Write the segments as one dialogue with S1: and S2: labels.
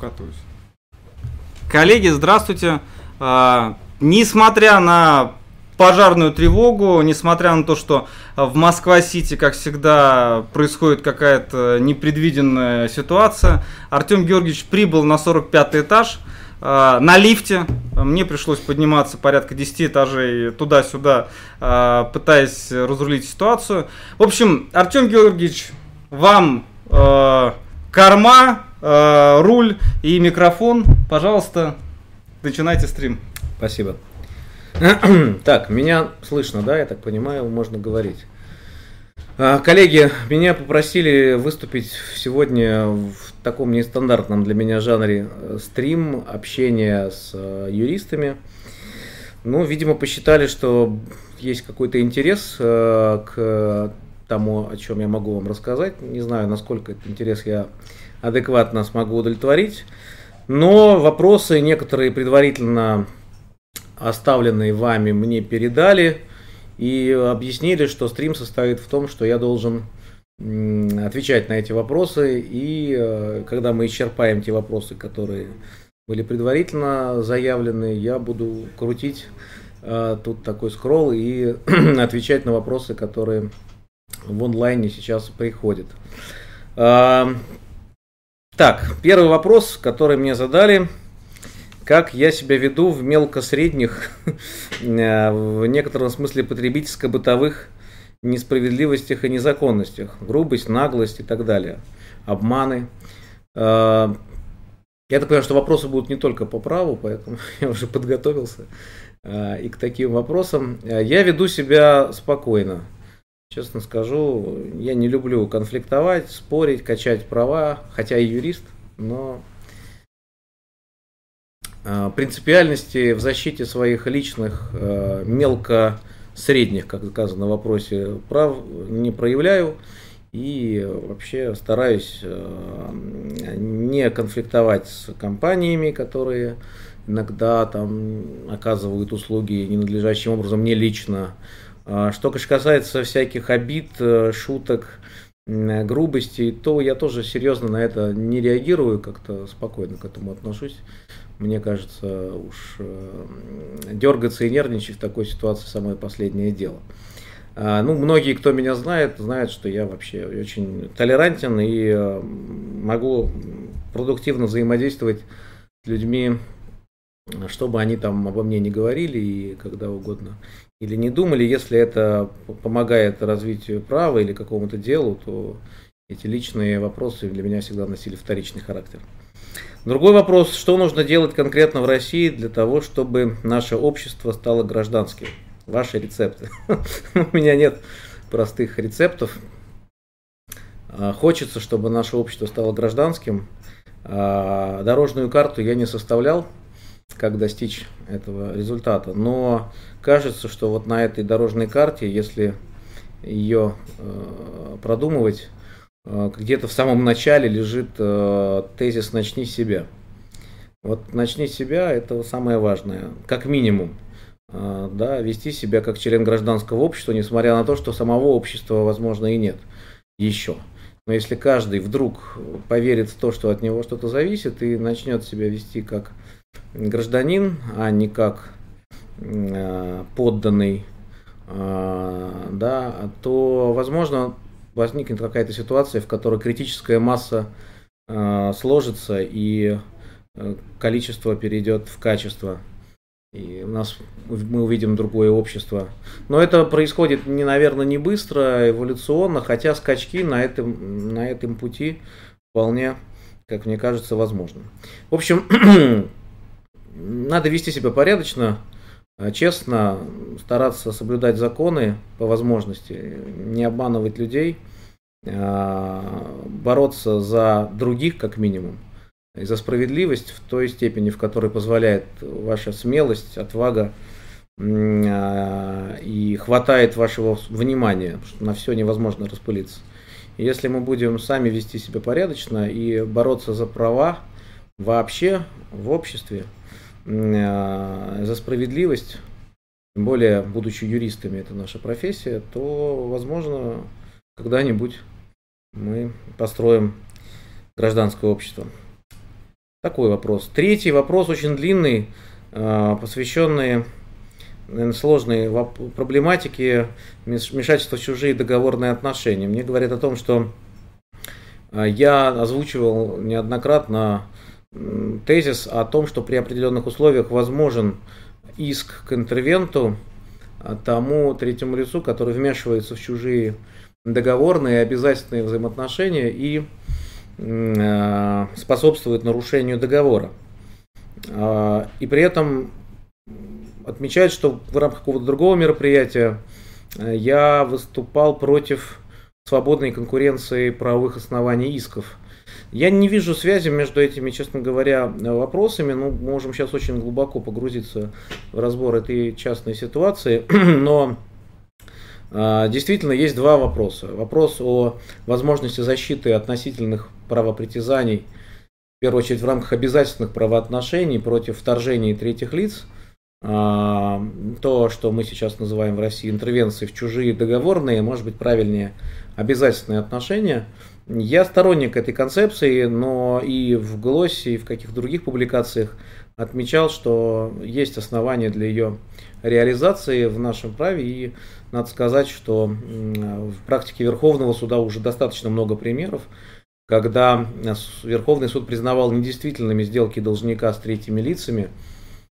S1: катаюсь. Коллеги, здравствуйте. А, несмотря на пожарную тревогу, несмотря на то, что в Москва-Сити, как всегда, происходит какая-то непредвиденная ситуация, Артем Георгиевич прибыл на 45 этаж а, на лифте. Мне пришлось подниматься порядка 10 этажей туда-сюда, а, пытаясь разрулить ситуацию. В общем, Артем Георгиевич, вам корма, э, руль и микрофон. Пожалуйста, начинайте стрим.
S2: Спасибо. Так, меня слышно, да, я так понимаю, можно говорить. А, коллеги, меня попросили выступить сегодня в таком нестандартном для меня жанре э, стрим, общение с э, юристами. Ну, видимо, посчитали, что есть какой-то интерес к тому, о чем я могу вам рассказать. Не знаю, насколько этот интерес я адекватно смогу удовлетворить. Но вопросы некоторые предварительно оставленные вами мне передали и объяснили, что стрим состоит в том, что я должен отвечать на эти вопросы, и э, когда мы исчерпаем те вопросы, которые были предварительно заявлены, я буду крутить э, тут такой скролл и отвечать на вопросы, которые в онлайне сейчас приходит. А, так, первый вопрос, который мне задали. Как я себя веду в мелко-средних, э, в некотором смысле потребительско-бытовых несправедливостях и незаконностях. Грубость, наглость и так далее. Обманы. А, я так понимаю, что вопросы будут не только по праву, поэтому я уже подготовился а, и к таким вопросам. Я веду себя спокойно. Честно скажу, я не люблю конфликтовать, спорить, качать права, хотя и юрист, но а, принципиальности в защите своих личных а, мелко средних, как сказано в вопросе, прав не проявляю. И вообще стараюсь а, не конфликтовать с компаниями, которые иногда там оказывают услуги ненадлежащим образом мне лично, что касается всяких обид, э, шуток, грубости, то я тоже серьезно на это не реагирую, как-то спокойно к этому отношусь. Мне кажется, уж э, дергаться и нервничать в такой ситуации самое последнее дело. А, ну, многие, кто меня знает, знают, что я вообще очень толерантен и э, могу продуктивно взаимодействовать с людьми, чтобы они там обо мне не говорили и когда угодно или не думали, если это помогает развитию права или какому-то делу, то эти личные вопросы для меня всегда носили вторичный характер. Другой вопрос, что нужно делать конкретно в России для того, чтобы наше общество стало гражданским? Ваши рецепты. У меня нет простых рецептов. А, хочется, чтобы наше общество стало гражданским. А, дорожную карту я не составлял, как достичь этого результата. Но кажется, что вот на этой дорожной карте, если ее э, продумывать, э, где-то в самом начале лежит э, тезис «начни себя». Вот «начни себя» – это самое важное, как минимум. Э, да, вести себя как член гражданского общества, несмотря на то, что самого общества, возможно, и нет еще. Но если каждый вдруг поверит в то, что от него что-то зависит, и начнет себя вести как гражданин, а не как э, подданный, э, да, то, возможно, возникнет какая-то ситуация, в которой критическая масса э, сложится и количество перейдет в качество. И у нас мы увидим другое общество. Но это происходит, не, наверное, не быстро, эволюционно, хотя скачки на этом, на этом пути вполне, как мне кажется, возможны. В общем, надо вести себя порядочно, а, честно, стараться соблюдать законы по возможности, не обманывать людей, а, бороться за других как минимум, и за справедливость в той степени, в которой позволяет ваша смелость, отвага а, и хватает вашего внимания, что на все невозможно распылиться. Если мы будем сами вести себя порядочно и бороться за права вообще в обществе, Э, за справедливость, тем более, будучи юристами, это наша профессия, то, возможно, когда-нибудь мы построим гражданское общество. Такой вопрос. Третий вопрос очень длинный, посвященный наверное, сложной проблематике вмешательства в чужие договорные отношения. Мне говорят о том, что я озвучивал неоднократно тезис о том, что при определенных условиях возможен иск к интервенту тому третьему лицу, который вмешивается в чужие договорные обязательные взаимоотношения и э, способствует нарушению договора. А, и при этом отмечает, что в рамках какого-то другого мероприятия э, я выступал против свободной конкуренции правовых оснований исков. Я не вижу связи между этими, честно говоря, вопросами. Ну, можем сейчас очень глубоко погрузиться в разбор этой частной ситуации, но а, Действительно, есть два вопроса. Вопрос о возможности защиты относительных правопритязаний, в первую очередь в рамках обязательных правоотношений против вторжений третьих лиц. А, то, что мы сейчас называем в России интервенцией в чужие договорные, может быть правильнее обязательные отношения – я сторонник этой концепции, но и в ГЛОСе, и в каких-то других публикациях отмечал, что есть основания для ее реализации в нашем праве. И надо сказать, что в практике Верховного суда уже достаточно много примеров, когда Верховный суд признавал недействительными сделки должника с третьими лицами,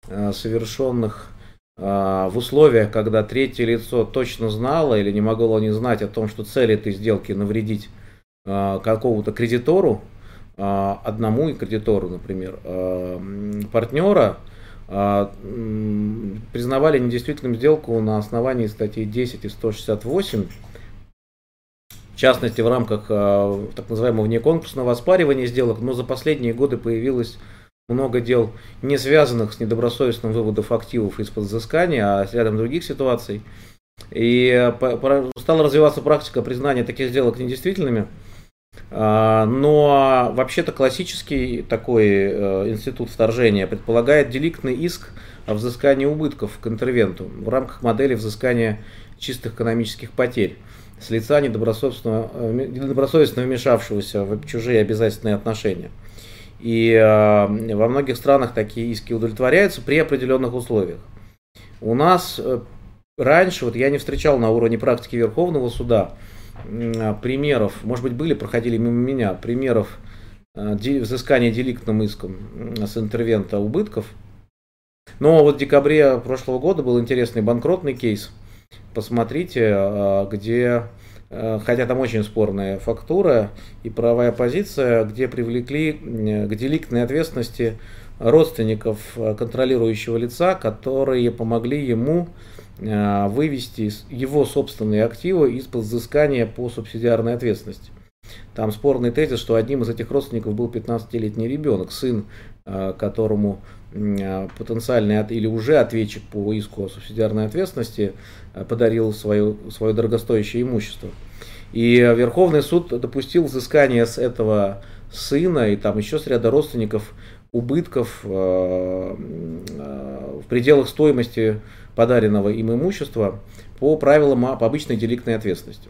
S2: э, совершенных э, в условиях, когда третье лицо точно знало или не могло не знать о том, что цель этой сделки навредить какому-то кредитору, а, одному кредитору, например, а, партнера, признавали недействительным сделку на основании статьи 10 и 168, в частности, в рамках так называемого внеконкурсного оспаривания сделок, но за последние годы появилось много дел, не связанных с недобросовестным выводом активов из-под взыскания, а с рядом других ситуаций. И стала развиваться практика признания таких сделок недействительными – а, но вообще-то классический такой э, институт вторжения предполагает деликтный иск о взыскании убытков к интервенту в рамках модели взыскания чистых экономических потерь с лица недобросовестно, э, недобросовестно вмешавшегося в чужие обязательные отношения. И э, во многих странах такие иски удовлетворяются при определенных условиях. У нас раньше, вот я не встречал на уровне практики Верховного суда, а, примеров, может быть, были, проходили мимо меня, примеров а, взыскания деликтным иском с интервента убытков. Но вот в декабре прошлого года был интересный банкротный кейс. Посмотрите, а, где, хотя там очень спорная фактура и правая позиция, где привлекли к деликтной ответственности родственников контролирующего лица, которые помогли ему вывести его собственные активы из-под взыскания по субсидиарной ответственности. Там спорный тезис, что одним из этих родственников был 15-летний ребенок, сын, э, которому э, потенциальный или уже ответчик по иску о субсидиарной ответственности подарил свое, свое дорогостоящее имущество. И Верховный суд допустил взыскание с этого сына и там еще с ряда родственников убытков в пределах стоимости подаренного им имущества по правилам об обычной деликтной ответственности.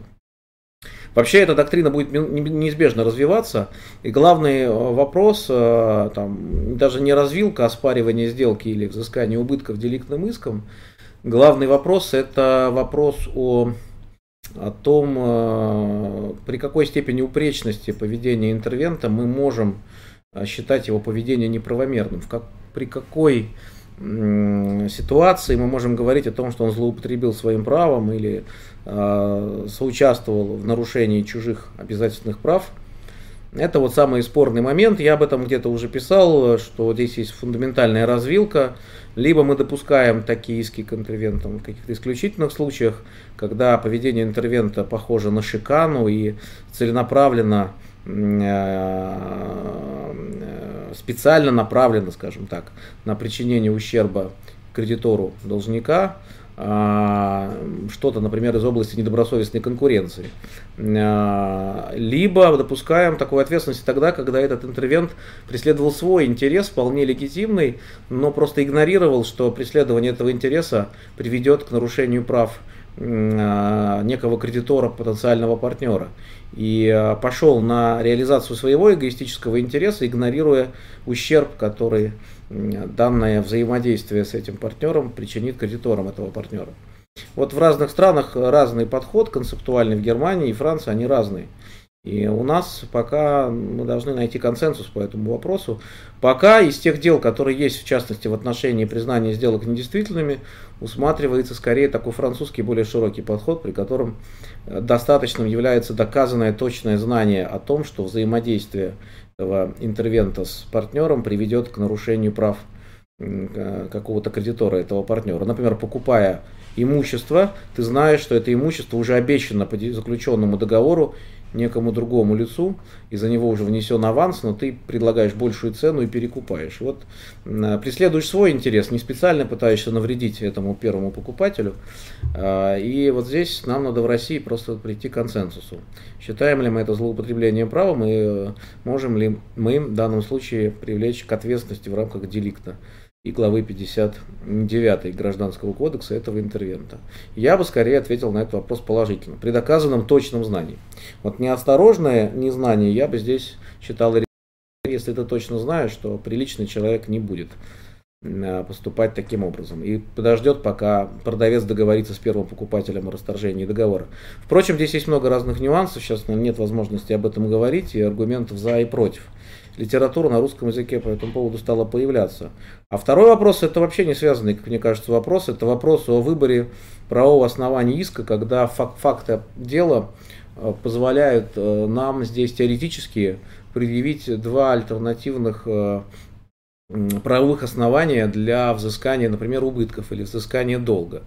S2: Вообще эта доктрина будет неизбежно развиваться, и главный э, вопрос, э, там, даже не развилка оспаривания сделки или взыскания убытков деликтным иском, главный вопрос это вопрос о, о том, э, при какой степени упречности поведения интервента мы можем считать его поведение неправомерным, как, при какой ситуации мы можем говорить о том, что он злоупотребил своим правом или э, соучаствовал в нарушении чужих обязательных прав. Это вот самый спорный момент. Я об этом где-то уже писал, что здесь есть фундаментальная развилка. Либо мы допускаем такие иски к интервентам в каких-то исключительных случаях, когда поведение интервента похоже на шикану и целенаправленно э, специально направлено, скажем так, на причинение ущерба кредитору должника, а, что-то, например, из области недобросовестной конкуренции. А, либо допускаем такую ответственность тогда, когда этот интервент преследовал свой интерес, вполне легитимный, но просто игнорировал, что преследование этого интереса приведет к нарушению прав некого кредитора, потенциального партнера. И пошел на реализацию своего эгоистического интереса, игнорируя ущерб, который данное взаимодействие с этим партнером причинит кредиторам этого партнера. Вот в разных странах разный подход концептуальный, в Германии и Франции они разные. И у нас пока мы должны найти консенсус по этому вопросу. Пока из тех дел, которые есть, в частности, в отношении признания сделок недействительными, усматривается скорее такой французский более широкий подход, при котором э, достаточным является доказанное точное знание о том, что взаимодействие этого интервента с партнером приведет к нарушению прав э, какого-то кредитора этого партнера. Например, покупая имущество, ты знаешь, что это имущество уже обещано по заключенному договору некому другому лицу, и за него уже внесен аванс, но ты предлагаешь большую цену и перекупаешь. Вот преследуешь свой интерес, не специально пытаешься навредить этому первому покупателю. А, и вот здесь нам надо в России просто прийти к консенсусу. Считаем ли мы это злоупотреблением права, мы можем ли мы в данном случае привлечь к ответственности в рамках деликта и главы 59 Гражданского кодекса этого интервента. Я бы скорее ответил на этот вопрос положительно, при доказанном точном знании. Вот неосторожное незнание я бы здесь считал, если ты точно знаешь, что приличный человек не будет поступать таким образом и подождет, пока продавец договорится с первым покупателем о расторжении договора. Впрочем, здесь есть много разных нюансов, сейчас нет возможности об этом говорить, и аргументов за и против литература на русском языке по этому поводу стала появляться. А второй вопрос, это вообще не связанный, как мне кажется, вопрос, это вопрос о выборе правового основания иска, когда фак факты дела э, позволяют э, нам здесь теоретически предъявить два альтернативных э, правовых основания для взыскания, например, убытков или взыскания долга.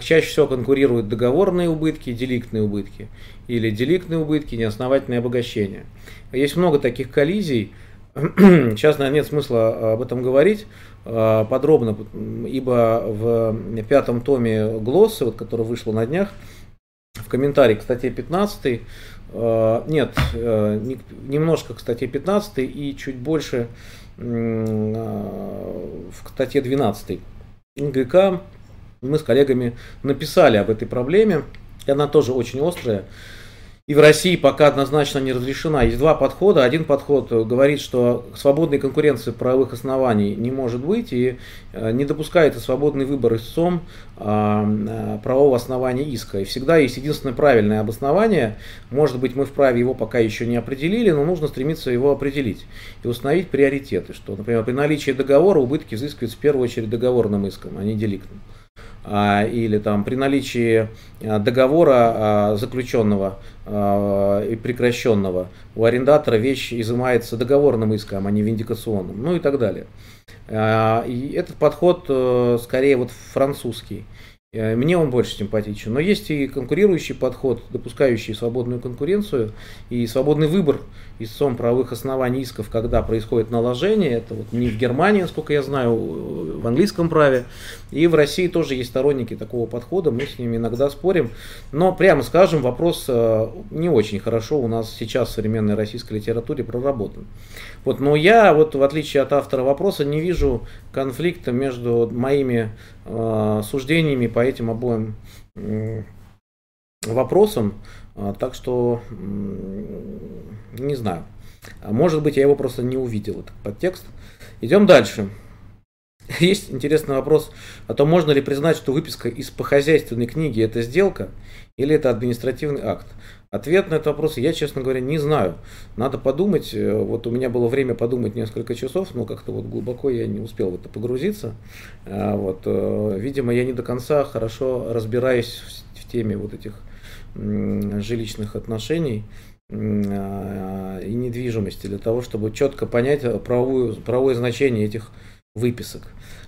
S2: Чаще всего конкурируют договорные убытки, деликтные убытки или деликтные убытки, неосновательное обогащение. Есть много таких коллизий. Сейчас, наверное, нет смысла об этом говорить а, подробно, ибо в пятом томе Глоссы, вот, который вышло на днях, в комментарии к статье 15, а, нет, э, немножко к статье 15 и чуть больше а, в статье 12 ГК мы с коллегами написали об этой проблеме, и она тоже очень острая и в России пока однозначно не разрешена. Есть два подхода. Один подход говорит, что свободной конкуренции правовых оснований не может быть и э, не допускается свободный выбор истцом а, э, правового основания иска. И всегда есть единственное правильное обоснование. Может быть, мы вправе его пока еще не определили, но нужно стремиться его определить и установить приоритеты. Что, например, при наличии договора убытки взыскиваются в первую очередь договорным иском, а не деликтным. А, или там при наличии а, договора а, заключенного и прекращенного у арендатора вещь изымается договорным иском, а не виндикационным, ну и так далее. И этот подход э, скорее вот французский. Э, мне он больше симпатичен. Но есть и конкурирующий подход, допускающий свободную конкуренцию и свободный выбор истцом правовых оснований исков, когда происходит наложение. Это вот не в Германии, насколько я знаю, в английском праве. И в России тоже есть сторонники такого подхода, мы с ними иногда спорим. Но, прямо скажем, вопрос э, не очень хорошо у нас сейчас в современной российской литературе проработан. Вот, но я, вот, в отличие от автора вопроса, не вижу конфликта между моими э, суждениями по этим обоим э, вопросам. Э, так что э, не знаю. Может быть, я его просто не увидел, этот подтекст. Идем дальше. Есть интересный вопрос о том, можно ли признать, что выписка из похозяйственной книги это сделка или это административный акт. Ответ на этот вопрос я, честно говоря, не знаю. Надо подумать. Вот у меня было время подумать несколько часов, но как-то вот глубоко я не успел в это погрузиться. А вот, э, видимо, я не до конца хорошо разбираюсь в теме вот этих жилищных отношений и недвижимости для того, чтобы четко понять правовую, правовое значение этих выписок.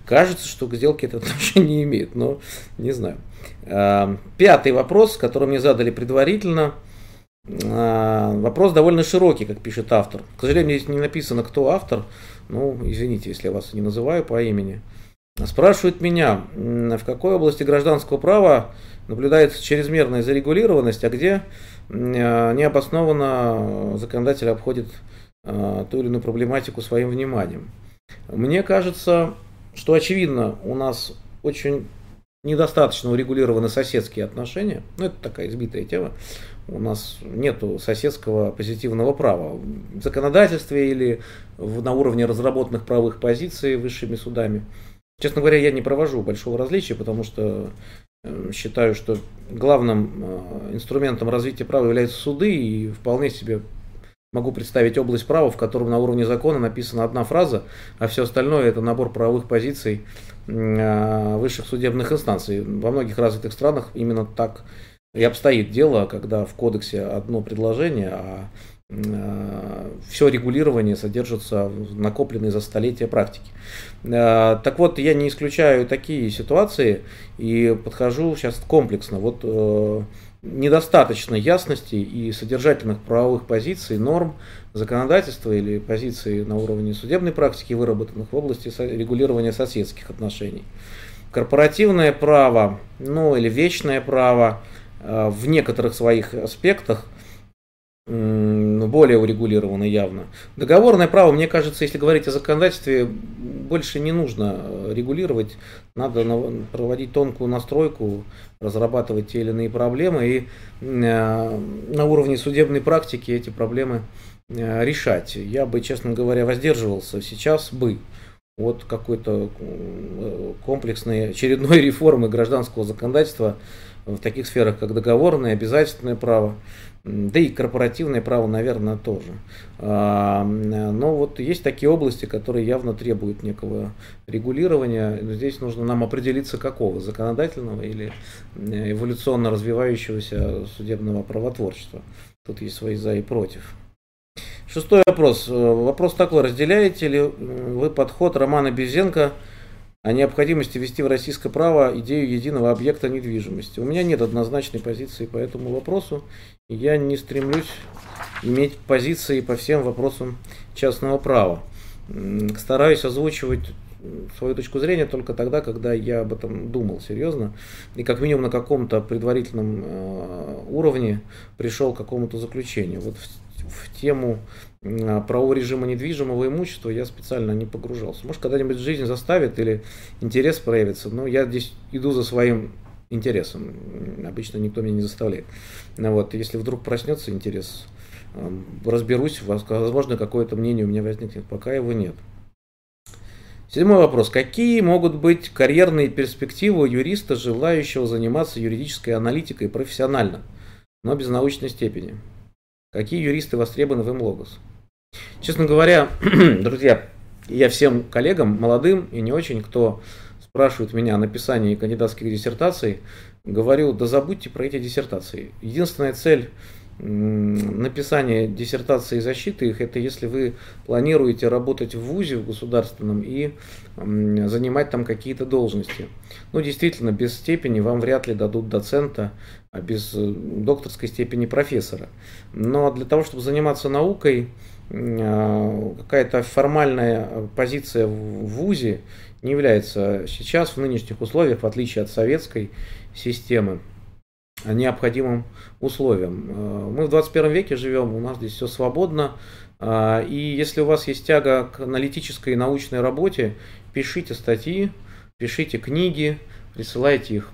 S2: Кажется, что к сделке это отношение не имеет, но не знаю. Пятый вопрос, который мне задали предварительно – вопрос довольно широкий, как пишет автор. К сожалению, здесь не написано, кто автор. Ну, извините, если я вас не называю по имени. Спрашивают меня, в какой области гражданского права наблюдается чрезмерная зарегулированность, а где а, необоснованно законодатель обходит а, ту или иную проблематику своим вниманием. Мне кажется, что очевидно, у нас очень недостаточно урегулированы соседские отношения. Ну, это такая избитая тема. У нас нет соседского позитивного права в законодательстве или на уровне разработанных правовых позиций высшими судами. Честно говоря, я не провожу большого различия, потому что э, считаю, что главным э, инструментом развития права являются суды, и вполне себе могу представить область права, в котором на уровне закона написана одна фраза, а все остальное это набор правовых позиций э, высших судебных инстанций. Во многих развитых странах именно так и обстоит дело, когда в кодексе одно предложение, а Э, все регулирование содержится в накопленной за столетия практики. Э, так вот, я не исключаю такие ситуации и подхожу сейчас комплексно. Вот э, недостаточно ясности и содержательных правовых позиций, норм, законодательства или позиций на уровне судебной практики, выработанных в области регулирования соседских отношений. Корпоративное право, ну или вечное право в некоторых своих аспектах – более урегулировано явно. Договорное право, мне кажется, если говорить о законодательстве, больше не нужно э, регулировать, надо проводить тонкую настройку, разрабатывать те или иные проблемы и э, на уровне судебной практики эти проблемы э, решать. Я бы, честно говоря, воздерживался сейчас бы от какой-то комплексной очередной реформы гражданского законодательства в таких сферах, как договорное, обязательное право да и корпоративное право, наверное, тоже. А, но вот есть такие области, которые явно требуют некого регулирования. Здесь нужно нам определиться какого, законодательного или э, эволюционно развивающегося судебного правотворчества. Тут есть свои за и против. Шестой вопрос. Вопрос такой, разделяете ли вы подход Романа Безенко о необходимости ввести в российское право идею единого объекта недвижимости. У меня нет однозначной позиции по этому вопросу. Я не стремлюсь иметь позиции по всем вопросам частного права. Стараюсь озвучивать свою точку зрения только тогда, когда я об этом думал серьезно и как минимум на каком-то предварительном э, уровне пришел к какому-то заключению. Вот в, в тему правового режима недвижимого имущества я специально не погружался. Может, когда-нибудь жизнь заставит или интерес проявится, но я здесь иду за своим интересом. Обычно никто меня не заставляет. Но вот, если вдруг проснется интерес, разберусь, возможно, какое-то мнение у меня возникнет, пока его нет. Седьмой вопрос. Какие могут быть карьерные перспективы юриста, желающего заниматься юридической аналитикой профессионально, но без научной степени? Какие юристы востребованы в МЛОГОС? Честно говоря, друзья, я всем коллегам, молодым и не очень, кто спрашивает меня о написании кандидатских диссертаций, говорю, да забудьте про эти диссертации. Единственная цель написания диссертации и защиты их, это если вы планируете работать в ВУЗе, в государственном, и занимать там какие-то должности. Ну, действительно, без степени вам вряд ли дадут доцента, а без э, докторской степени профессора. Но для того, чтобы заниматься наукой, какая-то формальная позиция в ВУЗе не является сейчас в нынешних условиях, в отличие от советской системы, необходимым условием. А, мы в 21 веке живем, у нас здесь все свободно, а, и если у вас есть тяга к аналитической и научной работе, пишите статьи, пишите книги, присылайте их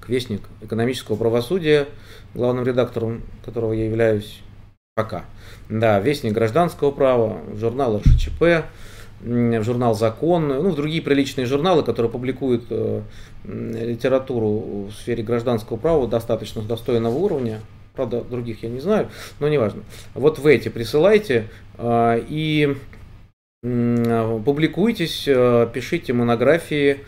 S2: к Вестник экономического правосудия, главным редактором которого я являюсь пока. Да, Вестник гражданского права, журнал РШЧП, журнал Закон, ну, в другие приличные журналы, которые публикуют э, литературу в сфере гражданского права достаточно достойного уровня. Правда, других я не знаю, но неважно. Вот в эти присылайте э, и э, публикуйтесь, пишите монографии,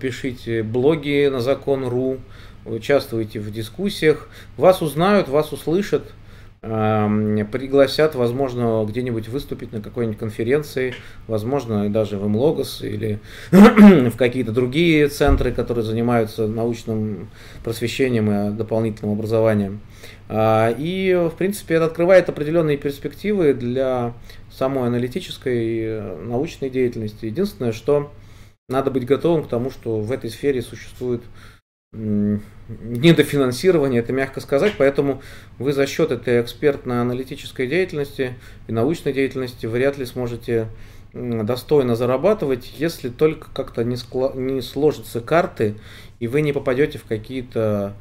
S2: пишите блоги на закон.ру, участвуйте в дискуссиях, вас узнают, вас услышат, пригласят, возможно, где-нибудь выступить на какой-нибудь конференции, возможно, даже в МЛОГОС или в какие-то другие центры, которые занимаются научным просвещением и дополнительным образованием. А, и, в принципе, это открывает определенные перспективы для самой аналитической э, научной деятельности. Единственное, что надо быть готовым к тому, что в этой сфере существует недофинансирование, это мягко сказать, поэтому вы за счет этой экспертно-аналитической деятельности и научной деятельности вряд ли сможете достойно зарабатывать, если только как-то не, скло... не сложатся карты, и вы не попадете в какие-то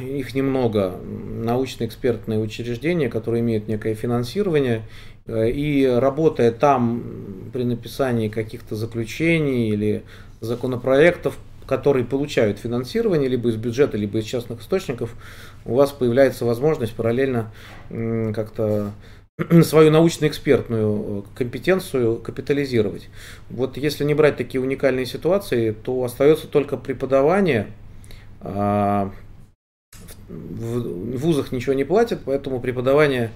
S2: их немного, научно-экспертные учреждения, которые имеют некое финансирование, э, и работая там при написании каких-то заключений или законопроектов, которые получают финансирование либо из бюджета, либо из частных источников, у вас появляется возможность параллельно как-то свою научно-экспертную компетенцию капитализировать. Вот если не брать такие уникальные ситуации, то остается только преподавание, а, в вузах ничего не платят, поэтому преподавание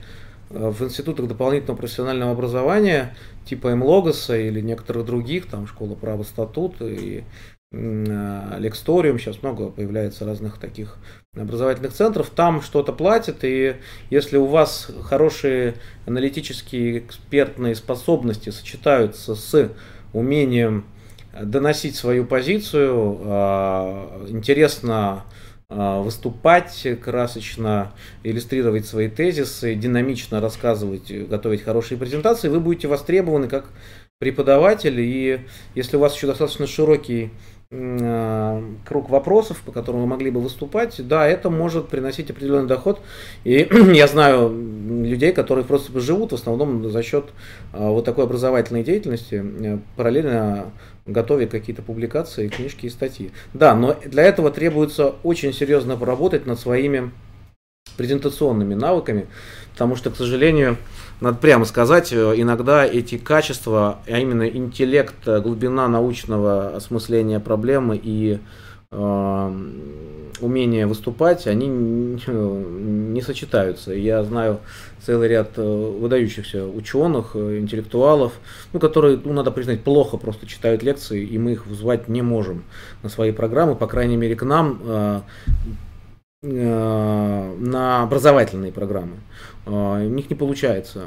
S2: э, в институтах дополнительного профессионального образования типа МЛОГОСа или некоторых других, там школа права статут и э, Лексториум, сейчас много появляется разных таких образовательных центров, там что-то платят, и если у вас хорошие аналитические экспертные способности сочетаются с умением доносить свою позицию, э, интересно а, выступать красочно, иллюстрировать свои тезисы, динамично рассказывать, готовить хорошие презентации, вы будете востребованы как преподаватель, и если у вас еще достаточно широкий а, круг вопросов, по которым вы могли бы выступать, да, это может приносить определенный доход. И я знаю людей, которые просто живут в основном за счет а, вот такой образовательной деятельности, э, параллельно готовя какие-то публикации, книжки и статьи. Да, но для этого требуется очень серьезно поработать над своими презентационными навыками, потому что, к сожалению, надо прямо сказать, э, иногда эти качества, а именно интеллект, э, глубина научного осмысления проблемы и э, умение выступать, они не сочетаются. Я знаю целый ряд выдающихся ученых, интеллектуалов, ну, которые, ну, надо признать, плохо просто читают лекции, и мы их вызвать не можем на свои программы, по крайней мере, к нам на образовательные программы. А, у них не получается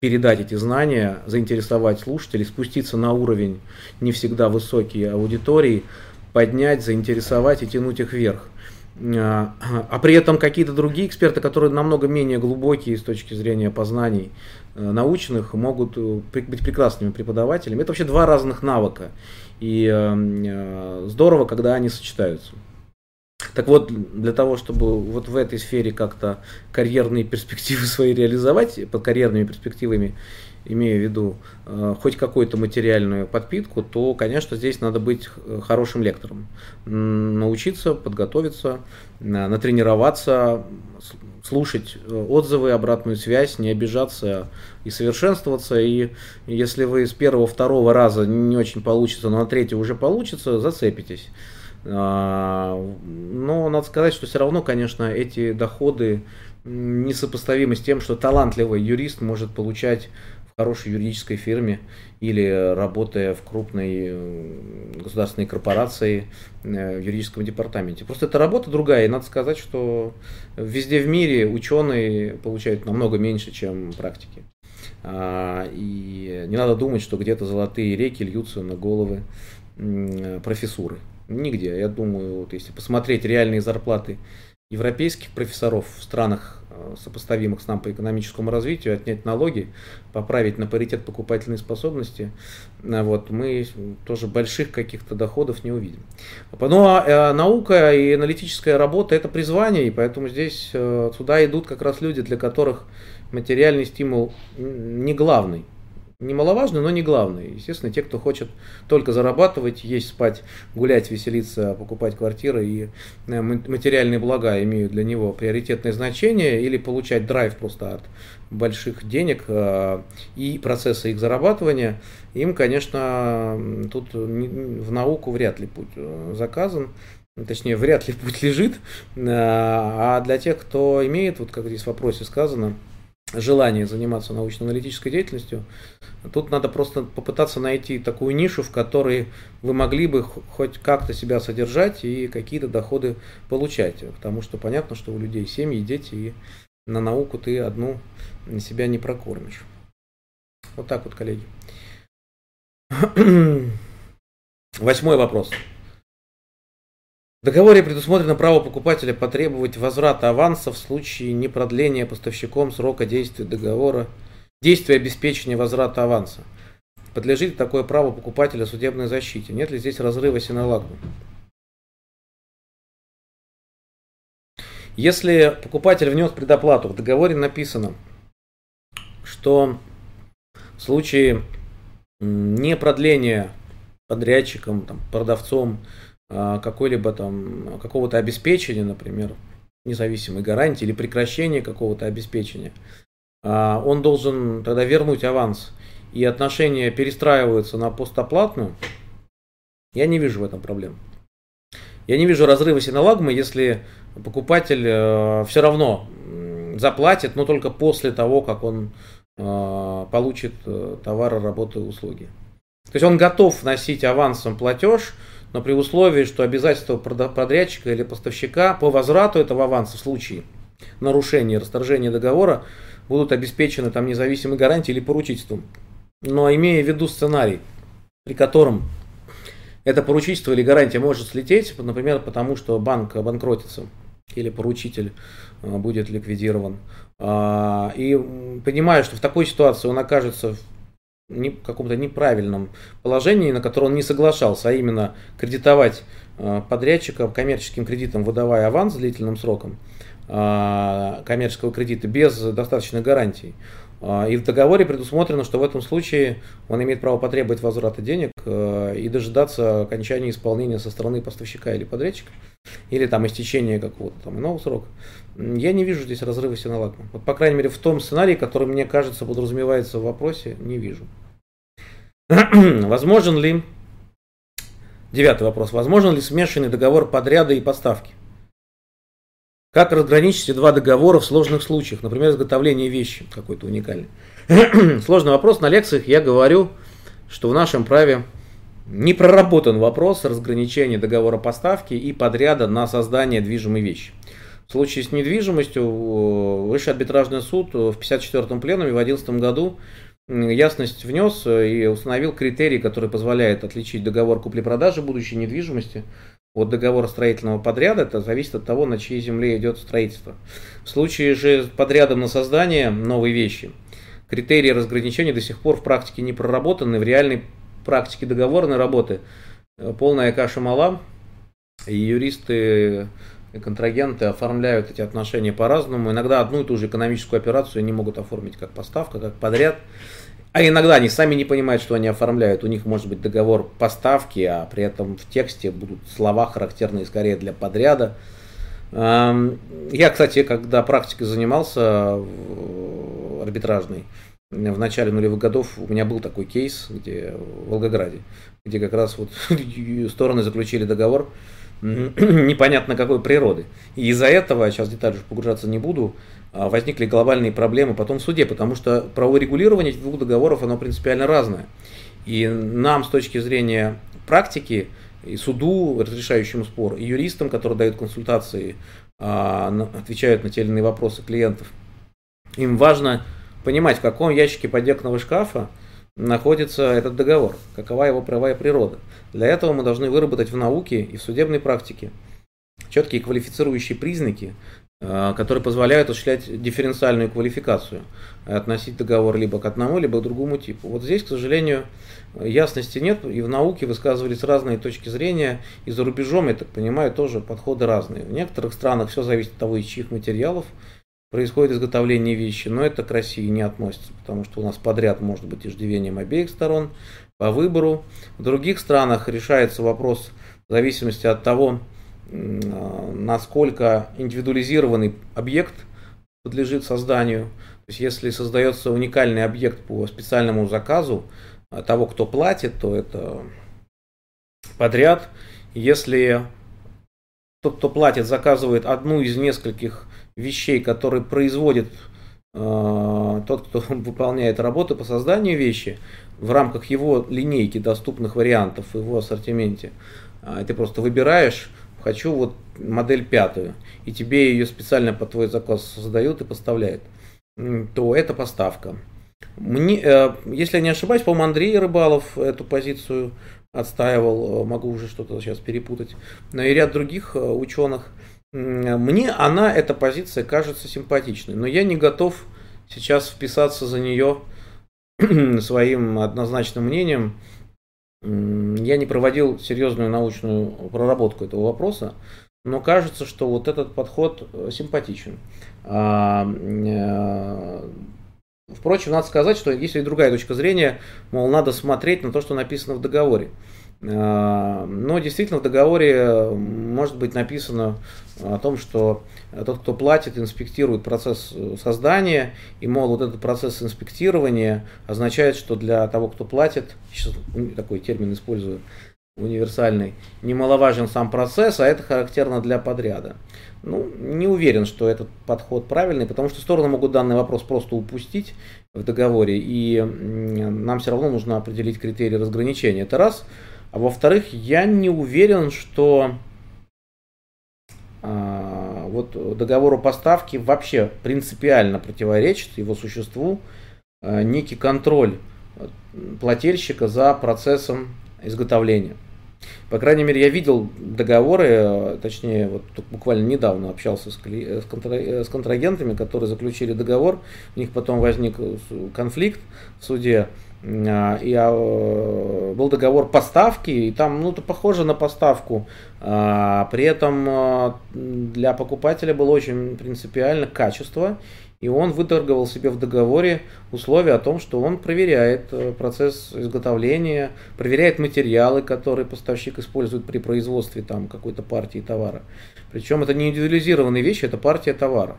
S2: передать эти знания, заинтересовать слушателей, спуститься на уровень не всегда высокий аудитории, поднять, заинтересовать и тянуть их вверх. А, а при этом какие-то другие эксперты, которые намного менее глубокие с точки зрения познаний э, научных, могут э, быть прекрасными преподавателями. Это вообще два разных навыка. И э, здорово, когда они сочетаются. Так вот, для того, чтобы вот в этой сфере как-то карьерные перспективы свои реализовать, под карьерными перспективами имею в виду э, хоть какую-то материальную подпитку, то, конечно, здесь надо быть хорошим лектором. Научиться, подготовиться, натренироваться, слушать э, отзывы, обратную связь, не обижаться и совершенствоваться. И если вы с первого, второго раза не очень получится, но на третий уже получится, зацепитесь. А, но надо сказать, что все равно, конечно, эти доходы несопоставимы с тем, что талантливый юрист может получать в хорошей юридической фирме или работая в крупной государственной корпорации э, в юридическом департаменте. Просто эта работа другая, и надо сказать, что везде в мире ученые получают намного меньше, чем практики. А, и не надо думать, что где-то золотые реки льются на головы профессуры. Нигде. Я думаю, вот если посмотреть реальные зарплаты европейских профессоров в странах, э, сопоставимых с нам по экономическому развитию, отнять налоги, поправить на паритет покупательной способности, э, вот, мы тоже больших каких-то доходов не увидим. Ну а э, наука и аналитическая работа – это призвание, и поэтому здесь сюда идут как раз люди, для которых материальный стимул не главный немаловажно, но не главное. Естественно, те, кто хочет только зарабатывать, есть, спать, гулять, веселиться, покупать квартиры и э, материальные блага имеют для него приоритетное значение или получать драйв просто от больших денег э, и процесса их зарабатывания, им, конечно, тут в науку вряд ли путь э, заказан точнее, вряд ли путь лежит, а для тех, кто имеет, вот как здесь в вопросе сказано, желание заниматься научно-аналитической деятельностью, тут надо просто попытаться найти такую нишу, в которой вы могли бы хоть как-то себя содержать и какие-то доходы получать. Потому что понятно, что у людей семьи, дети, и на науку ты одну себя не прокормишь. Вот так вот, коллеги. Восьмой вопрос. Договоре предусмотрено право покупателя потребовать возврата аванса в случае непродления поставщиком срока действия договора действия обеспечения возврата аванса. Подлежит такое право покупателя судебной защите? Нет ли здесь разрыва синолагмы? Если покупатель внес предоплату, в договоре написано, что в случае не продления подрядчиком, там, продавцом какой-либо там какого-то обеспечения, например, независимой гарантии или прекращения какого-то обеспечения, а, он должен тогда вернуть аванс, и отношения перестраиваются на постоплатную, я не вижу в этом проблем. Я не вижу разрыва синолагмы, если покупатель э, все равно заплатит, но только после того, как он э, получит э, товары, работы услуги. То есть он готов вносить авансом платеж, но при условии, что обязательства подрядчика или поставщика по возврату этого аванса в случае нарушения, расторжения договора будут обеспечены там независимой гарантией или поручительством. Но имея в виду сценарий, при котором это поручительство или гарантия может слететь, например, потому что банк обанкротится или поручитель э, будет ликвидирован. А, и понимая, что в такой ситуации он окажется каком-то неправильном положении, на которое он не соглашался, а именно кредитовать э, подрядчика коммерческим кредитом, выдавая аванс с длительным сроком а, коммерческого кредита без достаточной гарантии, а, и в договоре предусмотрено, что в этом случае он имеет право потребовать возврата денег э, и дожидаться окончания исполнения со стороны поставщика или подрядчика, или там истечения какого-то там иного срока. Я не вижу здесь разрыва синолагма. Вот, по крайней мере, в том сценарии, который, мне кажется, подразумевается в вопросе, не вижу. Возможен ли, девятый вопрос, возможен ли смешанный договор подряда и поставки? Как разграничить два договора в сложных случаях, например, изготовление вещи какой-то уникальной? Сложный вопрос. На лекциях я говорю, что в нашем праве не проработан вопрос разграничения договора поставки и подряда на создание движимой вещи. В случае с недвижимостью Высший арбитражный суд в 54-м пленуме в 2011 году ясность внес и установил критерии, которые позволяют отличить договор купли-продажи будущей недвижимости от договора строительного подряда, это зависит от того, на чьей земле идет строительство. В случае же с подрядом на создание новой вещи, критерии разграничения до сих пор в практике не проработаны, в реальной практике договорной работы э, полная каша мала, и юристы и контрагенты оформляют эти отношения по-разному. Иногда одну и ту же экономическую операцию они могут оформить как поставка, как подряд. А иногда они сами не понимают, что они оформляют. У них может быть договор поставки, а при этом в тексте будут слова, характерные скорее для подряда. Я, кстати, когда практикой занимался арбитражной, в начале нулевых годов у меня был такой кейс, где в Волгограде, где как раз вот стороны заключили договор непонятно какой природы. И из-за этого, сейчас детали погружаться не буду, а, возникли глобальные проблемы потом в суде, потому что правовое регулирование двух договоров, оно принципиально разное. И нам с точки зрения практики, и суду, разрешающему спор, и юристам, которые дают консультации, а, отвечают на те или иные вопросы клиентов, им важно понимать, в каком ящике подъекного шкафа находится этот договор, какова его правовая природа. Для этого мы должны выработать в науке и в судебной практике четкие квалифицирующие признаки, Э, которые позволяют осуществлять дифференциальную квалификацию, относить договор либо к одному, либо к другому типу. Вот здесь, к сожалению, ясности нет, и в науке высказывались разные точки зрения, и за рубежом, я так понимаю, тоже подходы разные. В некоторых странах все зависит от того, из чьих материалов происходит изготовление вещи, но это к России не относится, потому что у нас подряд может быть иждивением обеих сторон по выбору. В других странах решается вопрос в зависимости от того, насколько индивидуализированный объект подлежит созданию. То есть если создается уникальный объект по специальному заказу а, того, кто платит, то это подряд. Если тот, кто платит, заказывает одну из нескольких вещей, которые производит э, тот, кто выполняет работу по созданию вещи в рамках его линейки доступных вариантов в его ассортименте, э, ты просто выбираешь хочу вот модель пятую, и тебе ее специально по твой заказ создают и поставляют, то это поставка. Мне, э, если я не ошибаюсь, по-моему, Андрей Рыбалов эту позицию отстаивал, э, могу уже что-то сейчас перепутать, но и ряд других э, ученых. Мне она, эта позиция, кажется симпатичной, но я не готов сейчас вписаться за нее своим однозначным мнением. Я не проводил серьезную научную проработку этого вопроса, но кажется, что вот этот подход э, симпатичен. А, э, впрочем, надо сказать, что есть и другая точка зрения, мол, надо смотреть на то, что написано в договоре. А, но действительно в договоре может быть написано о том, что тот, кто платит, инспектирует процесс создания, и, мол, вот этот процесс инспектирования означает, что для того, кто платит, сейчас такой термин использую, универсальный, немаловажен сам процесс, а это характерно для подряда. Ну, не уверен, что этот подход правильный, потому что стороны могут данный вопрос просто упустить в договоре, и нам все равно нужно определить критерии разграничения. Это раз. А во-вторых, я не уверен, что а, вот договору поставки вообще принципиально противоречит его существу а, некий контроль э, плательщика за процессом изготовления. По крайней мере, я видел договоры, э, точнее, вот буквально недавно общался с, с, контра, э, с контрагентами, которые заключили договор, у них потом возник конфликт в суде, и а, был договор поставки, и там, ну, это похоже на поставку. А, при этом для покупателя было очень принципиально качество, и он выторговал себе в договоре условия о том, что он проверяет э, процесс изготовления, проверяет материалы, которые поставщик использует при производстве там какой-то партии товара. Причем это не индивидуализированные вещи, это партия товара.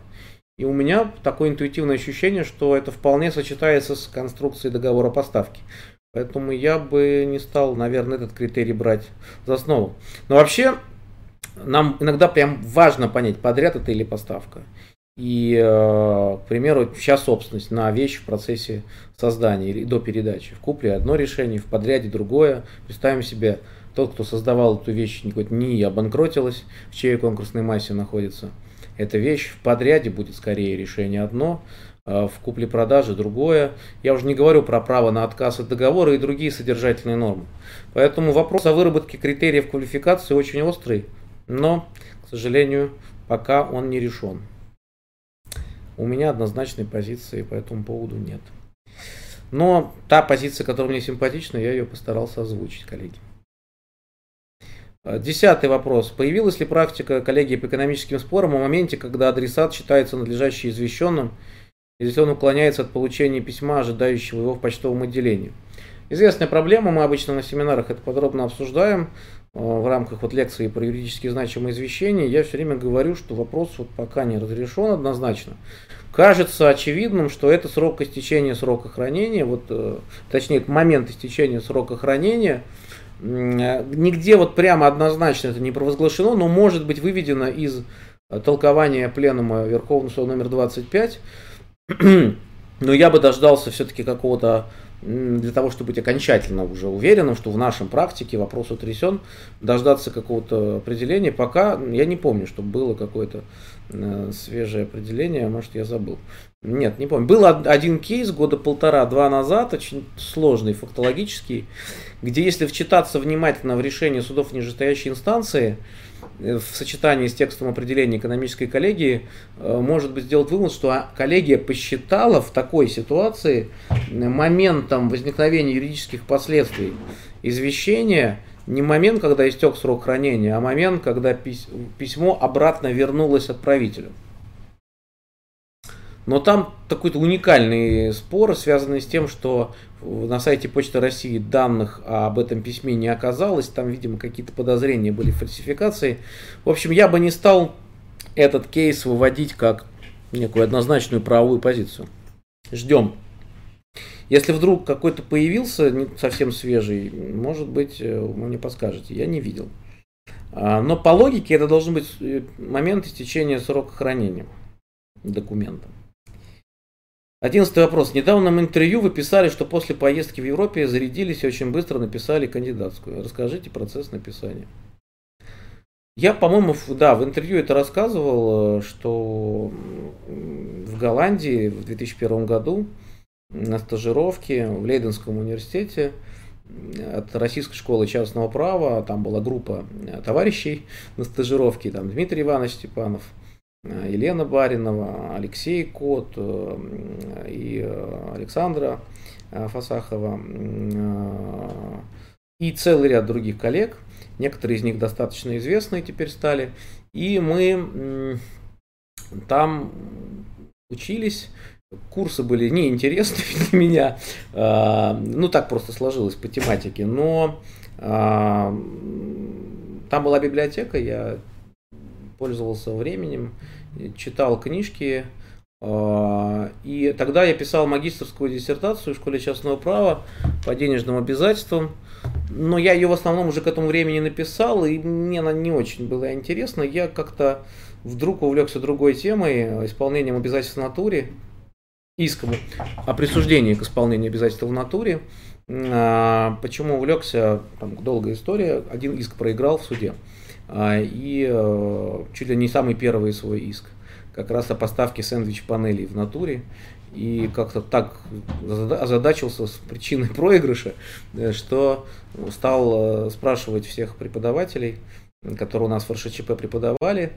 S2: И у меня такое интуитивное ощущение, что это вполне сочетается с конструкцией договора поставки. Поэтому я бы не стал, наверное, этот критерий брать за основу. Но вообще, нам иногда прям важно понять, подряд это или поставка. И, э, к примеру, сейчас собственность на вещь в процессе создания или до передачи. В купле одно решение, в подряде другое. Представим себе, тот, кто создавал эту вещь, НИИ обанкротилась, в чьей конкурсной массе находится – эта вещь в подряде будет скорее решение одно, а в купле-продаже другое. Я уже не говорю про право на отказ от договора и другие содержательные нормы. Поэтому вопрос о выработке критериев квалификации очень острый, но, к сожалению, пока он не решен. У меня однозначной позиции по этому поводу нет. Но та позиция, которая мне симпатична, я ее постарался озвучить, коллеги. Э, десятый вопрос. Появилась ли практика коллегии по экономическим спорам о моменте, когда адресат считается надлежащим извещенным, если он уклоняется от получения письма, ожидающего его в почтовом отделении? Известная проблема, мы обычно на семинарах это подробно обсуждаем э, в рамках вот лекции про юридически значимые извещения. Я все время говорю, что вопрос вот пока не разрешен однозначно. Кажется очевидным, что это срок истечения срока хранения, вот, э, точнее, момент истечения срока хранения – Нигде вот прямо однозначно это не провозглашено, но может быть выведено из э, толкования пленума Верховного суда номер 25. Но я бы дождался все-таки какого-то, для того, чтобы быть окончательно уже уверенным, что в нашем практике вопрос утрясен, дождаться какого-то определения. Пока я не помню, чтобы было какое-то э, свежее определение, может я забыл. Нет, не помню. Был один кейс года полтора-два назад, очень сложный, фактологический, где если вчитаться внимательно в решение судов нижестоящей инстанции, э, в сочетании с текстом определения экономической коллегии, э, может быть сделать вывод, что коллегия посчитала в такой ситуации моментом возникновения юридических последствий извещения не момент, когда истек срок хранения, а момент, когда письмо обратно вернулось отправителю. Но там такой-то уникальный спор, связанный с тем, что на сайте Почты России данных об этом письме не оказалось. Там, видимо, какие-то подозрения были фальсификации. В общем, я бы не стал этот кейс выводить как некую однозначную правовую позицию. Ждем. Если вдруг какой-то появился, не совсем свежий, может быть, э, вы мне подскажете. Я не видел. А, но по логике это должен быть э, момент истечения срока хранения документа. Одиннадцатый вопрос. В недавнем интервью вы писали, что после поездки в Европе зарядились и очень быстро написали кандидатскую. Расскажите процесс написания. Я, по-моему, да, в интервью это рассказывал, э, что в Голландии в 2001 году на стажировке в Лейденском университете от Российской школы частного права, там была группа товарищей на стажировке, там Дмитрий Иванович Степанов, Елена Баринова, Алексей Кот и Александра Фасахова и целый ряд других коллег. Некоторые из них достаточно известные теперь стали. И мы там учились. Курсы были неинтересны для меня. Ну, так просто сложилось по тематике. Но там была библиотека, я пользовался временем, читал книжки. А, и тогда я писал магистрскую диссертацию в школе частного права по денежным обязательствам. Но я ее в основном уже к этому времени написал, и мне она не очень была интересна. Я как-то вдруг увлекся другой темой, исполнением обязательств в натуре, иском о присуждении к исполнению обязательств в натуре. А, почему увлекся, там долгая история, один иск проиграл в суде. А, и э, чуть ли не самый первый свой иск, как раз о поставке сэндвич-панелей в натуре. И как-то так озадачился с причиной проигрыша, э, что стал э, спрашивать всех преподавателей, которые у нас в РШЧП преподавали,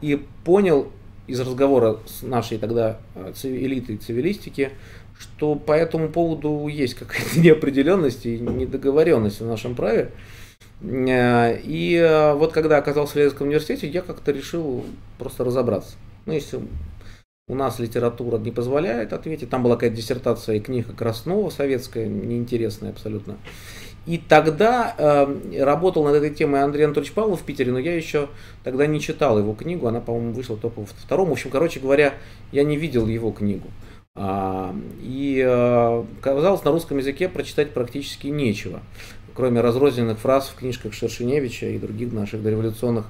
S2: и понял из разговора с нашей тогда элитой цивилистики, что по этому поводу есть какая-то неопределенность и недоговоренность в нашем праве. И вот когда оказался в Ленинском университете, я как-то решил просто разобраться. Ну, если у нас литература не позволяет ответить. Там была какая-то диссертация и книга Краснова советская, неинтересная абсолютно. И тогда э, работал над этой темой Андрей Анатольевич Павлов в Питере, но я еще тогда не читал его книгу, она, по-моему, вышла только во втором. В общем, короче говоря, я не видел его книгу. А, и э, казалось, на русском языке прочитать практически нечего, кроме разрозненных фраз в книжках Шершеневича и других наших дореволюционных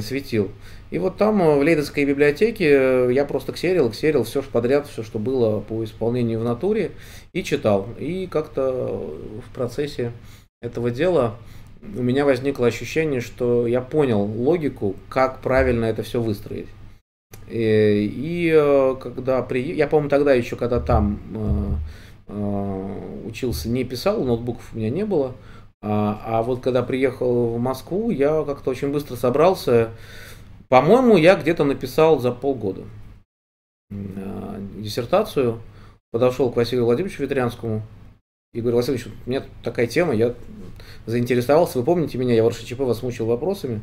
S2: светил. И вот там э, в Лейденской библиотеке э, я просто ксерил, ксерил все подряд, все, что было по исполнению в натуре, и читал. И как-то в процессе этого дела у меня возникло ощущение, что я понял логику, как правильно это все выстроить. И, и э, когда при... Я, помню, тогда еще, когда там э, э, учился, не писал, ноутбуков у меня не было. А, а вот когда приехал в Москву, я как-то очень быстро собрался. По-моему, я где-то написал за полгода а, диссертацию. Подошел к Василию Владимировичу Ветрянскому и говорю, Василий Ильич, у меня такая тема, я заинтересовался, вы помните меня, я в РШЧП вас мучил вопросами.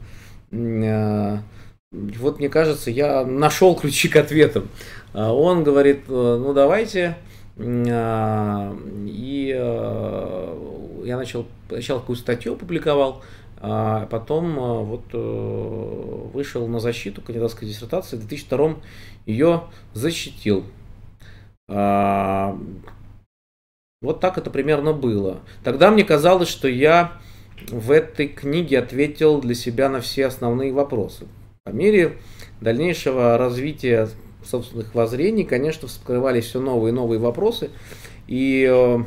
S2: А, вот мне кажется, я нашел ключи к ответам. Он говорит, ну давайте, и я начал, сначала какую статью опубликовал, а потом а, вот э, вышел на защиту кандидатской диссертации, в 2002 ее защитил. А, вот так это примерно было. Тогда мне казалось, что я в этой книге ответил для себя на все основные вопросы. По мере дальнейшего развития собственных воззрений, конечно, вскрывались все новые и новые вопросы. И э,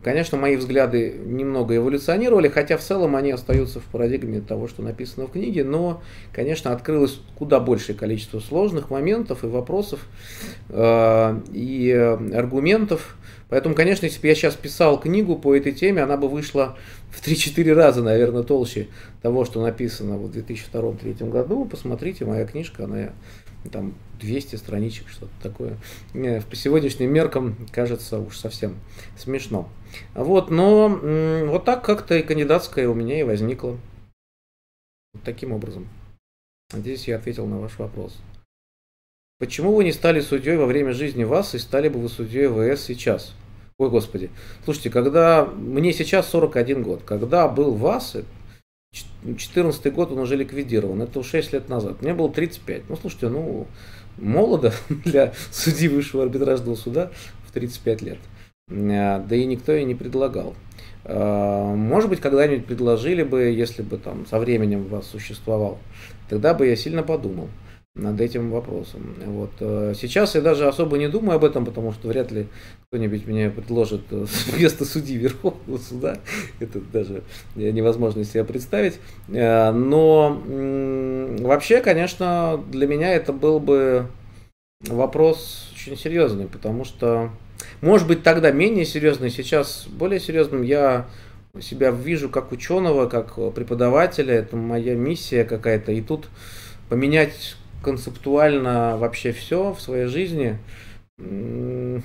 S2: Конечно, мои взгляды немного эволюционировали, хотя в целом они остаются в парадигме того, что написано в книге, но, конечно, открылось куда большее количество сложных моментов и вопросов, э, и аргументов. Поэтому, конечно, если бы я сейчас писал книгу по этой теме, она бы вышла в 3-4 раза, наверное, толще того, что написано в 2002-2003 году. Посмотрите, моя книжка, она там 200 страничек, что-то такое. По сегодняшним меркам кажется уж совсем смешно. Вот, но вот так как-то и кандидатская у меня и возникла. Вот таким образом. Надеюсь, я ответил на ваш вопрос. Почему вы не стали судьей во время жизни вас и стали бы вы судьей ВС сейчас? Ой, господи. Слушайте, когда мне сейчас 41 год, когда был ВАС, 14 год он уже ликвидирован, это 6 лет назад. Мне было 35. Ну, слушайте, ну, молодо для судьи высшего арбитражного суда в 35 лет. А, да и никто и не предлагал. А, может быть, когда-нибудь предложили бы, если бы там со временем вас существовал, тогда бы я сильно подумал над этим вопросом. Вот. Э, сейчас я даже особо не думаю об этом, потому что вряд ли кто-нибудь меня предложит э, вместо судьи Верховного суда. Это даже невозможно себе представить. Э, но вообще, конечно, для меня это был бы вопрос очень серьезный, потому что, может быть, тогда менее серьезный, сейчас более серьезным я себя вижу как ученого, как преподавателя, это моя миссия какая-то. И тут поменять концептуально вообще все в своей жизни, не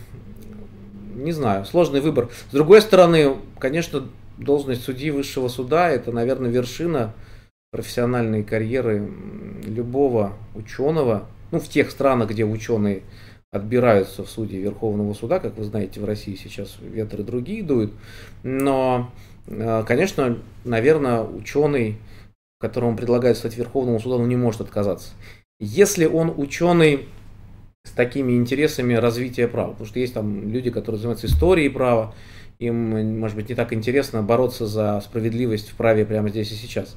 S2: знаю, сложный выбор. С другой стороны, конечно, должность судьи высшего суда – это, наверное, вершина профессиональной карьеры любого ученого, ну, в тех странах, где ученые отбираются в судьи Верховного суда, как вы знаете, в России сейчас ветры другие дуют, но, э, конечно, наверное, ученый, которому предлагают стать Верховным судом, не может отказаться. Если он ученый с такими интересами развития права, потому что есть там люди, которые занимаются историей права, им, может быть, не так интересно бороться за справедливость в праве прямо здесь и сейчас.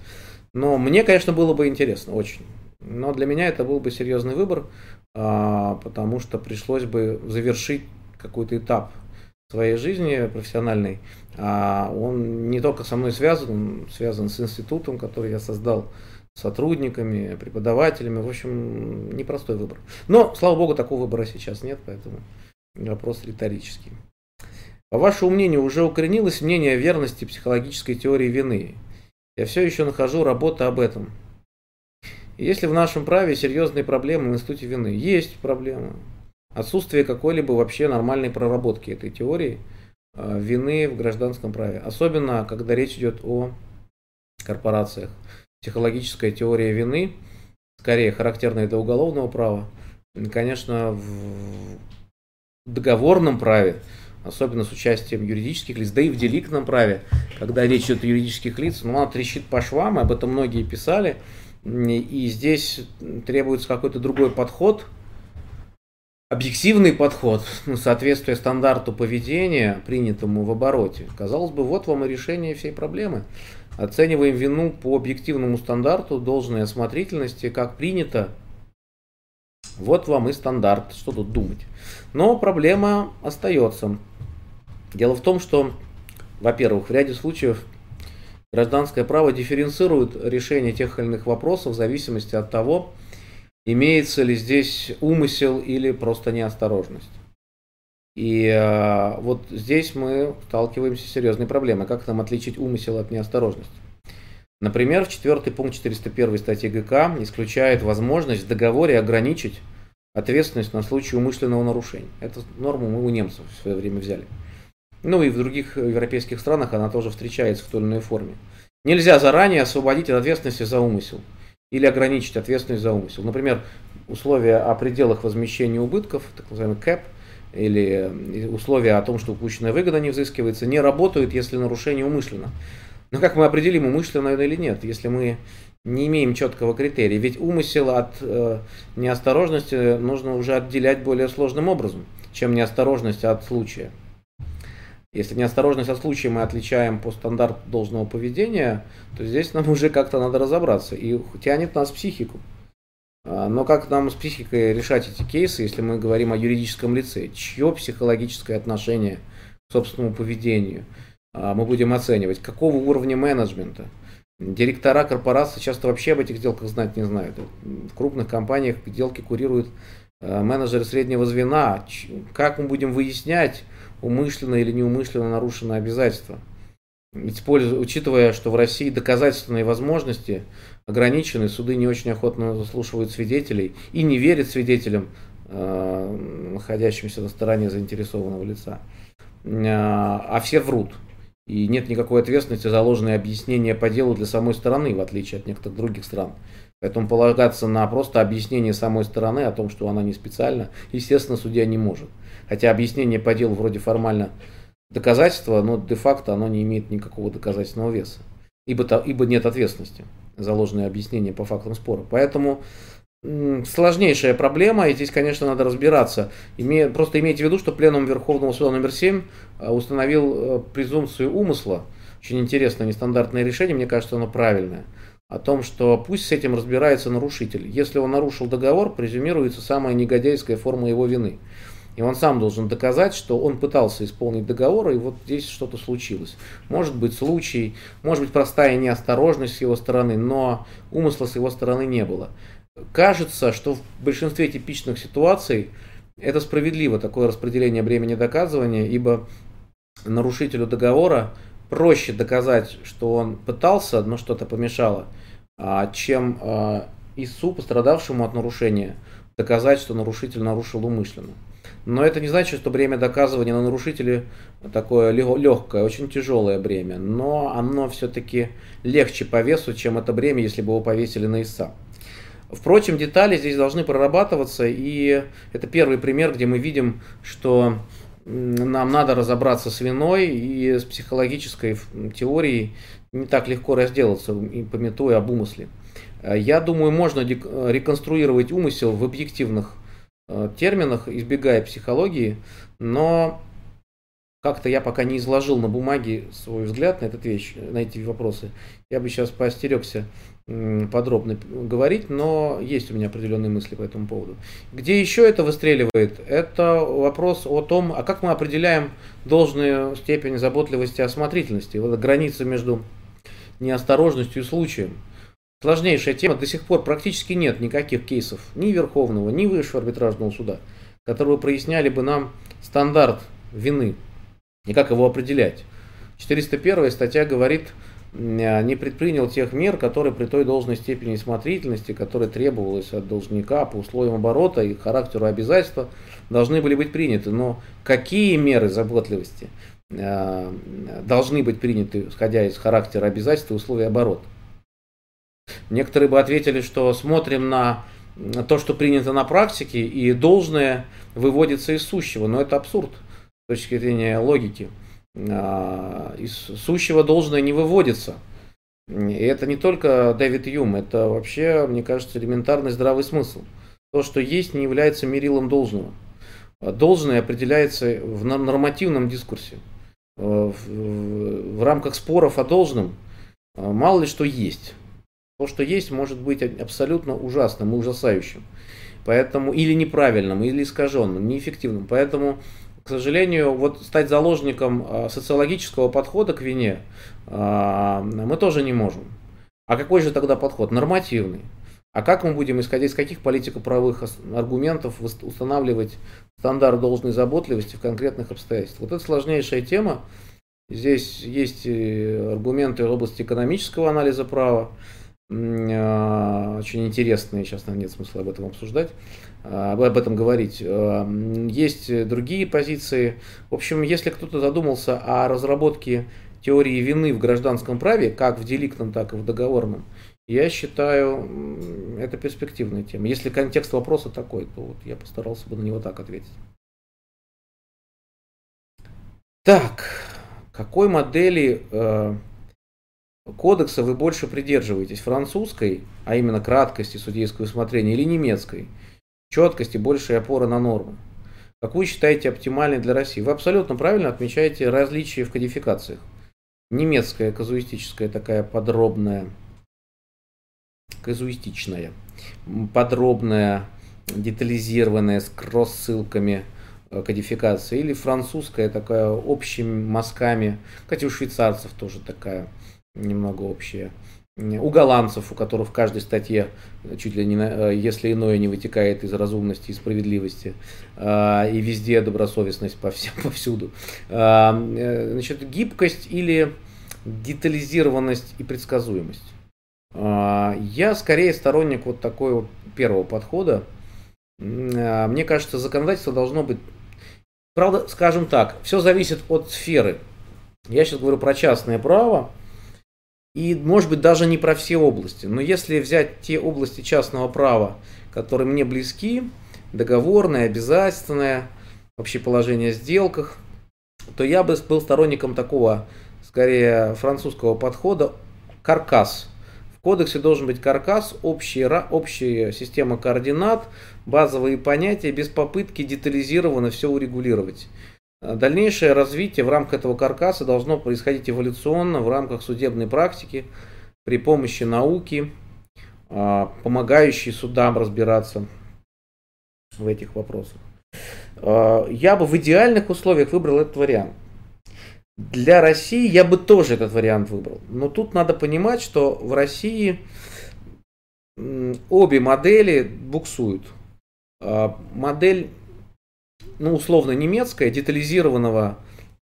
S2: Но мне, конечно, было бы интересно, очень. Но для меня это был бы серьезный выбор, а, потому что пришлось бы завершить какой-то этап своей жизни профессиональной. А он не только со мной связан, он связан с институтом, который я создал, сотрудниками, преподавателями. В общем, непростой выбор. Но, слава богу, такого выбора сейчас нет, поэтому вопрос риторический. По вашему мнению, уже укоренилось мнение о верности психологической теории вины? Я все еще нахожу работу об этом. Если в нашем праве серьезные проблемы в институте вины, есть проблемы. Отсутствие какой-либо вообще нормальной проработки этой теории э, вины в гражданском праве. Особенно, когда речь идет о корпорациях. Психологическая теория вины, скорее характерная для уголовного права, конечно, в договорном праве особенно с участием юридических лиц, да и в деликтном праве, когда речь идет о юридических лицах, ну, она трещит по швам, об этом многие писали, и здесь требуется какой-то другой подход, объективный подход, ну, стандарту поведения, принятому в обороте. Казалось бы, вот вам и решение всей проблемы. Оцениваем вину по объективному стандарту, должной осмотрительности, как принято. Вот вам и стандарт, что тут думать. Но проблема остается. Дело в том, что, во-первых, в ряде случаев гражданское право дифференцирует решение тех или иных вопросов в зависимости от того, имеется ли здесь умысел или просто неосторожность. И э, вот здесь мы сталкиваемся с серьезной проблемой. Как нам отличить умысел от неосторожности? Например, в четвертый пункт 401 статьи ГК исключает возможность в договоре ограничить ответственность на случай умышленного нарушения. Эту норму мы у немцев в свое время взяли. Ну и в других европейских странах она тоже встречается в той или иной форме. Нельзя заранее освободить от ответственности за умысел или ограничить ответственность за умысел. Например, условия о пределах возмещения убытков, так называемый КЭП, или условия о том, что упущенная выгода не взыскивается, не работают, если нарушение умышленно. Но как мы определим, умышленно или нет, если мы не имеем четкого критерия? Ведь умысел от э, неосторожности нужно уже отделять более сложным образом, чем неосторожность от случая. Если неосторожность от случая мы отличаем по стандарту должного поведения, то здесь нам уже как-то надо разобраться. И тянет нас психику. А, но как нам с психикой решать эти кейсы, если мы говорим о юридическом лице? Чье психологическое отношение к собственному поведению а, мы будем оценивать? Какого уровня менеджмента? Директора корпорации часто вообще об этих сделках знать не знают. В крупных компаниях сделки курируют а, менеджеры среднего звена. Как мы будем выяснять, умышленно или неумышленно нарушено обязательство. Используя, учитывая, что в России доказательственные возможности ограничены, суды не очень охотно заслушивают свидетелей и не верят свидетелям, э, находящимся на стороне заинтересованного лица. Э, а все врут. И нет никакой ответственности за ложные объяснения по делу для самой стороны, в отличие от некоторых других стран. Поэтому полагаться на просто объяснение самой стороны о том, что она не специально, естественно, судья не может. Хотя объяснение по делу вроде формально доказательства, но де-факто оно не имеет никакого доказательного веса. Ибо, ибо нет ответственности за ложные объяснения по фактам спора. Поэтому сложнейшая проблема, и здесь, конечно, надо разбираться. Име, просто имейте в виду, что Пленум Верховного Суда номер 7 э, установил э, презумпцию умысла. Очень интересное, нестандартное решение, мне кажется, оно правильное. О том, что пусть с этим разбирается нарушитель. Если он нарушил договор, презюмируется самая негодяйская форма его вины. И он сам должен доказать, что он пытался исполнить договор, и вот здесь что-то случилось. Может быть случай, может быть простая неосторожность с его стороны, но умысла с его стороны не было. Кажется, что в большинстве типичных ситуаций это справедливо, такое распределение бремени доказывания, ибо нарушителю договора проще доказать, что он пытался, но что-то помешало, а, чем а, истцу, пострадавшему от нарушения, доказать, что нарушитель нарушил умышленно. Но это не значит, что бремя доказывания на нарушителе такое легкое, очень тяжелое бремя. Но оно все-таки легче по весу, чем это бремя, если бы его повесили на истца. Впрочем, детали здесь должны прорабатываться, и это первый пример, где мы видим, что нам надо разобраться с виной и с психологической теорией не так легко разделаться, пометуя об умысле. Я думаю, можно реконструировать умысел в объективных э, терминах, избегая психологии, но как-то я пока не изложил на бумаге свой взгляд на, этот вещь, на эти вопросы. Я бы сейчас поостерегся подробно говорить, но есть у меня определенные мысли по этому поводу. Где еще это выстреливает? Это вопрос о том, а как мы определяем должную степень заботливости и осмотрительности, вот граница между неосторожностью и случаем. Сложнейшая тема, до сих пор практически нет никаких кейсов ни Верховного, ни Высшего арбитражного суда, которые проясняли бы нам стандарт вины и как его определять. 401 статья говорит, Э, не предпринял тех мер, которые при той должной степени смотрительности, которая требовалась от должника по условиям оборота и характеру обязательства, должны были быть приняты. Но какие меры заботливости э, должны быть приняты, исходя из характера обязательства и условий оборота? Некоторые бы ответили, что смотрим на то, что принято на практике, и должное выводится из сущего. Но это абсурд с точки зрения логики. А, из сущего должное не выводится. И это не только Дэвид Юм, это вообще, мне кажется, элементарный здравый смысл. То, что есть, не является мерилом должного. Должное определяется в нормативном дискурсе. А, в, в, в рамках споров о должном мало ли что есть. То, что есть, может быть абсолютно ужасным и ужасающим. Поэтому или неправильным, или искаженным, неэффективным. Поэтому к сожалению, вот стать заложником а, социологического подхода к вине а, мы тоже не можем. А какой же тогда подход? Нормативный. А как мы будем, исходя из каких политико-правовых аргументов, устанавливать стандарт должной заботливости в конкретных обстоятельствах? Вот это сложнейшая тема. Здесь есть аргументы в области экономического анализа права, очень интересные, сейчас нам нет смысла об этом обсуждать. А, об этом говорить. А, есть другие позиции. В общем, если кто-то задумался о разработке теории вины в гражданском праве, как в деликтном, так и в договорном, я считаю, это перспективная тема. Если контекст вопроса такой, то вот я постарался бы на него так ответить. Так, какой модели э, кодекса вы больше придерживаетесь? Французской, а именно краткости судейского усмотрения, или немецкой? четкости, большей опоры на нормы. Какую считаете оптимальной для России? Вы абсолютно правильно отмечаете различия в кодификациях. Немецкая казуистическая такая подробная, казуистичная, подробная, детализированная, с кросс-ссылками э, кодификация. Или французская такая общими мазками, кстати, у швейцарцев тоже такая немного общая у голландцев, у которых в каждой статье чуть ли не, э, если иное не вытекает из разумности и справедливости, э, и везде добросовестность по всем, повсюду. Э, значит, гибкость или детализированность и предсказуемость. Я скорее сторонник вот такой вот первого подхода. Мне кажется, законодательство должно быть... Правда, скажем так, все зависит от сферы. Я сейчас говорю про частное право, и, может быть, даже не про все области. Но если взять те области частного права, которые мне близки, договорное, обязательное, вообще положение о сделках, то я бы был сторонником такого, скорее, французского подхода, каркас. В кодексе должен быть каркас, общая, общая система координат, базовые понятия, без попытки детализированно все урегулировать. Э, дальнейшее развитие в рамках этого каркаса должно происходить эволюционно в рамках судебной практики при помощи науки, э, помогающей судам разбираться в этих вопросах. Э, я бы в идеальных условиях выбрал этот вариант. Для России я бы тоже этот вариант выбрал. Но тут надо понимать, что в России обе модели буксуют. Модель ну, условно немецкое, детализированного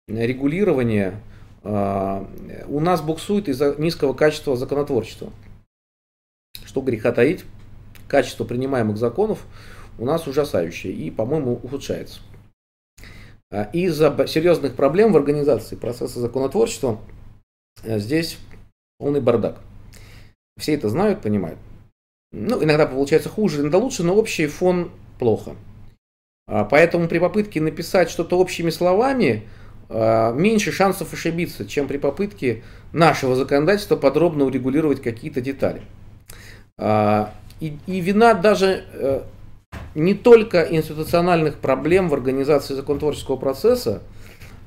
S2: регулирования а, у нас буксует из-за низкого качества законотворчества. Что греха таить, качество принимаемых законов у нас ужасающее и, по-моему, ухудшается. А, из-за серьезных проблем в организации процесса законотворчества э, здесь полный бардак. Все это знают, понимают. Ну, иногда получается хуже, иногда лучше, но общий фон плохо. А, поэтому при попытке написать что-то общими словами а, меньше шансов ошибиться, чем при попытке нашего законодательства подробно урегулировать какие-то детали. И, и вина даже э, не только институциональных проблем в организации законотворческого процесса,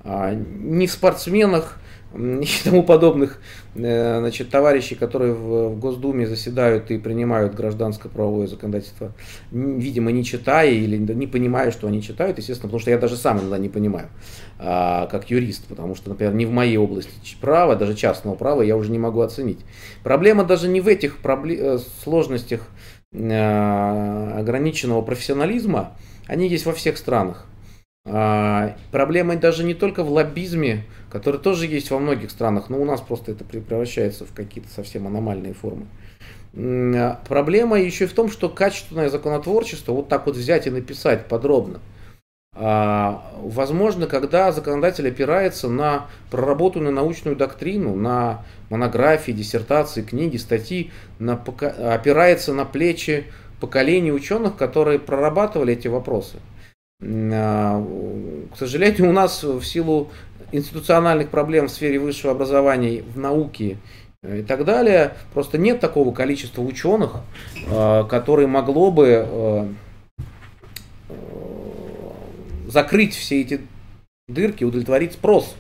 S2: а не в спортсменах и тому подобных э, значит, товарищей, которые в Госдуме заседают и принимают гражданско-правовое законодательство, видимо, не читая или не понимая, что они читают, естественно, потому что я даже сам иногда не понимаю, а, как юрист, потому что, например, не в моей области права, даже частного права, я уже не могу оценить. Проблема даже не в этих э, сложностях Э, ограниченного профессионализма, они есть во всех странах. А, проблема даже не только в лоббизме, который тоже есть во многих странах, но у нас просто это превращается в какие-то совсем аномальные формы. А, проблема еще и в том, что качественное законотворчество вот так вот взять и написать подробно – а, возможно, когда законодатель опирается на проработанную научную доктрину, на монографии, диссертации, книги, статьи, на, опирается на плечи поколений ученых, которые прорабатывали эти вопросы. А, к сожалению, у нас в силу институциональных проблем в сфере высшего образования, в науке и так далее, просто нет такого количества ученых, а, которые могло бы закрыть все эти дырки, удовлетворить спрос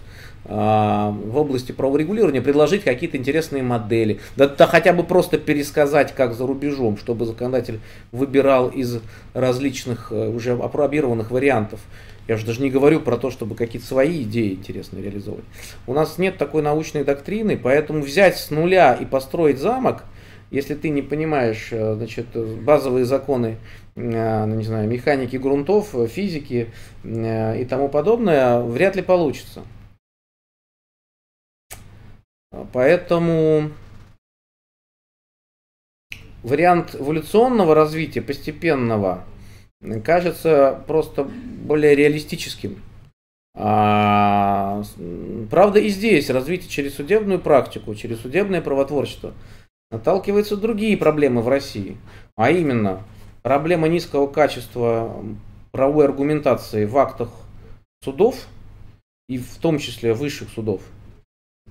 S2: в области праворегулирования, предложить какие-то интересные модели, да, да хотя бы просто пересказать, как за рубежом, чтобы законодатель выбирал из различных э, уже опробированных вариантов. Я же даже не говорю про то, чтобы какие-то свои идеи интересные реализовывать. У нас нет такой научной доктрины, поэтому взять с нуля и построить замок, если ты не понимаешь э, значит, базовые законы Э, ну, не знаю, механики грунтов, физики э, и тому подобное, вряд ли получится. Поэтому вариант эволюционного развития, постепенного, кажется просто более реалистическим. А, правда, и здесь развитие через судебную практику, через судебное правотворчество наталкиваются другие проблемы в России. А именно, проблема низкого качества правовой аргументации в актах судов, и в том числе высших судов.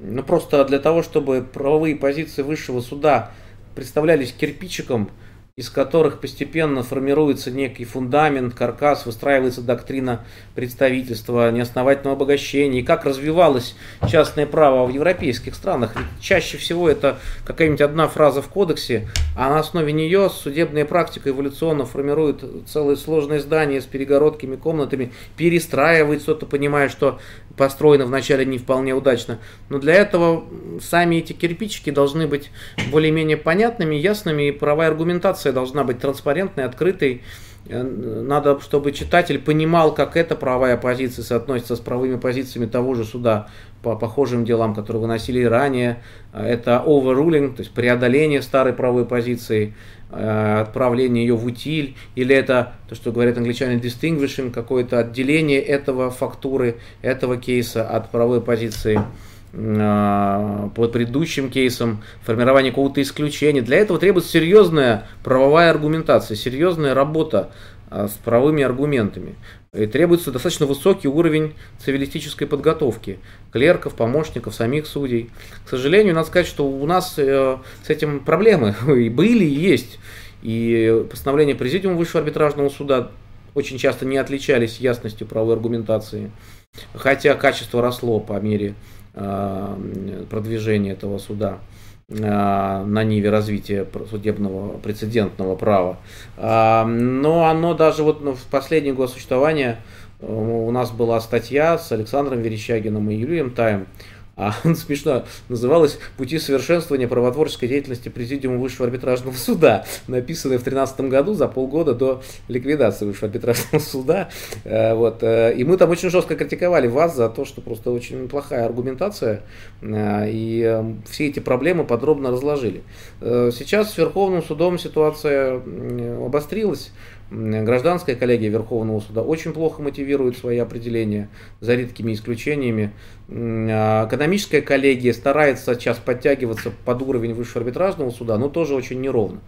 S2: Ну просто для того, чтобы правовые позиции высшего суда представлялись кирпичиком из которых постепенно формируется некий фундамент, каркас, выстраивается доктрина представительства, неосновательного обогащения, и как развивалось частное право в европейских странах. Ведь чаще всего это какая-нибудь одна фраза в кодексе, а на основе нее судебная практика эволюционно формирует целое сложное здание с перегородками, комнатами, перестраивает что-то, понимая, что построено вначале не вполне удачно. Но для этого сами эти кирпичики должны быть более-менее понятными, ясными, и правовая аргументация должна быть транспарентной, открытой. Э, надо, чтобы читатель понимал, как эта правовая позиция соотносится с правовыми позициями того же суда по похожим делам, которые выносили ранее. Это overruling, то есть преодоление старой правовой позиции, э, отправление ее в утиль, или это, то, что говорят англичане, distinguishing, какое-то отделение этого фактуры, этого кейса от правовой позиции э, под предыдущим кейсом, формирование какого-то исключения. Для этого требуется серьезная правовая аргументация, серьезная работа э, с правовыми аргументами. И требуется достаточно высокий уровень цивилистической подготовки клерков, помощников, самих судей. К сожалению, надо сказать, что у нас э, с этим проблемы и были, и есть. И постановления Президиума Высшего арбитражного суда очень часто не отличались ясностью правовой аргументации, хотя качество росло по мере продвижения этого суда. Э, на ниве развития судебного прецедентного права. А, но оно даже вот ну, в последний год существования э, у нас была статья с Александром Верещагиным и Юрием Таем а смешно называлась «Пути совершенствования правотворческой деятельности Президиума Высшего арбитражного суда», написанная в 2013 году за полгода до ликвидации Высшего арбитражного суда. Э, вот. Э, и мы там очень жестко критиковали вас за то, что просто очень плохая аргументация, э, и все эти проблемы подробно разложили. Сейчас с Верховным судом ситуация обострилась. Гражданская коллегия Верховного суда очень плохо мотивирует свои определения, за редкими исключениями. А, экономическая коллегия старается сейчас подтягиваться под уровень высшего арбитражного суда, но тоже очень неровно.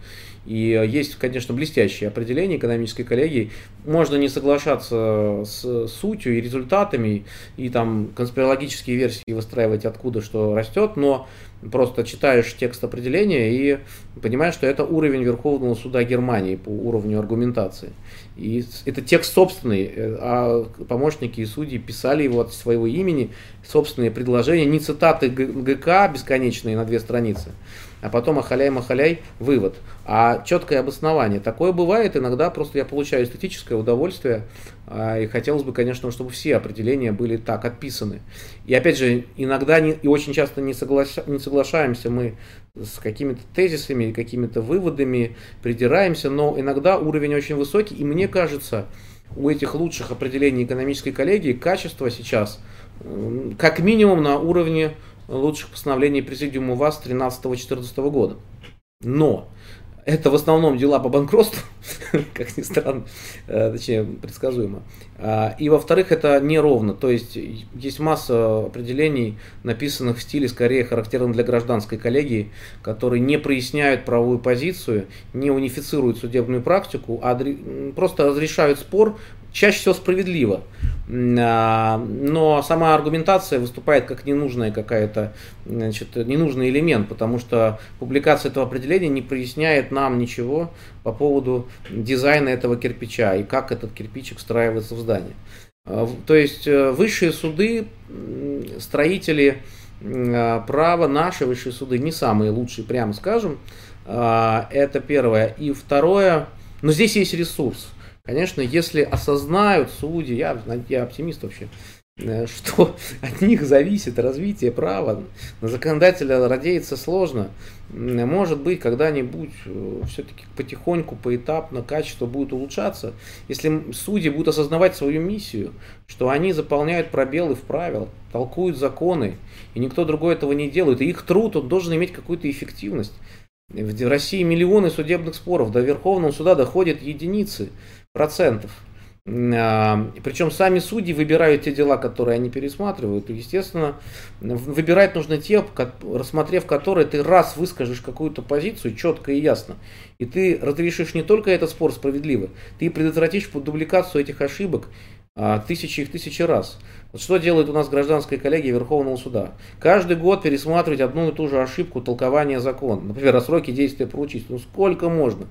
S2: И есть, конечно, блестящие определения экономической коллегии. Можно не соглашаться с сутью и результатами, и там конспирологические версии выстраивать, откуда что растет, но просто читаешь текст определения и понимаешь, что это уровень Верховного суда Германии по уровню аргументации. И это текст собственный, э, а помощники и судьи писали его от своего имени, собственные предложения, не цитаты ГК бесконечные на две страницы, а потом ахаляй-махаляй, вывод. А четкое обоснование. Такое бывает, иногда просто я получаю эстетическое удовольствие, а, и хотелось бы, конечно, чтобы все определения были так отписаны. И опять же, иногда не, и очень часто не, соглаш, не соглашаемся мы с какими-то тезисами, какими-то выводами, придираемся, но иногда уровень очень высокий, и мне кажется, у этих лучших определений экономической коллегии качество сейчас как минимум на уровне лучших постановлений Президиума ВАЗ 13-14 года. Но это в основном дела по банкротству, как ни странно, э, точнее предсказуемо. А, и во-вторых, это неровно, то есть есть масса определений, написанных в стиле скорее характерном для гражданской коллегии, которые не проясняют правовую позицию, не унифицируют судебную практику, а просто разрешают спор чаще всего справедливо. А, но сама аргументация выступает как ненужная какая-то, значит, ненужный элемент, потому что публикация этого определения не проясняет нам ничего по поводу дизайна этого кирпича и как этот кирпич встраивается в здание. А, то есть э, высшие суды, строители а, права, наши высшие суды не самые лучшие, прямо скажем. Это первое. И второе, но здесь есть ресурс. Конечно, если осознают судьи, я, я оптимист вообще, э, что от них зависит развитие права, на законодателя радеется сложно. Может быть, когда-нибудь э, все-таки потихоньку, поэтапно качество будет улучшаться, если судьи будут осознавать свою миссию, что они заполняют пробелы в правилах, толкуют законы, и никто другой этого не делает, и их труд он должен иметь какую-то эффективность. В России миллионы судебных споров, до Верховного суда доходят единицы процентов. А, Причем сами судьи выбирают те дела, которые они пересматривают. И, естественно, выбирать нужно те, рассмотрев которые ты раз выскажешь какую-то позицию четко и ясно. И ты разрешишь не только этот спор справедливо, ты предотвратишь дубликацию этих ошибок а, тысячи их тысячи раз. Вот что делает у нас гражданская коллегия Верховного суда? Каждый год пересматривать одну и ту же ошибку толкования закона. Например, о сроке действия поручительства. Ну сколько можно?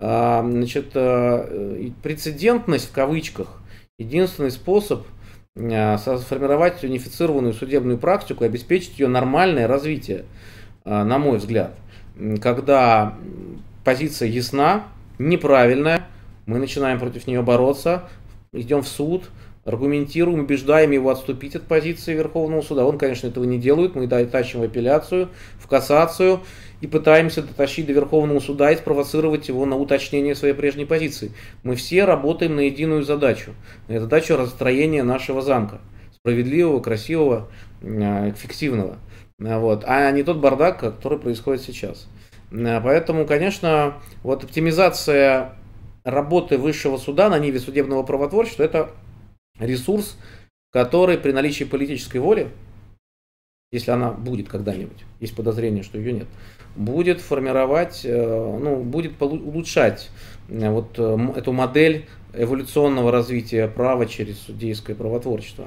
S2: А, значит, э, прецедентность в кавычках единственный способ а, сформировать унифицированную судебную практику и обеспечить ее нормальное развитие, а, на мой взгляд. Когда позиция ясна, неправильная, мы начинаем против нее бороться, идем в суд, аргументируем, убеждаем его отступить от позиции Верховного суда. Он, конечно, этого не делает, мы тащим в апелляцию, в кассацию и пытаемся дотащить до Верховного суда и спровоцировать его на уточнение своей прежней позиции. Мы все работаем на единую задачу, на задачу расстроения нашего замка. Справедливого, красивого, а, эффективного. Вот, а не тот бардак, который происходит сейчас. Поэтому, конечно, вот оптимизация работы высшего суда на ниве судебного правотворчества – это ресурс, который при наличии политической воли, если она будет когда-нибудь, есть подозрение, что ее нет, будет формировать, э, ну, будет улучшать э, вот э, эту модель эволюционного развития права через судейское правотворчество.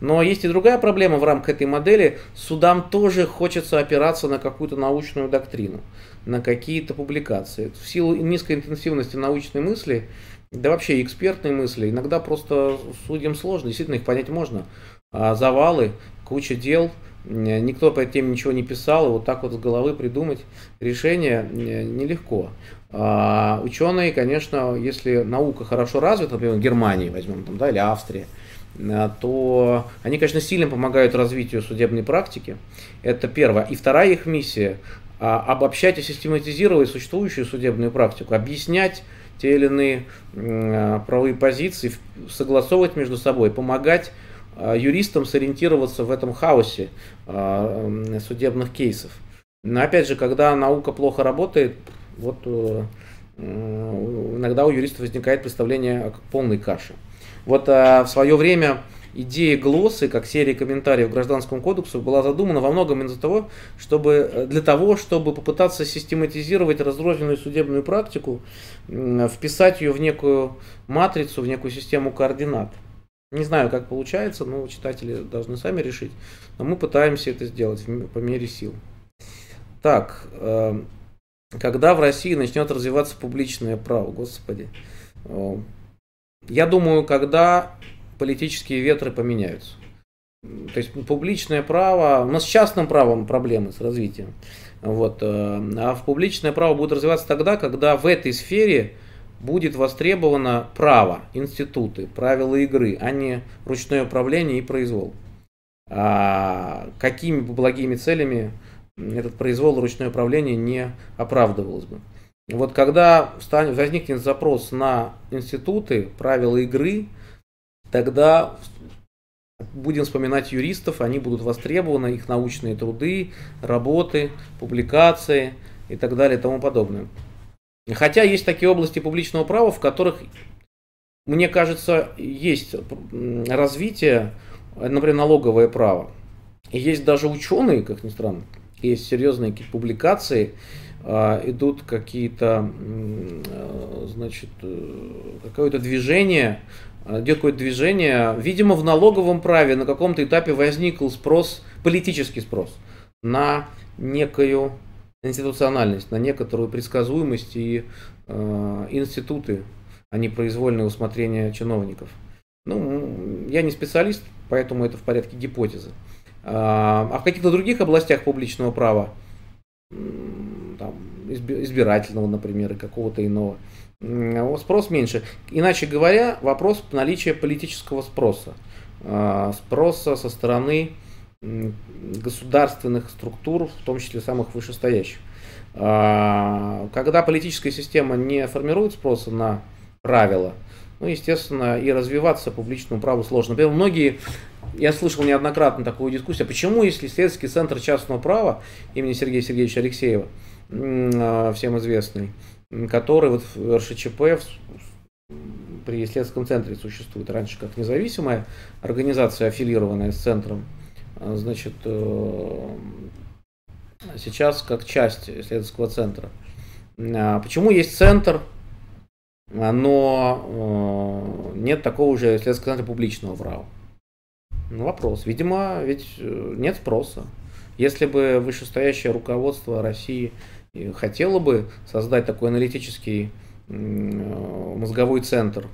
S2: Но есть и другая проблема в рамках этой модели. Судам тоже хочется опираться на какую-то научную доктрину, на какие-то публикации. В силу низкой интенсивности научной мысли, да вообще экспертной мысли, иногда просто судьям сложно, действительно их понять можно. А завалы, куча дел – Никто по этой теме ничего не писал, и вот так вот с головы придумать решение нелегко. А ученые, конечно, если наука хорошо развита, например, Германии возьмем, там, да, или Австрия, то они, конечно, сильно помогают развитию судебной практики. Это первое. И вторая их миссия – обобщать и систематизировать существующую судебную практику, объяснять те или иные правовые позиции, согласовывать между собой, помогать юристам сориентироваться в этом хаосе судебных кейсов. Но опять же, когда наука плохо работает, вот э, иногда у юристов возникает представление о полной каше. Вот а, в свое время идея глоссы, как серия комментариев к Гражданскому кодексу, была задумана во многом из-за того, чтобы, э, для того, чтобы попытаться систематизировать разрозненную судебную практику, вписать ее в некую матрицу, в некую систему координат. Не знаю, как получается, но читатели должны сами решить. Но мы пытаемся это сделать по мере сил. Так, э, когда в России начнет развиваться публичное право, господи. Я думаю, когда политические ветры поменяются. То есть публичное право, у нас с частным правом проблемы с развитием. Вот, э, а в публичное право будет развиваться тогда, когда в этой сфере будет востребовано право, институты, правила игры, а не ручное управление и произвол. А какими бы благими целями этот произвол ручное управление не оправдывалось бы. Вот когда возникнет запрос на институты, правила игры, тогда будем вспоминать юристов, они будут востребованы, их научные труды, работы, публикации и так далее и тому подобное. Хотя есть такие области публичного права, в которых, мне кажется, есть развитие, например, налоговое право. И есть даже ученые, как ни странно, есть серьезные какие-то публикации, а, идут какие-то, а, значит, э, какое-то движение, а, идет какое-то движение, видимо, в налоговом праве на каком-то этапе возникл спрос, политический спрос на некую институциональность, на некоторую предсказуемость и э, институты, а не произвольное усмотрение чиновников. Ну, я не специалист, поэтому это в порядке гипотезы. А, а в каких-то других областях публичного права, там, избирательного, например, и какого-то иного, спрос меньше. Иначе говоря, вопрос наличия политического спроса. А, спроса со стороны государственных структур, в том числе самых вышестоящих. А, когда политическая система не формирует спроса на правила, ну, естественно, и развиваться публичному праву сложно. Например, многие я слышал неоднократно такую дискуссию, почему, если Следственный центр частного права имени Сергея Сергеевича Алексеева, а, всем известный, который вот в РШЧП при Следственном центре существует раньше как независимая организация, аффилированная с центром, значит, э, сейчас как часть исследовательского центра. А, почему есть центр, но э, нет такого же исследовательского центра публичного права? Ну, вопрос. Видимо, ведь э, нет спроса. Если бы вышестоящее руководство России э, хотело бы создать такой аналитический э, мозговой центр,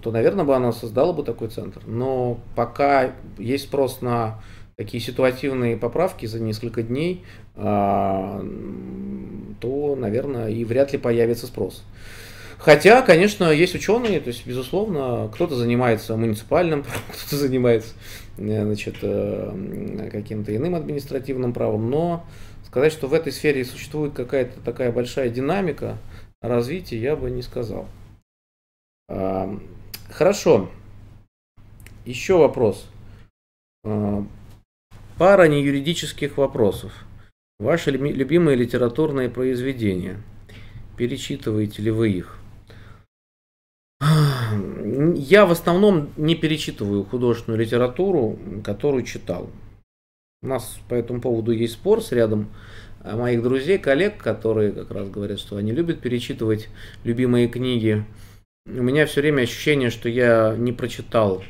S2: то, наверное, бы оно создало бы такой центр. Но пока есть спрос на такие ситуативные поправки за несколько дней, а, то, наверное, и вряд ли появится спрос. Хотя, конечно, есть ученые, то есть, безусловно, кто-то занимается муниципальным кто-то занимается Э, значит, э, каким-то иным административным правом, но сказать, что в этой сфере существует какая-то такая большая динамика развития, я бы не сказал. А, хорошо. Еще вопрос. А, пара неюридических вопросов. Ваши любимые литературные произведения. Перечитываете ли вы их? Я в основном не перечитываю художественную литературу, которую читал. У нас по этому поводу есть спор с рядом э, моих друзей, коллег, которые как раз говорят, что они любят перечитывать любимые книги. У меня все время ощущение, что я не прочитал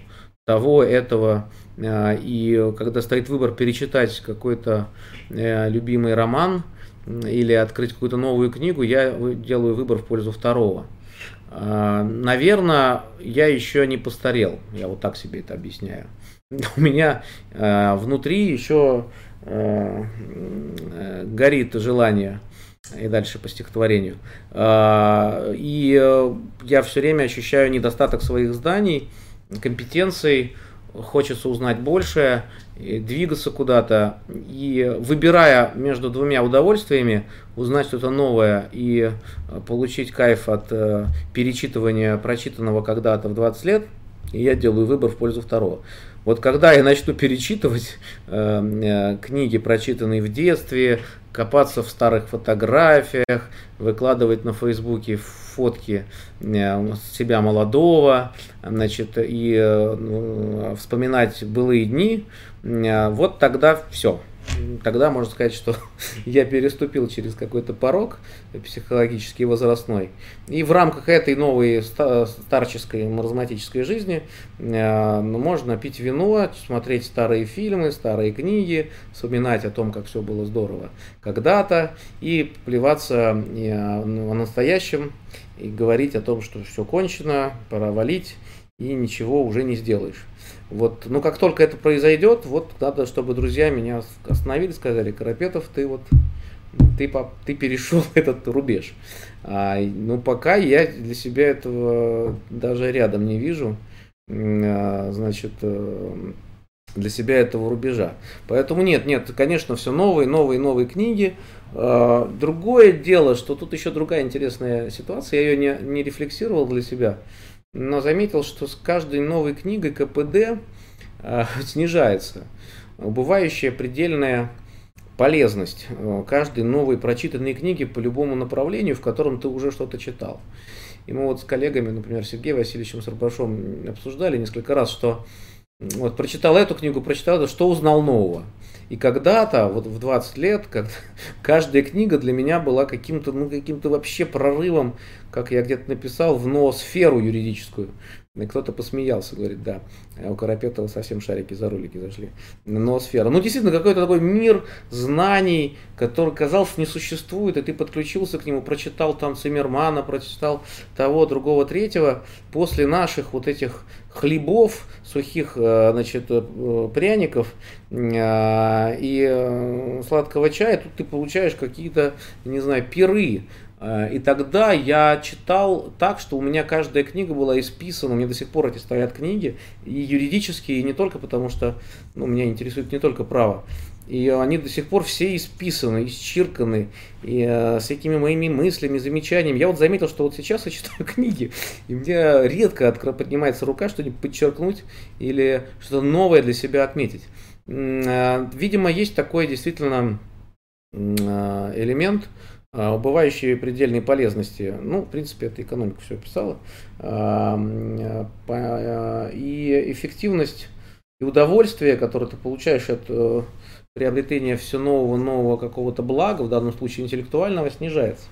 S2: того, этого. Э, и когда стоит выбор перечитать какой-то э, любимый роман или открыть какую-то новую книгу, я делаю выбор в пользу второго. А, Наверное, я еще не постарел, я вот так себе это объясняю. У меня э, внутри еще э, э, горит желание и дальше по стихотворению. Э, и э, я все время ощущаю недостаток своих зданий, компетенций хочется узнать больше, двигаться куда-то. И выбирая между двумя удовольствиями, узнать что-то новое и получить кайф от перечитывания прочитанного когда-то в 20 лет, я делаю выбор в пользу второго. Вот когда я начну перечитывать э, книги, прочитанные в детстве, копаться в старых фотографиях, выкладывать на Фейсбуке фотки э, себя молодого, значит, и э, вспоминать былые дни, э, вот тогда все тогда можно сказать, что я переступил через какой-то порог психологический возрастной. И в рамках этой новой старческой маразматической жизни ну, можно пить вино, смотреть старые фильмы, старые книги, вспоминать о том, как все было здорово когда-то, и плеваться о настоящем, и говорить о том, что все кончено, пора валить, и ничего уже не сделаешь. Вот, ну как только это произойдет, вот надо, чтобы друзья меня остановили, сказали, Карапетов, ты вот ты, ты перешел этот рубеж. А, ну пока я для себя этого даже рядом не вижу. А, значит, э, для себя этого рубежа. Поэтому нет, нет, конечно, все новые, новые, новые книги. А, другое дело, что тут еще другая интересная ситуация, я ее не, не рефлексировал для себя но заметил, что с каждой новой книгой КПД э, снижается. Убывающая предельная полезность э, каждой новой прочитанной книги по любому направлению, в котором ты уже что-то читал. И мы вот с коллегами, например, Сергеем Васильевичем Сарбашом обсуждали несколько раз, что вот прочитал эту книгу, прочитал это, что узнал нового. И когда-то, вот в 20 лет, когда, каждая книга для меня была каким-то, ну, каким-то вообще прорывом, как я где-то написал, в ноосферу юридическую. И кто-то посмеялся, говорит, да, а у Карапетова совсем шарики за ролики зашли. Ноосфера. Ну, действительно, какой-то такой мир знаний, который, казалось, не существует, и ты подключился к нему, прочитал там Циммермана, прочитал того, другого, третьего. После наших вот этих хлебов, сухих, э, значит, э, пряников э, и сладкого чая, тут ты получаешь какие-то, не знаю, пиры и тогда я читал так, что у меня каждая книга была исписана, у меня до сих пор эти стоят книги, и юридические, и не только потому, что ну, меня интересует не только право. И они до сих пор все исписаны, исчирканы, и э, с этими моими мыслями, замечаниями. Я вот заметил, что вот сейчас я читаю книги, и мне редко поднимается рука что-нибудь подчеркнуть или что-то новое для себя отметить. Э, видимо, есть такой действительно э, элемент, а, убывающие предельные полезности, ну, в принципе, это экономика все описала, а, а, и эффективность и удовольствие, которое ты получаешь от э, приобретения все нового, нового какого-то блага, в данном случае интеллектуального, снижается.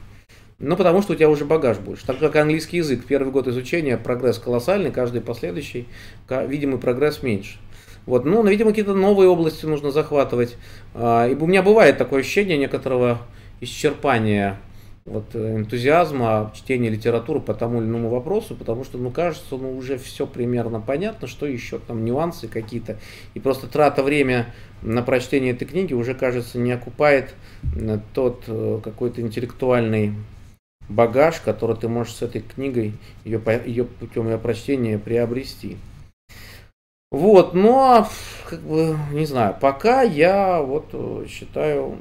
S2: Ну, потому что у тебя уже багаж больше. Так как английский язык, первый год изучения, прогресс колоссальный, каждый последующий, видимый прогресс меньше. Вот, ну, видимо, какие-то новые области нужно захватывать. И у меня бывает такое ощущение некоторого исчерпание вот, э, энтузиазма чтения литературы по тому или иному вопросу, потому что, ну, кажется, ну, уже все примерно понятно, что еще там нюансы какие-то. И просто трата время на прочтение этой книги уже, кажется, не окупает э, тот э, какой-то интеллектуальный багаж, который ты можешь с этой книгой, ее, ее путем ее прочтения приобрести. Вот, но, как бы, не знаю, пока я вот э, считаю,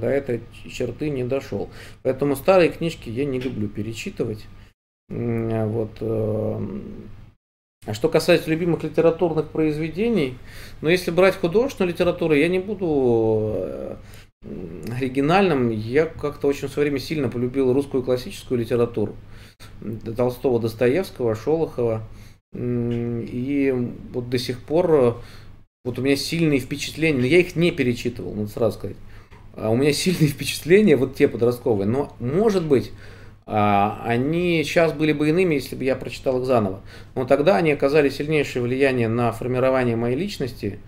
S2: до этой черты не дошел. Поэтому старые книжки я не люблю перечитывать. Вот. Э, а что касается любимых литературных произведений, но ну, если брать художественную литературу, я не буду э, оригинальным. Я как-то очень в свое время сильно полюбил русскую классическую литературу. Толстого, Достоевского, Шолохова. И вот до сих пор э, вот у меня сильные впечатления, но я их не перечитывал, надо сразу сказать. А у меня сильные впечатления, вот те подростковые, но может быть, а, они сейчас были бы иными, если бы я прочитал их заново. Но тогда они оказали сильнейшее влияние на формирование моей личности,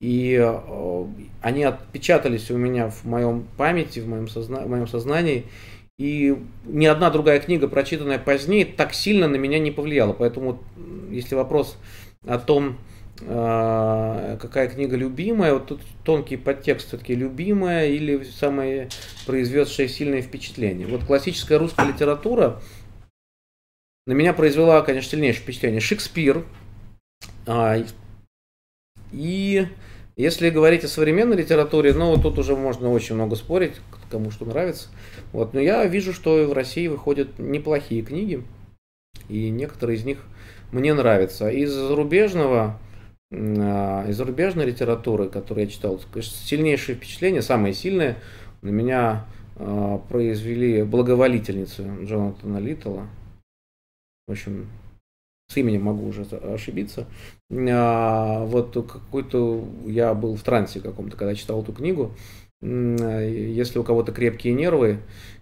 S2: и э, они отпечатались у меня в моем памяти, в моем, созна... в моем сознании, и ни одна другая книга, прочитанная позднее, так сильно на меня не повлияла. Поэтому, если вопрос о том, а, какая книга любимая, вот тут тонкий подтекст все-таки любимая или самая произведшая сильное впечатление. Вот классическая русская литература на меня произвела, конечно, сильнейшее впечатление. Шекспир, а, И если говорить о современной литературе, ну, тут уже можно очень много спорить, кому что нравится. Вот. Но я вижу, что в России выходят неплохие книги, и некоторые из них мне нравятся. Из зарубежного, а, из зарубежной литературы, которую я читал, сильнейшее впечатление, самое сильное, на меня а, произвели благоволительницы Джонатана Литтла. В общем, с именем могу уже ошибиться. А, вот какой-то я был в трансе каком-то, когда читал эту книгу. Если у кого-то крепкие нервы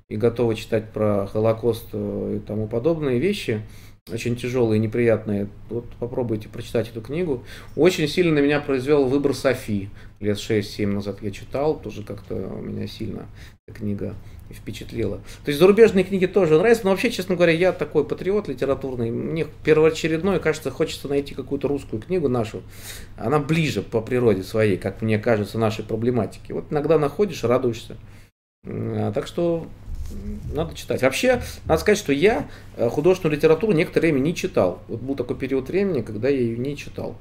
S2: и готовы читать про Холокост э, и тому подобные вещи, очень тяжелые неприятные. Вот попробуйте прочитать эту книгу. Очень сильно на меня произвел выбор Софи. Лет 6-7 назад я читал, тоже как-то меня сильно эта книга впечатлила. То есть зарубежные книги тоже нравятся, но вообще, честно говоря, я такой патриот литературный. Мне первоочередной, кажется, хочется найти какую-то русскую книгу нашу. Она ближе по природе своей, как мне кажется, нашей проблематике. Вот иногда находишь, радуешься. А, так что надо читать. Вообще, надо сказать, что я э, художественную литературу некоторое время не читал. Вот был такой период времени, когда я ее не читал.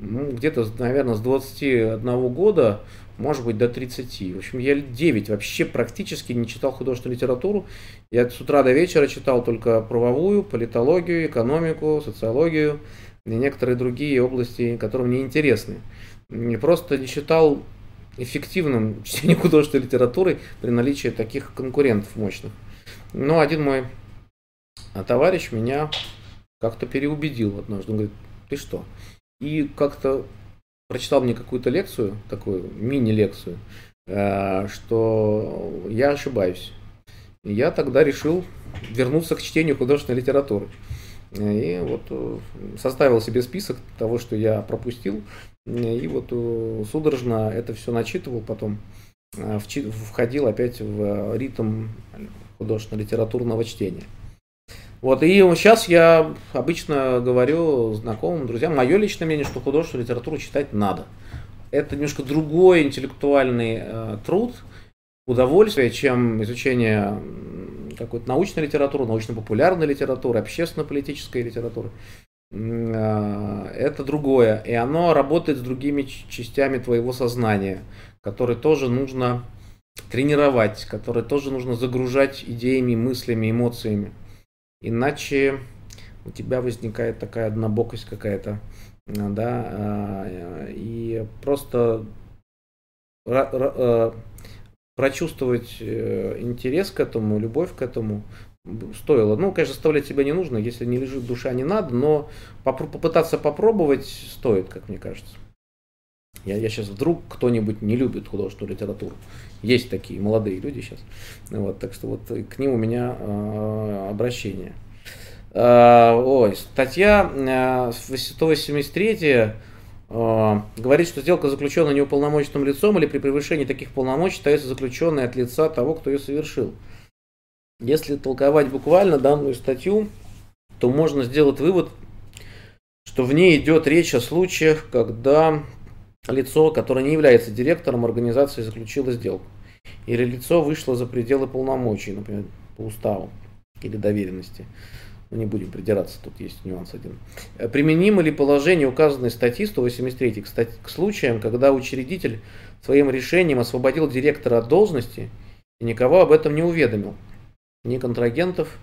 S2: Ну, где-то, наверное, с 21 года, может быть, до 30. В общем, я лет 9 вообще практически не читал художественную литературу. Я с утра до вечера читал только правовую, политологию, экономику, социологию и некоторые другие области, которые мне интересны. Не просто не читал эффективным чтением художественной литературы при наличии таких конкурентов мощных. Но один мой товарищ меня как-то переубедил однажды. Он говорит, ты что? И как-то прочитал мне какую-то лекцию, такую мини-лекцию, э, что я ошибаюсь. И я тогда решил вернуться к чтению художественной литературы. И вот э, составил себе список того, что я пропустил, и вот э, судорожно это все начитывал, потом входил опять в ритм художественно-литературного чтения. Вот, и сейчас я обычно говорю знакомым, друзьям, мое личное мнение, что художественную литературу читать надо. Это немножко другой интеллектуальный э, труд, удовольствие, чем изучение какой-то научной литературы, научно-популярной литературы, общественно-политической литературы. А, это другое. И оно работает с другими частями твоего сознания, которые тоже нужно тренировать, которые тоже нужно загружать идеями, мыслями, эмоциями. Иначе у тебя возникает такая однобокость какая-то, а, да, а, и просто прочувствовать э, интерес к этому, любовь к этому стоило. Ну, конечно, заставлять себя не нужно, если не лежит душа, не надо, но попытаться попробовать стоит, как мне кажется. Я, я сейчас вдруг кто-нибудь не любит художественную литературу. Есть такие молодые люди сейчас. Вот, так что вот к ним у меня э, обращение. Э, ой, статья э, 183 э, говорит, что сделка заключена неуполномоченным лицом или при превышении таких полномочий остается заключенной от лица того, кто ее совершил. Если толковать буквально данную статью, то можно сделать вывод, что в ней идет речь о случаях, когда лицо, которое не является директором организации, заключило сделку. Или лицо вышло за пределы полномочий, например, по уставу или доверенности. Но не будем придираться, тут есть нюанс один. Применимо ли положение указанной статьи 183 к, к случаям, когда учредитель своим решением освободил директора от должности и никого об этом не уведомил? ни контрагентов,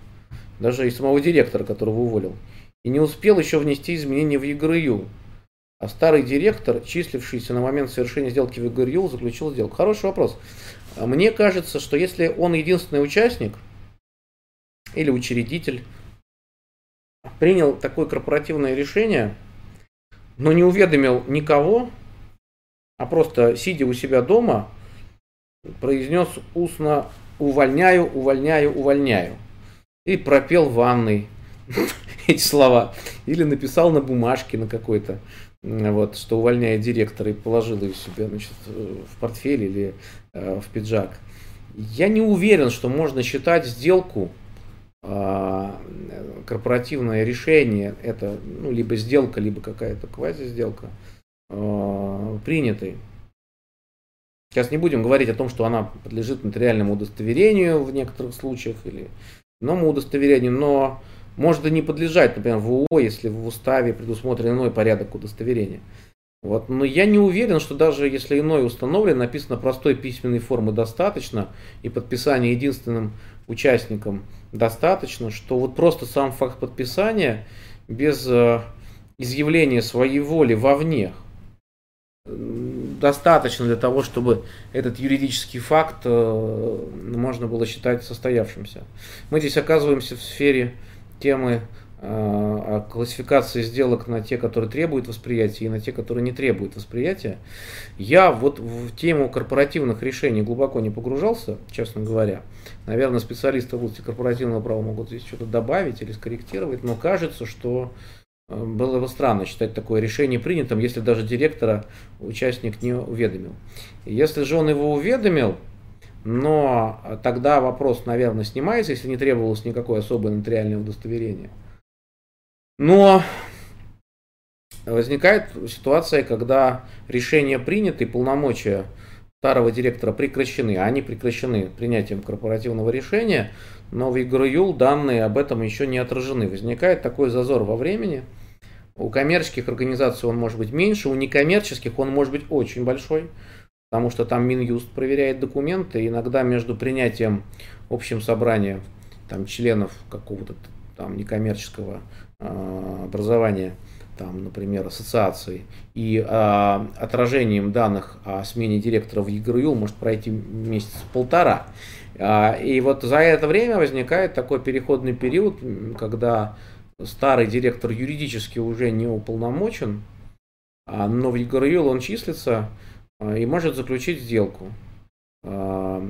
S2: даже и самого директора, которого уволил. И не успел еще внести изменения в ЕГРЮ. А старый директор, числившийся на момент совершения сделки в ЕГРЮ, заключил сделку. Хороший вопрос. Мне кажется, что если он единственный участник или учредитель, принял такое корпоративное решение, но не уведомил никого, а просто сидя у себя дома, произнес устно увольняю, увольняю, увольняю. И пропел в ванной эти слова. Или написал на бумажке на какой-то, вот, что увольняет директора и положил ее себе значит, в портфель или э, в пиджак. Я не уверен, что можно считать сделку э, корпоративное решение, это ну, либо сделка, либо какая-то квази-сделка, э, принятой. Сейчас не будем говорить о том, что она подлежит нотариальному удостоверению в некоторых случаях или иному удостоверению, но может и не подлежать, например, в УО, если в уставе предусмотрен иной порядок удостоверения. Вот. Но я не уверен, что даже если иное установлено, написано простой письменной формы достаточно, и подписание единственным участником достаточно, что вот просто сам факт подписания без э, изъявления своей воли вовне достаточно для того, чтобы этот юридический факт э, можно было считать состоявшимся. Мы здесь оказываемся в сфере темы э, классификации сделок на те, которые требуют восприятия, и на те, которые не требуют восприятия. Я вот в тему корпоративных решений глубоко не погружался, честно говоря. Наверное, специалисты в области корпоративного права могут здесь что-то добавить или скорректировать, но кажется, что было бы странно считать такое решение принятым, если даже директора участник не уведомил. Если же он его уведомил, но тогда вопрос, наверное, снимается, если не требовалось никакое особое нотариальное удостоверение. Но возникает ситуация, когда решение принято и полномочия старого директора прекращены, а они прекращены принятием корпоративного решения, но в ЕГРЮЛ данные об этом еще не отражены. Возникает такой зазор во времени – у коммерческих организаций он может быть меньше, у некоммерческих он может быть очень большой, потому что там Минюст проверяет документы, иногда между принятием общим собрания там, членов какого-то там некоммерческого э, образования, там, например, ассоциации, и э, отражением данных о смене директора в ЕГРЮ может пройти месяц полтора. Э, и вот за это время возникает такой переходный период, когда старый директор юридически уже не уполномочен, а, но в ЕГРЮЛ он числится а, и может заключить сделку а,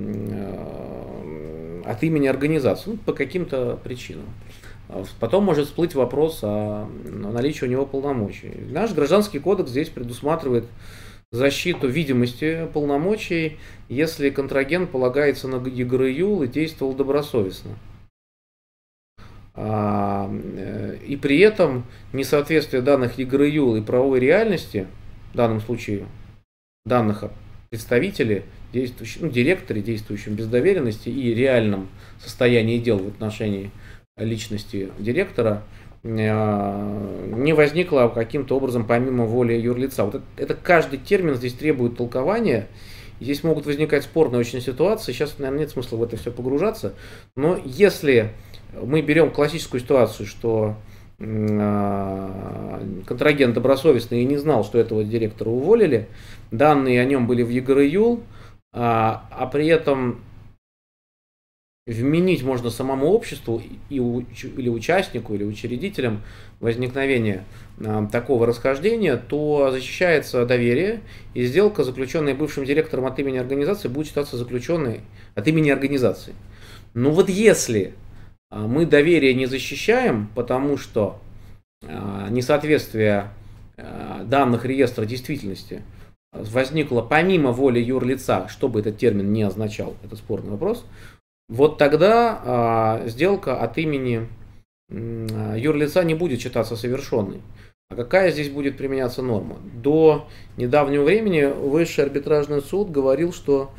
S2: от имени организации ну, по каким-то причинам. Потом может всплыть вопрос о наличии у него полномочий. Наш гражданский кодекс здесь предусматривает защиту видимости полномочий, если контрагент полагается на ЕГРЮЛ и действовал добросовестно. А, э, и при этом несоответствие данных ЕГРЮЛ и правовой реальности, в данном случае данных о представителе, действующем, ну, директоре, действующем без доверенности и реальном состоянии дел в отношении личности директора, э, не возникло каким-то образом помимо воли юрлица. Вот это, это каждый термин здесь требует толкования. Здесь могут возникать спорные очень ситуации. Сейчас, наверное, нет смысла в это все погружаться. Но если мы берем классическую ситуацию, что контрагент добросовестный и не знал, что этого директора уволили, данные о нем были в ЕГРЮЛ, а, а при этом вменить можно самому обществу и, или участнику, или учредителям возникновения а, такого расхождения, то защищается доверие, и сделка, заключенная бывшим директором от имени организации, будет считаться заключенной от имени организации. Но вот если а, мы доверие не защищаем, потому что а, несоответствие а, данных реестра действительности возникло помимо воли юрлица, что бы этот термин не означал, это спорный вопрос, вот тогда сделка от имени юрлица не будет считаться совершенной. А какая здесь будет применяться норма? До недавнего времени Высший арбитражный суд говорил, что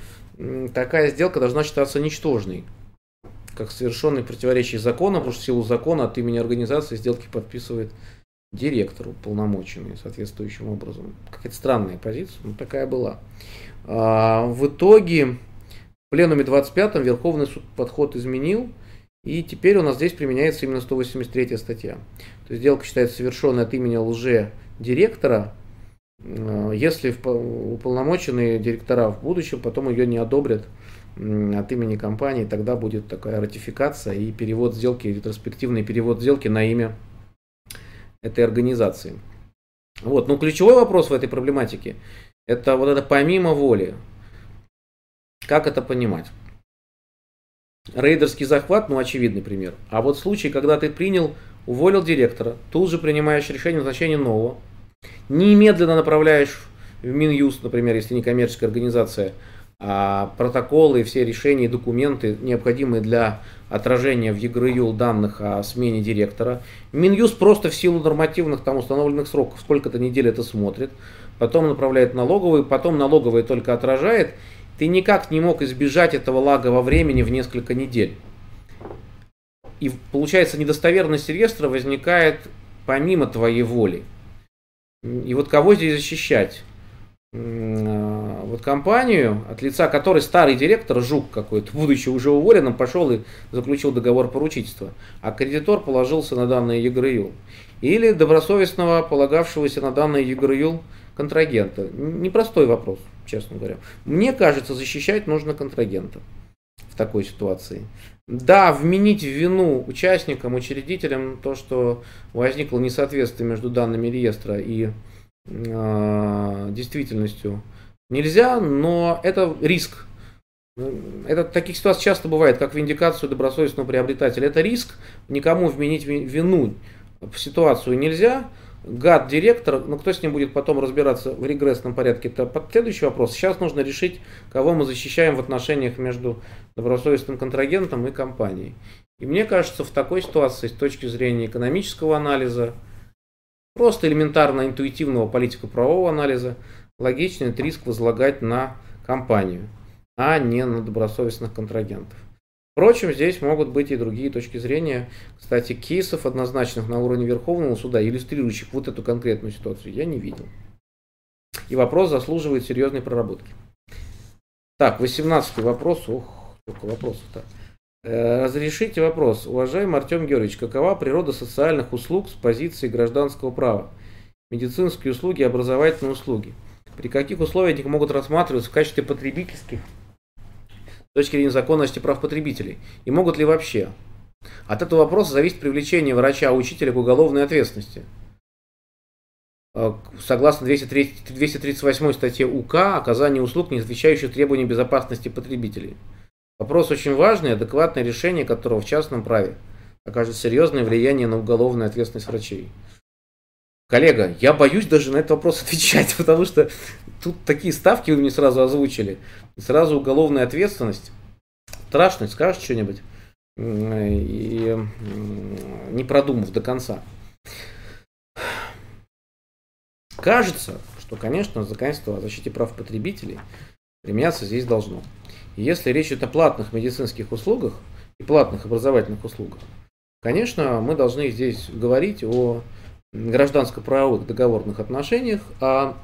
S2: такая сделка должна считаться ничтожной как совершенный противоречие закону, потому что в силу закона от имени организации сделки подписывает директору полномоченный соответствующим образом. Какая-то странная позиция, но такая была. А, в итоге в пленуме 25-м Верховный суд подход изменил, и теперь у нас здесь применяется именно 183 статья. То есть сделка считается совершенной от имени лже директора, а, если уполномоченные директора в будущем потом ее не одобрят от имени компании, тогда будет такая ратификация и перевод сделки, ретроспективный перевод сделки на имя этой организации. Вот. Но ключевой вопрос в этой проблематике – это вот это помимо воли. Как это понимать? Рейдерский захват, ну, очевидный пример. А вот случай, когда ты принял, уволил директора, тут же принимаешь решение о назначении нового, немедленно направляешь в Минюст, например, если не коммерческая организация, протоколы, все решения и документы, необходимые для отражения в ЕГРЮЛ данных о смене директора. Минюст просто в силу нормативных там установленных сроков сколько-то недель это смотрит, потом направляет налоговую, потом налоговая только отражает. Ты никак не мог избежать этого лага во времени в несколько недель. И получается недостоверность реестра возникает помимо твоей воли. И вот кого здесь защищать? А, вот компанию, от лица которой старый директор, жук какой-то, будучи уже уволенным, пошел и заключил договор поручительства, а кредитор положился на данные ЕГРЮЛ. Или добросовестного, полагавшегося на данные ЕГРЮЛ контрагента. Непростой вопрос, честно говоря. Мне кажется, защищать нужно контрагента в такой ситуации. Да, вменить в вину участникам, учредителям то, что возникло несоответствие между данными реестра и э, действительностью нельзя, но это риск. Это таких ситуаций часто бывает, как виндикацию добросовестного приобретателя. Это риск, никому вменить вину в ситуацию нельзя. Гад директор, ну кто с ним будет потом разбираться в регрессном порядке, это следующий вопрос. Сейчас нужно решить, кого мы защищаем в отношениях между добросовестным контрагентом и компанией. И мне кажется, в такой ситуации, с точки зрения экономического анализа, просто элементарно интуитивного политико-правового анализа, логично этот риск возлагать на компанию, а не на добросовестных контрагентов. Впрочем, здесь могут быть и другие точки зрения. Кстати, кейсов однозначных на уровне Верховного суда, иллюстрирующих вот эту конкретную ситуацию, я не видел. И вопрос заслуживает серьезной проработки. Так, 18 вопрос. Ох, сколько вопросов-то. Э, разрешите вопрос. Уважаемый Артем Георгиевич, какова природа социальных услуг с позиции гражданского права? Медицинские услуги, образовательные услуги. При каких условиях они могут рассматриваться в качестве потребительских с точки зрения законности прав потребителей? И могут ли вообще? От этого вопроса зависит привлечение врача-учителя к уголовной ответственности. Э, согласно 203, 238 статье УК, оказание услуг, не отвечающих требованиям безопасности потребителей. Вопрос очень важный, адекватное решение которого в частном праве окажет серьезное влияние на уголовную ответственность врачей. Коллега, я боюсь даже на этот вопрос отвечать, потому что тут такие ставки вы мне сразу озвучили. Сразу уголовная ответственность. Страшно, скажешь что-нибудь, и не продумав до конца. Кажется, что, конечно, законодательство о защите прав потребителей применяться здесь должно. Если речь идет о платных медицинских услугах и платных образовательных услугах, конечно, мы должны здесь говорить о гражданско-правовых договорных отношениях, а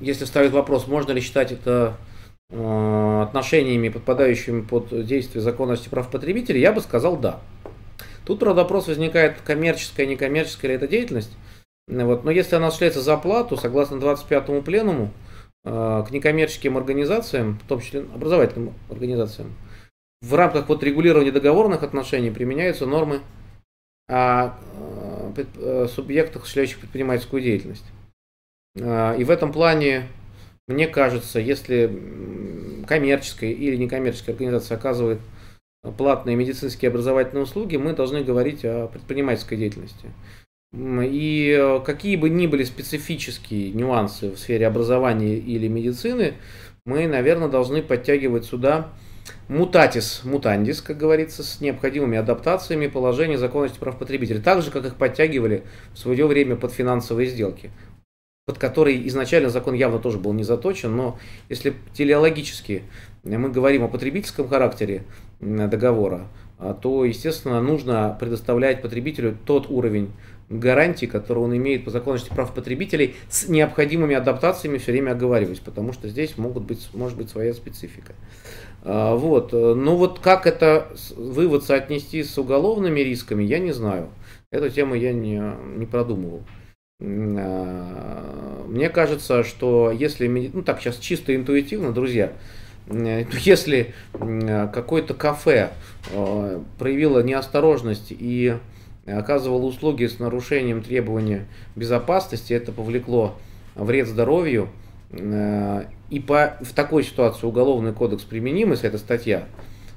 S2: если ставить вопрос, можно ли считать это э, отношениями, подпадающими под действие законности прав потребителей, я бы сказал да. Тут, правда, вопрос возникает, коммерческая, некоммерческая ли это деятельность. Вот. Но если она осуществляется за плату, согласно 25-му пленуму, к некоммерческим организациям, в том числе образовательным организациям, в рамках вот регулирования договорных отношений применяются нормы о э, э, субъектах, осуществляющих предпринимательскую деятельность. И в этом плане, мне кажется, если коммерческая или некоммерческая организация оказывает платные медицинские образовательные услуги, мы должны говорить о предпринимательской деятельности. И э, какие бы ни были специфические нюансы в сфере образования или медицины, мы, наверное, должны подтягивать сюда мутатис мутандис, как говорится, с необходимыми адаптациями положения законности прав потребителей, так же, как их подтягивали в свое время под финансовые сделки, под которые изначально закон явно тоже был не заточен, но если телеологически мы говорим о потребительском характере договора, а, то, естественно, нужно предоставлять потребителю тот уровень гарантий, которые он имеет по законности прав потребителей, с необходимыми адаптациями все время оговаривать, потому что здесь могут быть, может быть своя специфика. А, вот. Ну вот как это вывод соотнести с уголовными рисками, я не знаю. Эту тему я не, не продумывал. А, мне кажется, что если, ну так сейчас чисто интуитивно, друзья, если какое-то кафе проявило неосторожность и оказывал услуги с нарушением требования безопасности, это повлекло вред здоровью, э, и по, в такой ситуации уголовный кодекс применим, если это статья,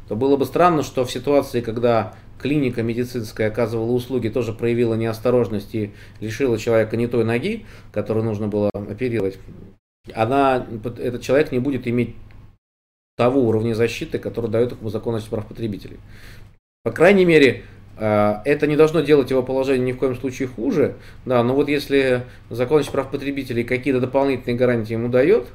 S2: то было бы странно, что в ситуации, когда клиника медицинская оказывала услуги, тоже проявила неосторожность и лишила человека не той ноги, которую нужно было оперировать, она, этот человек не будет иметь того уровня защиты, который дает ему законность прав потребителей. По крайней мере, это не должно делать его положение ни в коем случае хуже, да, но вот если закон прав потребителей какие-то дополнительные гарантии ему дает,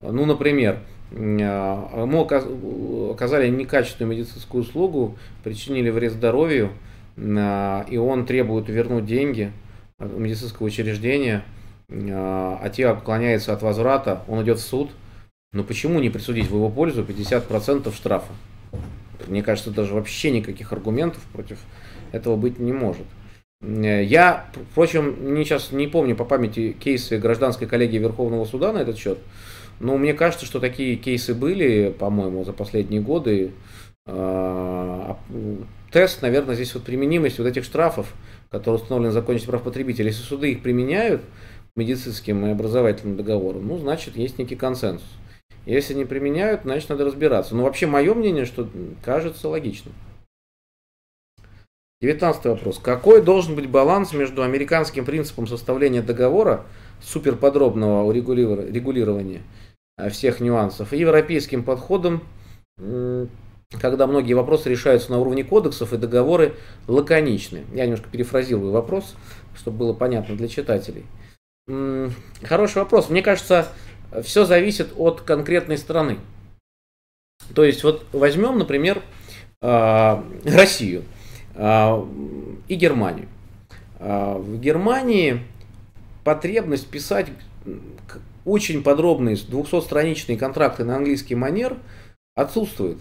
S2: ну, например, а, ему оказали некачественную медицинскую услугу, причинили вред здоровью, а, и он требует вернуть деньги, медицинского учреждения, а те уклоняется от возврата, он идет в суд, но почему не присудить в его пользу 50% штрафа? Мне кажется, даже вообще никаких аргументов против этого быть не может. Я, впрочем, не, сейчас не помню по памяти кейсы гражданской коллегии Верховного суда на этот счет, но мне кажется, что такие кейсы были, по-моему, за последние годы. А, тест, наверное, здесь вот применимость вот этих штрафов, которые установлены в законе прав потребителей, если суды их применяют к медицинским и образовательным договорам, ну, значит, есть некий консенсус. Если не применяют, значит, надо разбираться. Но вообще мое мнение, что кажется логичным. Девятнадцатый вопрос. Какой должен быть баланс между американским принципом составления договора, суперподробного регулирования э, всех нюансов, и европейским подходом, когда многие вопросы решаются на уровне кодексов и договоры лаконичны. Я немножко перефразирую вопрос, чтобы было понятно для читателей. Хороший вопрос. Мне кажется, все зависит от конкретной страны. То есть вот возьмем, например, а, Россию а, и Германию. А, в Германии потребность писать очень подробные 200-страничные контракты на английский манер отсутствует.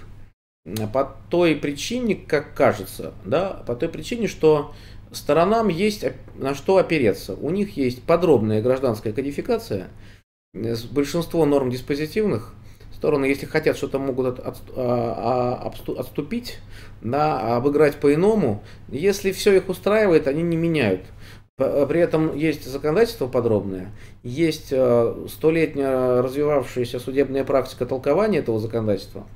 S2: По той причине, как кажется, да, по той причине, что сторонам есть на что опереться. У них есть подробная гражданская кодификация – большинство норм диспозитивных стороны, если хотят что-то могут от, от, а, а, отступить, да, обыграть по-иному. Если все их устраивает, они не меняют. При этом есть законодательство подробное, есть э, столетняя развивавшаяся судебная практика толкования этого законодательства.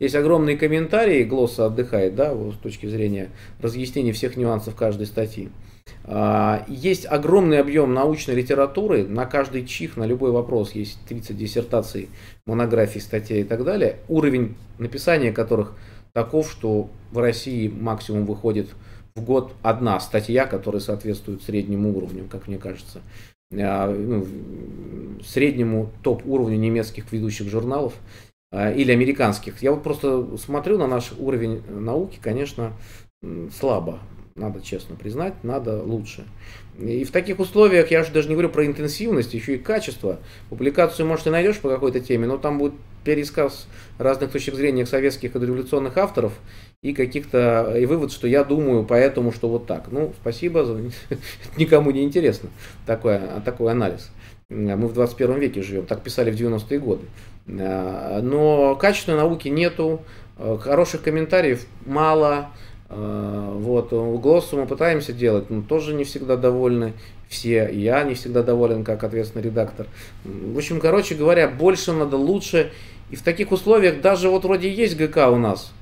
S2: Есть огромные комментарии, Глосса отдыхает, да, с точки зрения разъяснения всех нюансов каждой статьи. А, есть огромный объем научной литературы, на каждый чих, на любой вопрос есть 30 диссертаций, монографий, статей и так далее. Уровень написания которых таков, что в России максимум выходит в год одна статья, которая соответствует среднему уровню, как мне кажется. А, ну, среднему топ-уровню немецких ведущих журналов а, или американских. Я вот просто смотрю на наш уровень науки, конечно, слабо надо честно признать, надо лучше. И в таких условиях, я же даже не говорю про интенсивность, еще и качество. Публикацию, может, и найдешь по какой-то теме, но там будет пересказ разных точек зрения советских и революционных авторов и каких-то и вывод, что я думаю, поэтому, что вот так. Ну, спасибо, никому не интересно такой, такой анализ. Мы в 21 веке живем, так писали в 90-е годы. Но качественной науки нету, хороших комментариев мало, а, вот, голосу мы пытаемся делать, но тоже не всегда довольны все. Я не всегда доволен как ответственный редактор. В общем, короче говоря, больше надо, лучше. И в таких условиях даже вот вроде есть ГК у нас,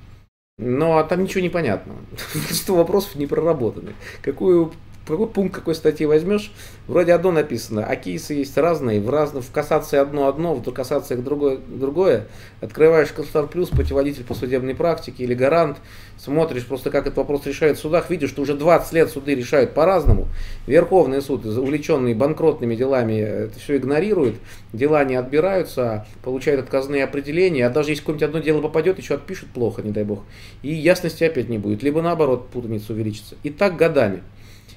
S2: но там ничего не понятно. Большинство вопросов не проработаны. Какую какой пункт какой статьи возьмешь, вроде одно написано, а кейсы есть разные, в разных, в касации одно одно, в касациях другое, другое. Открываешь Констар Плюс, путеводитель по судебной практике или гарант, смотришь просто, как этот вопрос решают в судах, видишь, что уже 20 лет суды решают по-разному. Верховный суд, увлеченный банкротными делами, это все игнорирует, дела не отбираются, получают отказные определения, а даже если какое-нибудь одно дело попадет, еще отпишут плохо, не дай бог, и ясности опять не будет, либо наоборот путаница увеличится. И так годами.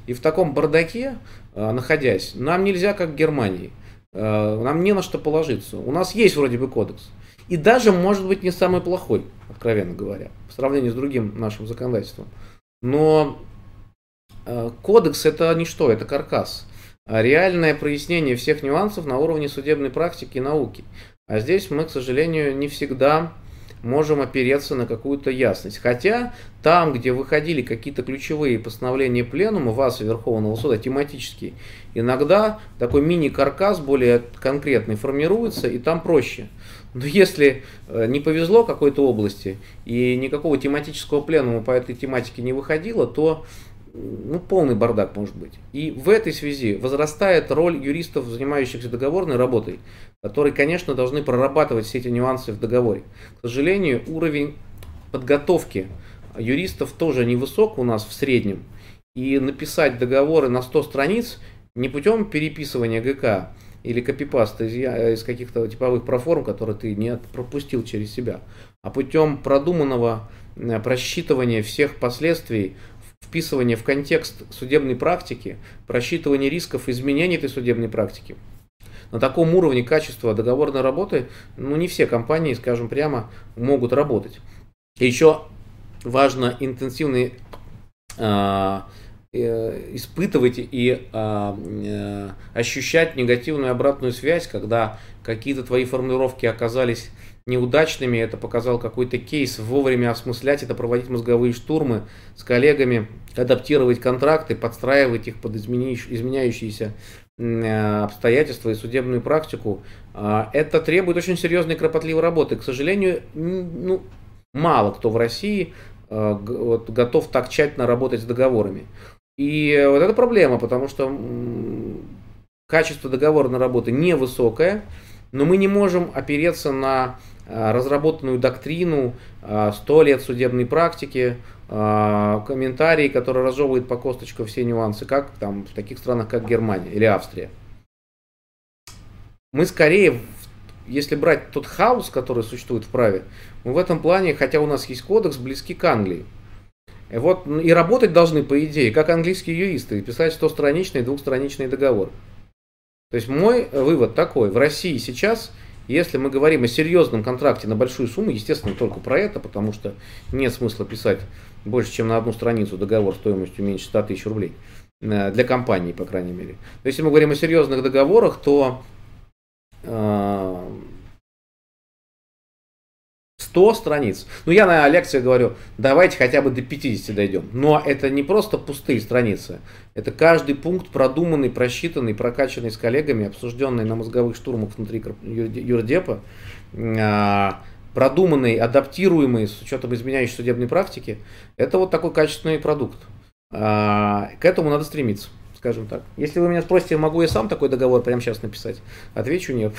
S2: И в таком бардаке, э, находясь, нам нельзя, как Германии, э, нам не на что положиться. У нас есть вроде бы кодекс. И даже, может быть, не самый плохой, откровенно говоря, в сравнении с другим нашим законодательством. Но э, кодекс это не что, это каркас. А реальное прояснение всех нюансов на уровне судебной практики и науки. А здесь мы, к сожалению, не всегда можем опереться на какую-то ясность. Хотя там, где выходили какие-то ключевые постановления пленума ВАСа Верховного Суда, тематические, иногда такой мини-каркас более конкретный формируется, и там проще. Но если э, не повезло какой-то области, и никакого тематического пленума по этой тематике не выходило, то ну, полный бардак может быть. И в этой связи возрастает роль юристов, занимающихся договорной работой, которые, конечно, должны прорабатывать все эти нюансы в договоре. К сожалению, уровень подготовки юристов тоже невысок у нас в среднем. И написать договоры на 100 страниц не путем переписывания ГК или копипаста из, из каких-то типовых проформ, которые ты не пропустил через себя, а путем продуманного э, просчитывания всех последствий вписывание в контекст судебной практики, просчитывание рисков изменений этой судебной практики. На таком уровне качества договорной работы, ну не все компании, скажем прямо, могут работать. Еще важно интенсивный а, э, испытывать и а, э, ощущать негативную обратную связь, когда какие-то твои формулировки оказались неудачными, это показал какой-то кейс, вовремя осмыслять это, проводить мозговые штурмы с коллегами, адаптировать контракты, подстраивать их под изменяющиеся э, обстоятельства и судебную практику. А, это требует очень серьезной кропотливой работы. К сожалению, ну, мало кто в России э, вот, готов так тщательно работать с договорами. И вот это проблема, потому что качество договорной работы невысокое, но мы не можем опереться на разработанную доктрину, 100 э, лет судебной практики, э, комментарии, которые разжевывают по косточкам все нюансы, как там в таких странах, как Германия или Австрия. Мы скорее, если брать тот хаос, который существует в праве, мы в этом плане, хотя у нас есть кодекс, близки к Англии. И, вот, и работать должны, по идее, как английские юристы, писать 100-страничный и двухстраничный договор. То есть мой вывод такой, в России сейчас – если мы говорим о серьезном контракте на большую сумму, естественно, только про это, потому что нет смысла писать больше, чем на одну страницу договор стоимостью меньше 100 тысяч рублей. Э, для компании, по крайней мере. Но если мы говорим о серьезных договорах, то э, 100 страниц. Ну, я на лекции говорю, давайте хотя бы до 50 дойдем. Но это не просто пустые страницы. Это каждый пункт продуманный, просчитанный, прокачанный с коллегами, обсужденный на мозговых штурмах внутри юрдепа, а, продуманный, адаптируемый с учетом изменяющей судебной практики. Это вот такой качественный продукт. А, к этому надо стремиться, скажем так. Если вы меня спросите, могу я сам такой договор прямо сейчас написать, отвечу нет.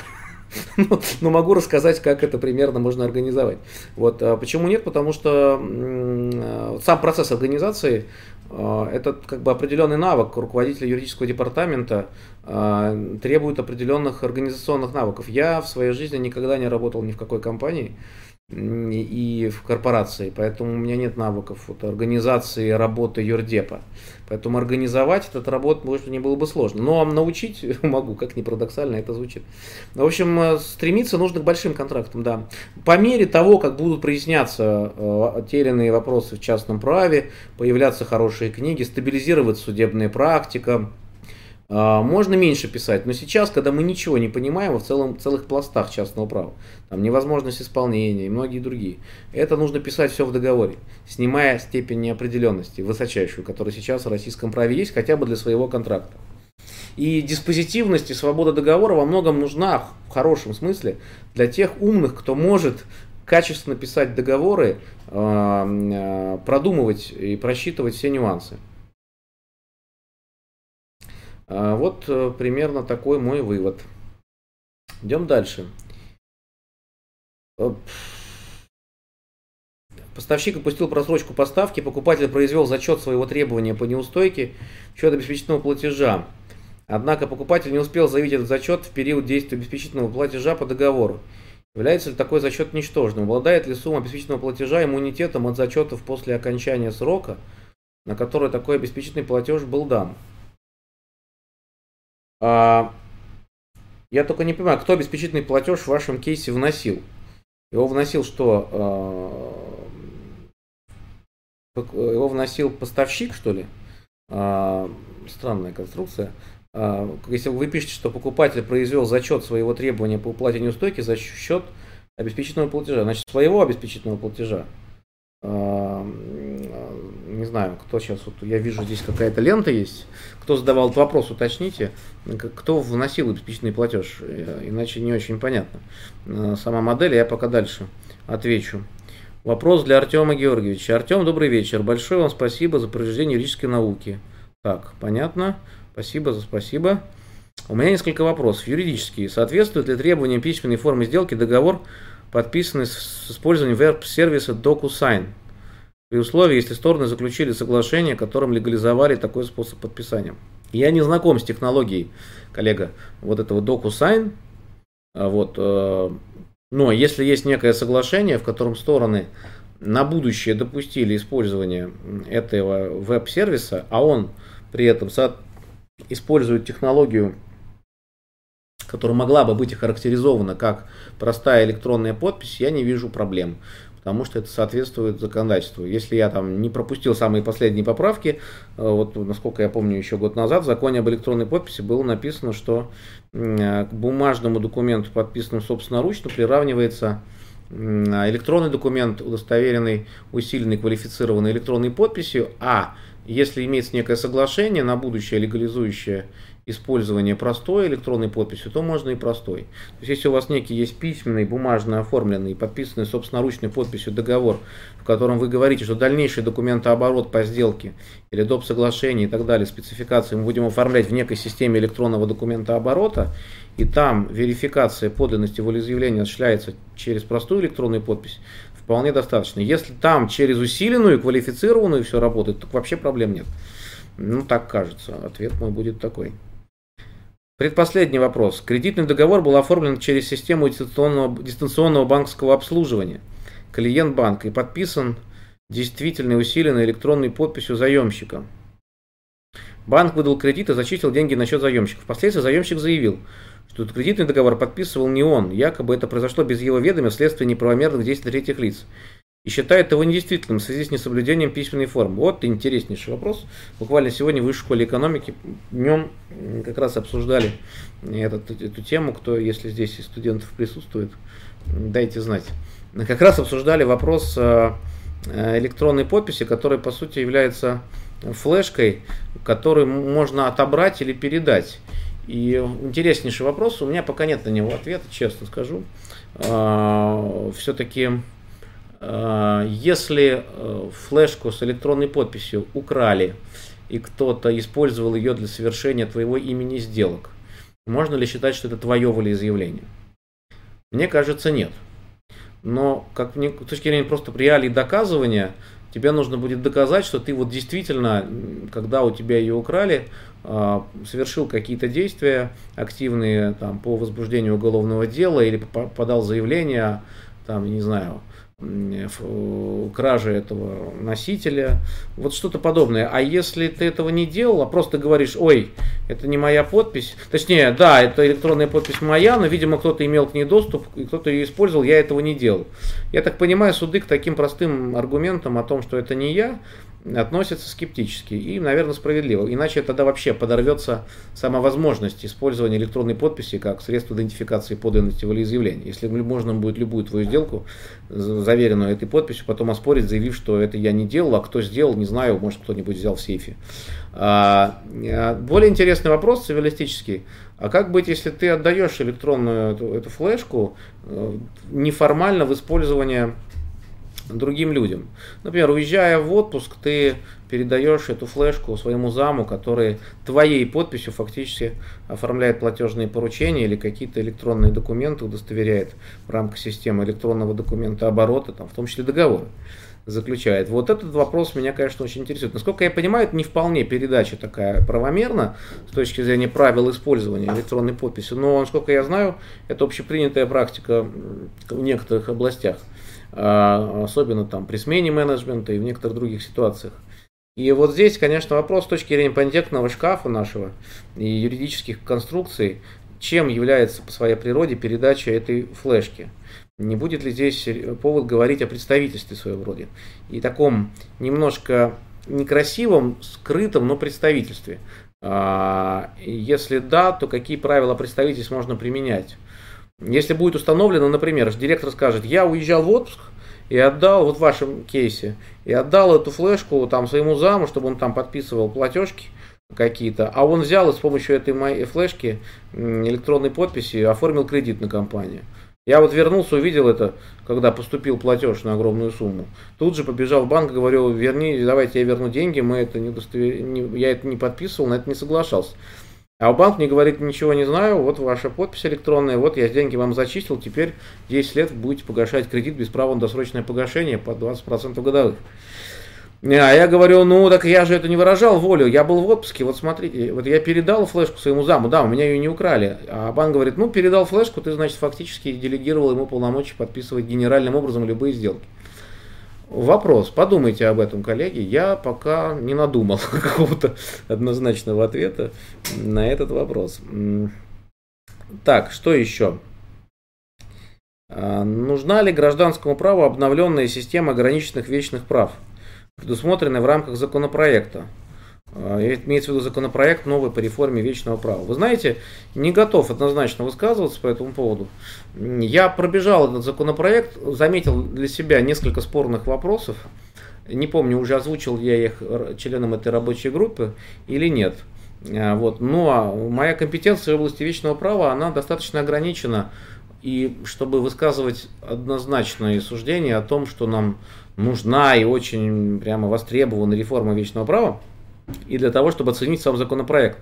S2: но, но могу рассказать, как это примерно можно организовать. Вот, а почему нет? Потому что э, сам процесс организации э, это как бы определенный навык руководителя юридического департамента э, требует определенных организационных навыков. Я в своей жизни никогда не работал ни в какой компании, и в корпорации, поэтому у меня нет навыков вот, организации работы юрдепа. Поэтому организовать этот работу, может, не было бы сложно. Но научить могу, как ни парадоксально это звучит. В общем, э, стремиться нужно к большим контрактам, да. По мере того, как будут проясняться э, те или иные вопросы в частном праве, появляться хорошие книги, стабилизировать судебная практика, можно меньше писать, но сейчас, когда мы ничего не понимаем в целом, целых пластах частного права, там невозможность исполнения и многие другие, это нужно писать все в договоре, снимая степень неопределенности, высочайшую, которая сейчас в российском праве есть, хотя бы для своего контракта. И диспозитивность и свобода договора во многом нужна, в хорошем смысле, для тех умных, кто может качественно писать договоры, а, а, продумывать и просчитывать все нюансы. А, вот э, примерно такой мой вывод. Идем дальше. Поставщик опустил просрочку поставки, покупатель произвел зачет своего требования по неустойке в счет обеспечительного платежа. Однако покупатель не успел заявить этот зачет в период действия обеспечительного платежа по договору. Является ли такой зачет ничтожным? Обладает ли сумма обеспечительного платежа иммунитетом от зачетов после окончания срока, на который такой обеспечительный платеж был дан? А, я только не понимаю, кто обеспечительный платеж в вашем кейсе вносил? Его вносил что? А, его вносил поставщик, что ли? А, странная конструкция. Если вы пишете, что покупатель произвел зачет своего требования по уплате неустойки за счет обеспечительного платежа, значит, своего обеспечительного платежа не знаю, кто сейчас, вот я вижу здесь какая-то лента есть, кто задавал этот вопрос, уточните, кто вносил обеспеченный платеж, э, иначе не очень понятно. Э, сама модель, я пока дальше отвечу. Вопрос для Артема Георгиевича. Артем, добрый вечер. Большое вам спасибо за проведение юридической науки. Так, понятно. Спасибо за спасибо. У меня несколько вопросов. Юридические. Соответствует ли требованиям письменной формы сделки договор, подписанный с использованием веб-сервиса DocuSign? При условии, если стороны заключили соглашение, которым легализовали такой способ подписания. Я не знаком с технологией, коллега, вот этого DocuSign, а вот, э, но если есть некое соглашение, в котором стороны на будущее допустили использование этого веб-сервиса, а он при этом использует технологию, которая могла бы быть охарактеризована как простая электронная подпись, я не вижу проблем потому что это соответствует законодательству. Если я там не пропустил самые последние поправки, э, вот насколько я помню еще год назад в законе об электронной подписи было написано, что э, к бумажному документу, подписанному собственноручно, приравнивается электронный документ, удостоверенный усиленной квалифицированной электронной подписью, а если имеется некое соглашение на будущее легализующее использование простой электронной подписью, то можно и простой. То есть, если у вас некий есть письменный, бумажно оформленный, подписанный собственноручной подписью договор, в котором вы говорите, что дальнейший документооборот по сделке или доп. соглашение и так далее, спецификации мы будем оформлять в некой системе электронного документооборота, и там верификация подлинности волеизъявления осуществляется через простую электронную подпись, вполне достаточно. Если там через усиленную, квалифицированную все работает, то вообще проблем нет. Ну, так кажется. Ответ мой будет такой. Предпоследний вопрос. Кредитный договор был оформлен через систему дистанционного, дистанционного банковского обслуживания. Клиент банка и подписан действительной усиленной электронной подписью заемщика. Банк выдал кредит и зачислил деньги на счет заемщика. Впоследствии заемщик заявил, что кредитный договор подписывал не он. Якобы это произошло без его ведома вследствие неправомерных действий третьих лиц и считает его недействительным в связи с несоблюдением письменной формы. Вот интереснейший вопрос. Буквально сегодня в Высшей школе экономики днем как раз обсуждали этот, эту тему. Кто, если здесь из студентов присутствует, дайте знать. Как раз обсуждали вопрос э, электронной подписи, которая по сути является флешкой, которую можно отобрать или передать. И интереснейший вопрос, у меня пока нет на него ответа, честно скажу. А, Все-таки если э, флешку с электронной подписью украли, и кто-то использовал ее для совершения твоего имени сделок, можно ли считать, что это твое волеизъявление? Мне кажется, нет. Но, как мне, с точки зрения просто реалий доказывания, тебе нужно будет доказать, что ты вот действительно, когда у тебя ее украли, а, совершил какие-то действия активные там, по возбуждению уголовного дела или подал заявление, там, не знаю, кражи этого носителя, вот что-то подобное. А если ты этого не делал, а просто говоришь, ой, это не моя подпись, точнее, да, это электронная подпись моя, но, видимо, кто-то имел к ней доступ, и кто-то ее использовал, я этого не делал. Я так понимаю, суды к таким простым аргументам о том, что это не я, относятся скептически и, наверное, справедливо. Иначе тогда вообще подорвется сама возможность использования электронной подписи как средство идентификации подлинности волеизъявления. Если можно будет любую твою сделку, заверенную этой подписью, потом оспорить, заявив, что это я не делал, а кто сделал, не знаю, может кто-нибудь взял в сейфе. А, а, более интересный вопрос цивилистический. А как быть, если ты отдаешь электронную эту, эту флешку э, неформально в использование другим людям. Например, уезжая в отпуск, ты передаешь эту флешку своему заму, который твоей подписью фактически оформляет платежные поручения или какие-то электронные документы, удостоверяет в рамках системы электронного документа оборота, там, в том числе договоры заключает. Вот этот вопрос меня, конечно, очень интересует. Насколько я понимаю, это не вполне передача такая правомерна с точки зрения правил использования электронной подписи, но, насколько я знаю, это общепринятая практика в некоторых областях. А, особенно там при смене менеджмента и в некоторых других ситуациях. И вот здесь, конечно, вопрос с точки зрения понятийного шкафа нашего и юридических конструкций, чем является по своей природе передача этой флешки. Не будет ли здесь повод говорить о представительстве своего рода и таком немножко некрасивом, скрытом, но представительстве? А, если да, то какие правила представительства можно применять? Если будет установлено, например, директор скажет, я уезжал в отпуск и отдал, вот в вашем кейсе, и отдал эту флешку там своему заму, чтобы он там подписывал платежки какие-то, а он взял и с помощью этой моей флешки электронной подписи оформил кредит на компанию. Я вот вернулся, увидел это, когда поступил платеж на огромную сумму. Тут же побежал в банк, говорил, верни, давайте я верну деньги, мы это не, достовер... не я это не подписывал, на это не соглашался. А банк мне говорит, ничего не знаю, вот ваша подпись электронная, вот я деньги вам зачислил, теперь 10 лет будете погашать кредит без права на досрочное погашение по 20% годовых. А я говорю, ну так я же это не выражал волю, я был в отпуске, вот смотрите, вот я передал флешку своему заму, да, у меня ее не украли. А банк говорит, ну передал флешку, ты, значит, фактически делегировал ему полномочия подписывать генеральным образом любые сделки. Вопрос, подумайте об этом, коллеги. Я пока не надумал какого-то однозначного ответа на этот вопрос. Так, что еще? А, нужна ли гражданскому праву обновленная система ограниченных вечных прав, предусмотренная в рамках законопроекта? А, имеется в виду законопроект новый по реформе вечного права. Вы знаете, не готов однозначно высказываться по этому поводу. Я пробежал этот законопроект, заметил для себя несколько спорных вопросов. Не помню, уже озвучил я их членам этой рабочей группы или нет. А, вот. Но моя компетенция в области вечного права, она достаточно ограничена. И чтобы высказывать однозначные суждения о том, что нам нужна и очень прямо востребована реформа вечного права, и для того, чтобы оценить сам законопроект.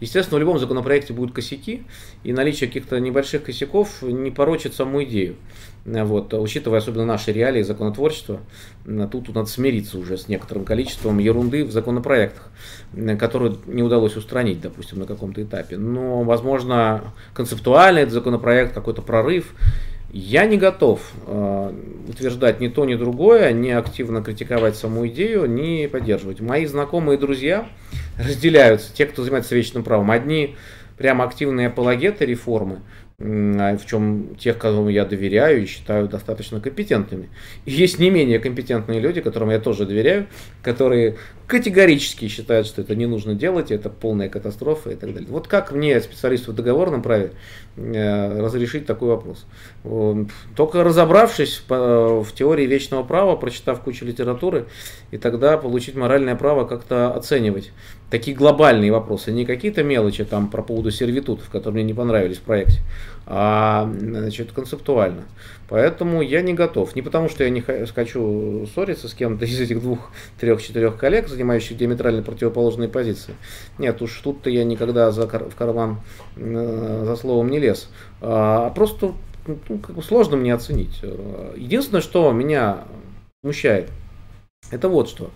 S2: Естественно, в любом законопроекте будут косяки, и наличие каких-то небольших косяков не порочит саму идею. Вот, учитывая особенно наши реалии законотворчества, тут, надо смириться уже с некоторым количеством ерунды в законопроектах, которые не удалось устранить, допустим, на каком-то этапе. Но, возможно, концептуально этот законопроект, какой-то прорыв, я не готов э, утверждать ни то, ни другое, не активно критиковать саму идею, не поддерживать. Мои знакомые и друзья разделяются, те, кто занимается вечным правом. Одни прямо активные апологеты реформы, в чем тех, кому я доверяю и считаю достаточно компетентными. Есть не менее компетентные люди, которым я тоже доверяю, которые категорически считают, что это не нужно делать, это полная катастрофа и так далее. Вот как мне, специалисту в договорном праве, э, разрешить такой вопрос? Только разобравшись в теории вечного права, прочитав кучу литературы, и тогда получить моральное право как-то оценивать такие глобальные вопросы, не какие-то мелочи там про поводу сервитутов, которые мне не понравились в проекте, а значит, концептуально. Поэтому я не готов. Не потому, что я не хочу ссориться с кем-то из этих двух, трех, четырех коллег, занимающих диаметрально противоположные позиции. Нет, уж тут-то я никогда за, в карман э, за словом не лез. А просто ну, как бы сложно мне оценить. Единственное, что меня смущает, это вот что.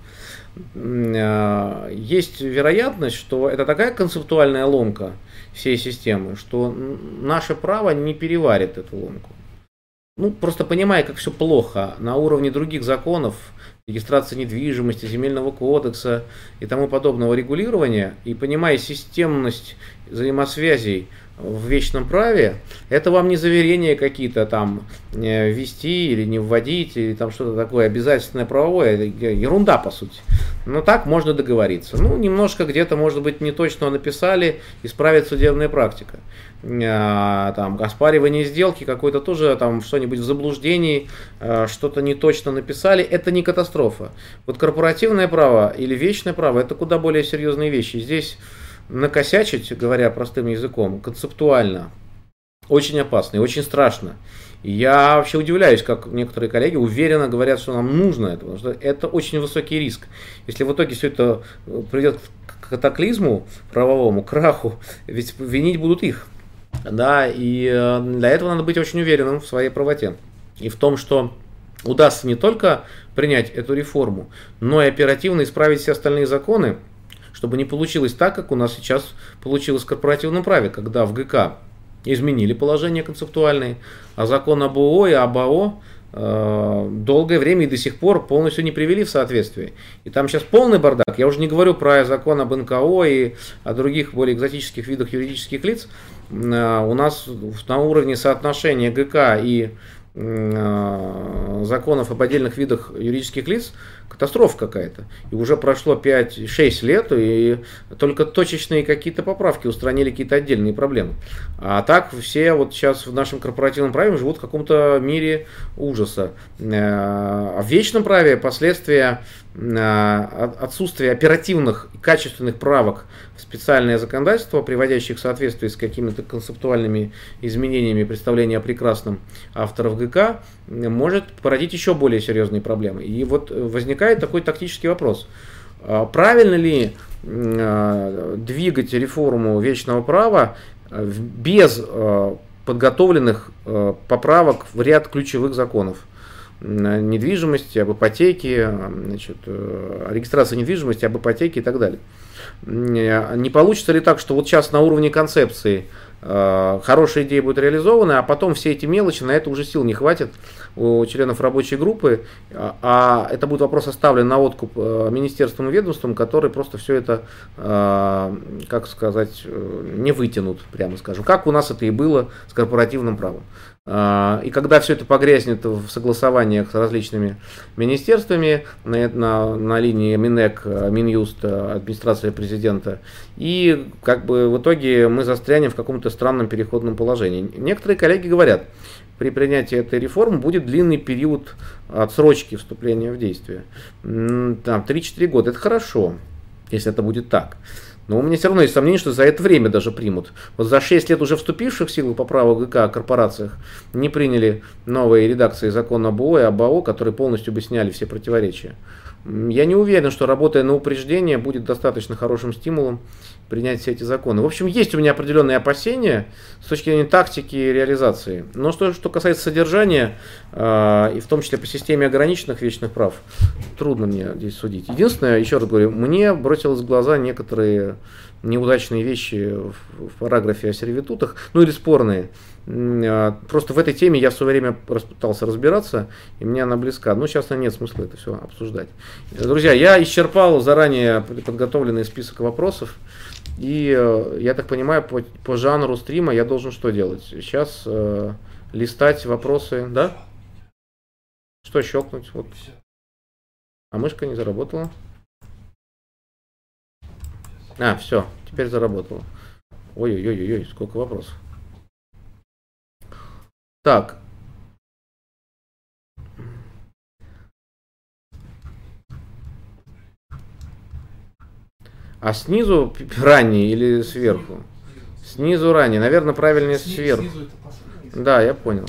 S2: Э, есть вероятность, что это такая концептуальная ломка всей системы, что наше право не переварит эту ломку. Ну, просто понимая, как все плохо на уровне других законов, регистрации недвижимости, земельного кодекса и тому подобного регулирования, и понимая системность взаимосвязей в вечном праве, это вам не заверения какие-то там э, ввести или не вводить, или там что-то такое обязательное правовое, ерунда по сути. Но так можно договориться. Ну, немножко где-то, может быть, не точно написали, исправит судебная практика. А, там, оспаривание сделки, какой-то тоже там что-нибудь в заблуждении, а, что-то не точно написали, это не катастрофа. Вот корпоративное право или вечное право, это куда более серьезные вещи. Здесь накосячить, говоря простым языком, концептуально, очень опасно и очень страшно. Я вообще удивляюсь, как некоторые коллеги уверенно говорят, что нам нужно это, потому что это очень высокий риск. Если в итоге все это э, придет к катаклизму правовому, краху, ведь винить будут их. Да, и э, для этого надо быть очень уверенным в своей правоте. И в том, что удастся не только принять эту реформу, но и оперативно исправить все остальные законы, чтобы не получилось так, как у нас сейчас получилось в корпоративном праве, когда в ГК изменили положения концептуальные, а закон об ООО и об АО э, долгое время и до сих пор полностью не привели в соответствие. И там сейчас полный бардак. Я уже не говорю про закон об НКО и о других более экзотических видах юридических лиц. Э, у нас на уровне соотношения ГК и э, законов об отдельных видах юридических лиц катастрофа какая-то. И уже прошло 5-6 лет, и только точечные какие-то поправки устранили какие-то отдельные проблемы. А так все вот сейчас в нашем корпоративном праве живут в каком-то мире ужаса. Э, а в вечном праве последствия э, отсутствия оперативных и качественных правок в специальное законодательство, приводящих в соответствие с какими-то концептуальными изменениями представления о прекрасном авторов ГК, может породить еще более серьезные проблемы. И вот возникает возникает такой тактический вопрос. А правильно ли а, двигать реформу вечного права а, без подготовленных поправок в ряд ключевых законов? недвижимости, об ипотеке, значит, регистрации недвижимости, об ипотеке и так далее. Не получится ли так, что вот сейчас на уровне концепции хорошая идея будет реализована, а потом все эти мелочи, на это уже сил не хватит, у членов рабочей группы, а, а это будет вопрос оставлен на откуп э, министерством и ведомством, которые просто все это, э, как сказать, э, не вытянут, прямо скажем, как у нас это и было с корпоративным правом. А, и когда все это погрязнет в согласованиях с различными министерствами на, на, на линии Минэк, Минюст, администрация президента, и как бы в итоге мы застрянем в каком-то странном переходном положении. Некоторые коллеги говорят, при принятии этой реформы будет длинный период отсрочки вступления в действие. Там 3-4 года. Это хорошо, если это будет так. Но у меня все равно есть сомнение, что за это время даже примут. Вот за 6 лет уже вступивших в силу поправок ГК о корпорациях не приняли новые редакции закона об ООО и об АО, которые полностью бы сняли все противоречия. Я не уверен, что работая на упреждение будет достаточно хорошим стимулом принять все эти законы. В общем, есть у меня определенные опасения с точки зрения тактики и реализации. Но что, что касается содержания, э, и в том числе по системе ограниченных вечных прав, трудно мне здесь судить. Единственное, еще раз говорю, мне бросилось в глаза некоторые неудачные вещи в, в параграфе о сервитутах, ну или спорные. А, просто в этой теме я все время пытался разбираться, и мне она близка. Но сейчас нет смысла это все обсуждать. Друзья, я исчерпал заранее подготовленный список вопросов. И э, я так понимаю, по, по жанру стрима я должен что делать? Сейчас э, листать вопросы, да? Что щелкнуть? Вот. А мышка не заработала. А, все, теперь заработала. Ой-ой-ой-ой, сколько вопросов. Так. А снизу ранее или сверху? Снизу ранее. Наверное, правильнее сверху. Да, я понял.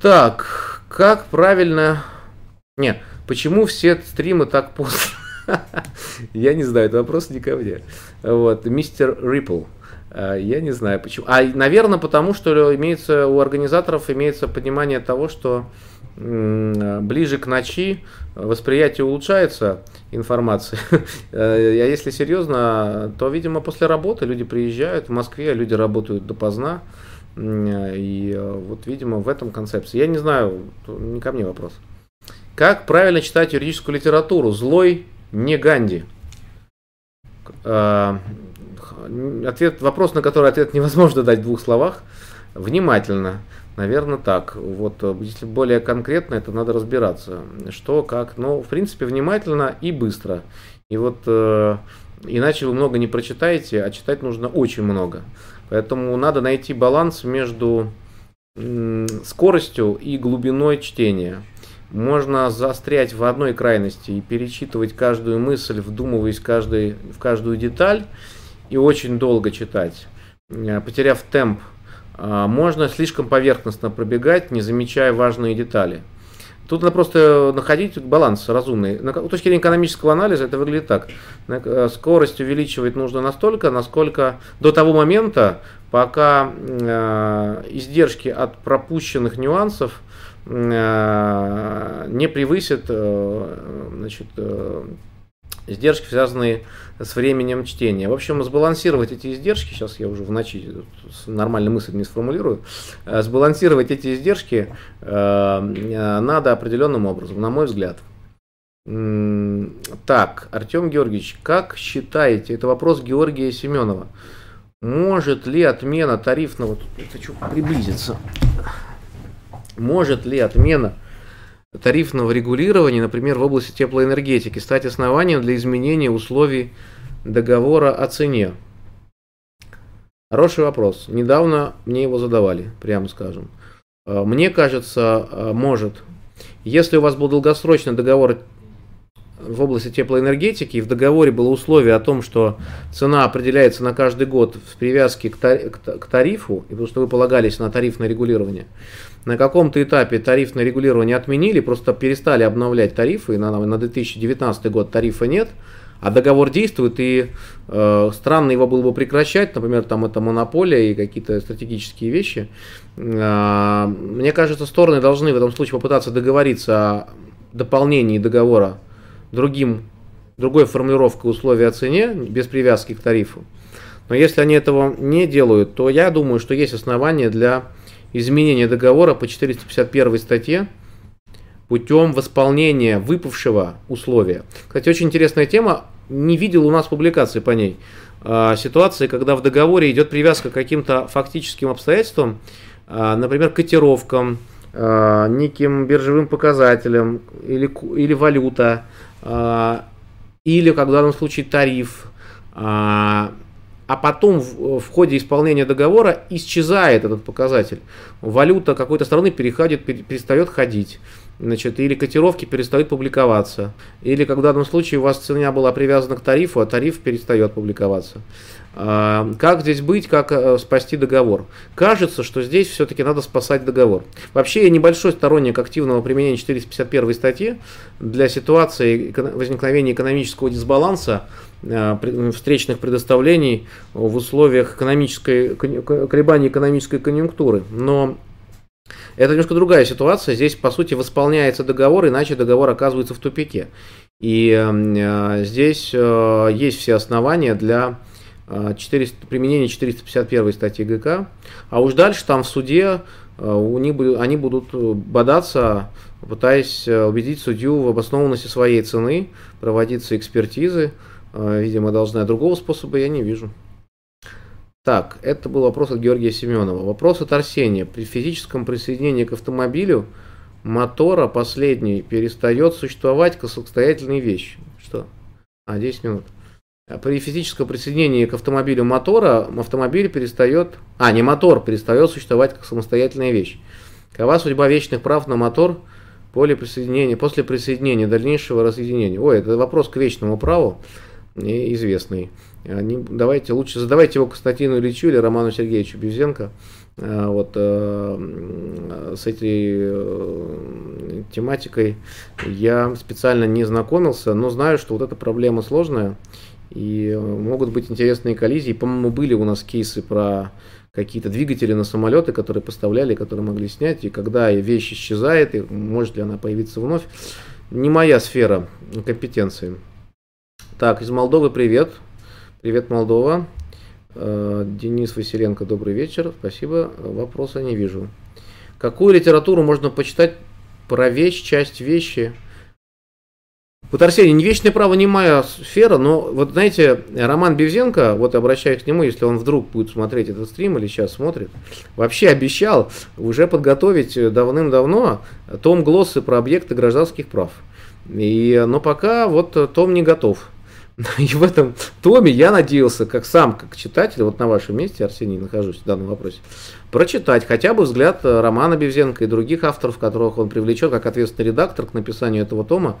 S2: Так, как правильно... Не, почему все стримы так поздно? Я не знаю, это вопрос не ко мне. Вот, мистер Риппл. А, я не знаю почему. А, наверное, потому что имеется у организаторов имеется понимание того, что ближе к ночи восприятие улучшается информации. А если серьезно, то, видимо, после работы люди приезжают в Москве, люди работают допоздна. И вот, видимо, в этом концепции. Я не знаю, не ко мне вопрос. Как правильно читать юридическую литературу? Злой не Ганди. А, ответ, вопрос, на который ответ невозможно дать в двух словах. Внимательно. Наверное, так. Вот, если более конкретно, это надо разбираться. Что, как. Но, в принципе, внимательно и быстро. И вот э, иначе вы много не прочитаете, а читать нужно очень много. Поэтому надо найти баланс между э, скоростью и глубиной чтения. Можно заострять в одной крайности и перечитывать каждую мысль, вдумываясь каждый, в каждую деталь и очень долго читать, э, потеряв темп. А, можно слишком поверхностно пробегать, не замечая важные детали. Тут надо просто находить баланс разумный. С точки зрения экономического анализа это выглядит так. Э, скорость увеличивать нужно настолько, насколько до того момента, пока э, издержки от пропущенных нюансов не превысят значит, издержки, связанные с временем чтения. В общем, сбалансировать эти издержки, сейчас я уже в ночи нормальную мысль не сформулирую, э, сбалансировать эти издержки э, э, надо определенным образом, на мой взгляд. Так, Артем Георгиевич, как считаете, это вопрос Георгия Семенова, может ли отмена тарифного, тут хочу приблизиться, может ли отмена тарифного регулирования, например, в области теплоэнергетики, стать основанием для изменения условий договора о цене? Хороший вопрос. Недавно мне его задавали, прямо скажем. А, мне кажется, а, может. Если у вас был долгосрочный договор в области теплоэнергетики, и в договоре было условие о том, что цена определяется на каждый год в привязке к тарифу, и потому что вы полагались на тарифное регулирование, на каком-то этапе тарифное регулирование отменили, просто перестали обновлять тарифы, на, на 2019 год тарифа нет, а договор действует, и э, странно его было бы прекращать, например, там это монополия и какие-то стратегические вещи. Э, мне кажется, стороны должны в этом случае попытаться договориться о дополнении договора другим, другой формулировкой условий о цене, без привязки к тарифу. Но если они этого не делают, то я думаю, что есть основания для изменения договора по 451 статье путем восполнения выпавшего условия. Кстати, очень интересная тема. Не видел у нас публикации по ней. А, ситуации, когда в договоре идет привязка к каким-то фактическим обстоятельствам, а, например, котировкам, а, неким биржевым показателям или, или валюта, или, как в данном случае, тариф, а потом в, в ходе исполнения договора исчезает этот показатель. Валюта какой-то страны переходит, перестает ходить. Значит, или котировки перестают публиковаться. Или как в данном случае у вас цена была привязана к тарифу, а тариф перестает публиковаться. А, как здесь быть, как э, спасти договор? Кажется, что здесь все-таки надо спасать договор. Вообще я небольшой сторонник активного применения 451 статьи для ситуации возникновения экономического дисбаланса, э, встречных предоставлений в условиях экономической, колебаний экономической конъюнктуры. Но это немножко другая ситуация. Здесь, по сути, восполняется договор, иначе договор оказывается в тупике. И э, здесь э, есть все основания для 400, а, применение 451 статьи ГК, а уж дальше там в суде а, у них, они будут бодаться, пытаясь убедить судью в обоснованности своей цены, проводиться экспертизы, видимо, должна другого способа я не вижу. Так, это был вопрос от Георгия Семенова. Вопрос от Арсения. При физическом присоединении к автомобилю мотора последний перестает существовать как самостоятельная вещь. Что? А, 10 минут. При физическом присоединении к автомобилю мотора автомобиль перестает, а не мотор, перестает существовать как самостоятельная вещь. Какова судьба вечных прав на мотор после присоединения, после присоединения дальнейшего разъединения? Ой, это вопрос к вечному праву известный. Не, давайте лучше задавайте его Константину Ильичу или Роману Сергеевичу Бевзенко. А, вот э, с этой э, тематикой я специально не знакомился, но знаю, что вот эта проблема сложная. И э, могут быть интересные коллизии. По-моему, были у нас кейсы про какие-то двигатели на самолеты, которые поставляли, которые могли снять. И когда вещь исчезает, и может ли она появиться вновь, не моя сфера компетенции. Так, из Молдовы привет. Привет, Молдова. Э, Денис Василенко, добрый вечер. Спасибо. Вопроса не вижу. Какую литературу можно почитать про вещь, часть вещи – вот, Арсений, не вечное право не моя сфера, но вот знаете, Роман Бевзенко, вот обращаюсь к нему, если он вдруг будет смотреть этот стрим или сейчас смотрит, вообще обещал уже подготовить давным-давно том глоссы про объекты гражданских прав. И, но пока вот том не готов. И в этом томе я надеялся, как сам, как читатель, вот на вашем месте, Арсений, нахожусь в данном вопросе, прочитать хотя бы взгляд Романа Бевзенко и других авторов, которых он привлечет как ответственный редактор к написанию этого тома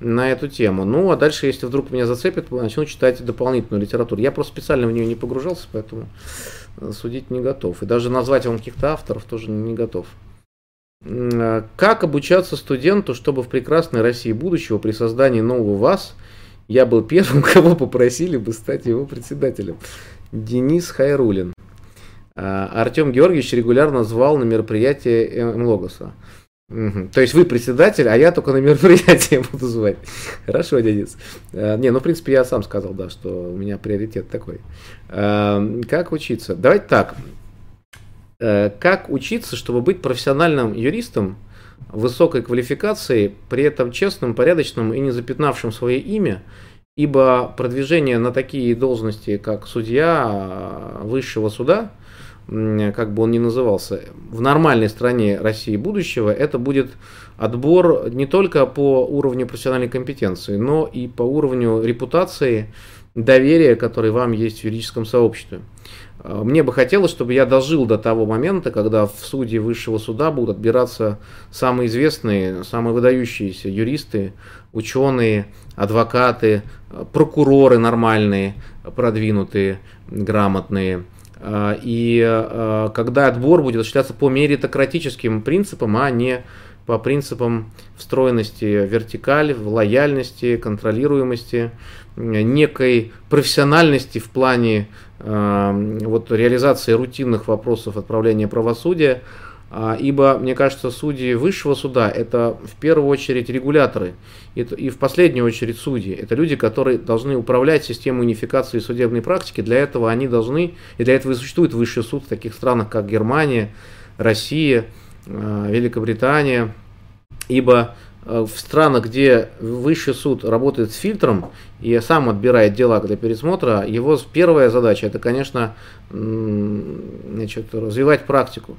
S2: на эту тему. Ну, а дальше, если вдруг меня зацепит, начну читать дополнительную литературу. Я просто специально в нее не погружался, поэтому судить не готов. И даже назвать вам каких-то авторов тоже не готов. Как обучаться студенту, чтобы в прекрасной России будущего при создании нового ВАЗ – я был первым, кого попросили бы стать его председателем. Денис Хайрулин. Артем Георгиевич регулярно звал на мероприятие МЛОГОСа. Угу. То есть вы председатель, а я только на мероприятие буду звать. Хорошо, Денис. А, не, ну, в принципе, я сам сказал, да, что у меня приоритет такой. А, как учиться? Давайте так. Как учиться, чтобы быть профессиональным юристом высокой квалификацией, при этом честным, порядочным и не запятнавшим свое имя, ибо продвижение на такие должности, как судья высшего суда, как бы он ни назывался, в нормальной стране России будущего, это будет отбор не только по уровню профессиональной компетенции, но и по уровню репутации, доверия, который вам есть в юридическом сообществе. А, мне бы хотелось, чтобы я дожил до того момента, когда в суде высшего суда будут отбираться самые известные, самые выдающиеся юристы, ученые, адвокаты, прокуроры нормальные, продвинутые, грамотные. А, и когда отбор будет осуществляться по меритократическим принципам, а не по принципам встроенности вертикаль, лояльности, контролируемости, некой профессиональности в плане э, вот, реализации рутинных вопросов отправления правосудия, а, ибо, мне кажется, судьи высшего суда – это в первую очередь регуляторы, и в последнюю очередь судьи. Это люди, которые должны управлять системой унификации судебной практики. Для этого они должны, и для этого и существует высший суд в таких странах, как Германия, Россия, Великобритания, ибо в странах, где высший суд работает с фильтром и сам отбирает дела для пересмотра, его первая задача это, конечно, значит, развивать практику.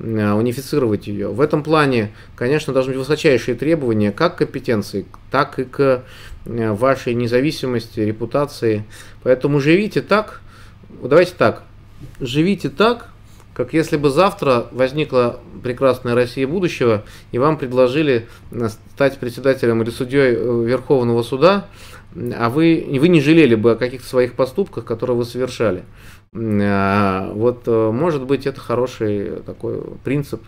S2: Э, унифицировать ее. В этом плане, конечно, должны быть высочайшие требования как к компетенции, так и к э, вашей независимости, репутации. Поэтому живите так, давайте так, живите так, как если бы завтра возникла прекрасная Россия будущего, и вам предложили э, стать председателем или судьей Верховного суда, а вы, вы не жалели бы о каких-то своих поступках, которые вы совершали. А, вот, э, может быть, это хороший такой принцип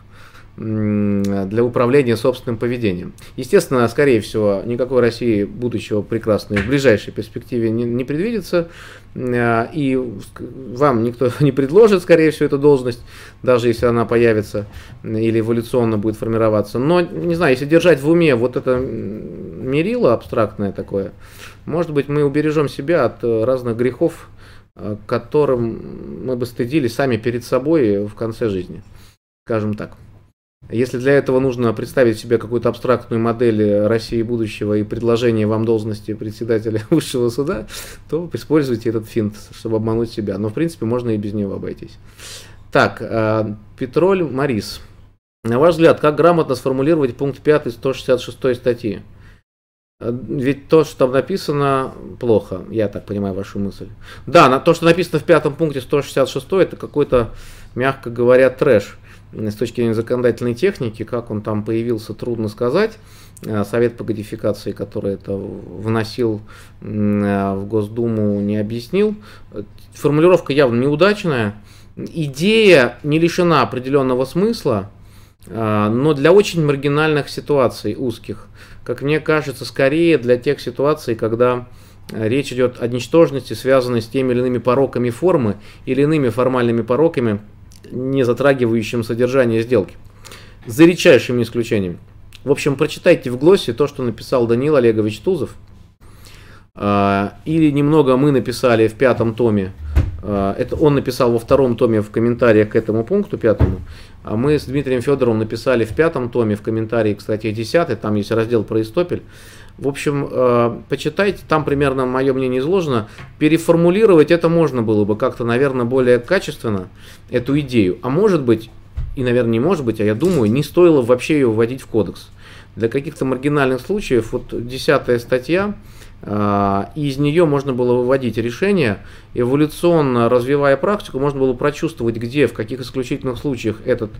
S2: для управления собственным поведением. Естественно, скорее всего, никакой России будущего прекрасной в ближайшей перспективе не, не предвидится, а, и вам никто не предложит, скорее всего, эту должность, даже если она появится или эволюционно будет формироваться. Но, не знаю, если держать в уме вот это мерило абстрактное такое, может быть, мы убережем себя от разных грехов, Э, которым мы бы стыдились сами перед собой в конце жизни, скажем так. Если для этого нужно представить себе какую-то абстрактную модель России будущего и предложение вам должности председателя высшего суда, то используйте этот финт, чтобы обмануть себя. Но, в принципе, можно и без него обойтись. Так, э, Петроль Марис. На ваш взгляд, как грамотно сформулировать пункт 5 166 статьи? Э, ведь то, что там написано, плохо, я так понимаю вашу мысль. Да, на то, что написано в пятом пункте 166, это какой-то, мягко говоря, трэш. С точки зрения законодательной техники, как он там появился, трудно сказать. Э, Совет по кодификации, который это вносил э, в Госдуму, не объяснил. Формулировка явно неудачная. Идея не лишена определенного смысла, но для очень маргинальных ситуаций, узких как мне кажется, скорее для тех ситуаций, когда э, речь идет о ничтожности, связанной с теми или иными пороками формы или иными формальными пороками, не затрагивающими содержание сделки. За редчайшими исключениями. В общем, прочитайте в глоссе то, что написал Данил Олегович Тузов. А, или немного мы написали в пятом томе. А, это он написал во втором томе в комментариях к этому пункту пятому. А мы с Дмитрием Федоровым написали в пятом томе, в комментарии к статье 10, там есть раздел про Истопель. В общем, э, почитайте, там примерно мое мнение изложено. Переформулировать это можно было бы как-то, наверное, более качественно, эту идею. А может быть, и, наверное, не может быть, а я думаю, не стоило вообще ее вводить в кодекс. Для каких-то маргинальных случаев, вот десятая статья, и из нее можно было выводить решения, эволюционно развивая практику, можно было прочувствовать, где, в каких исключительных случаях этот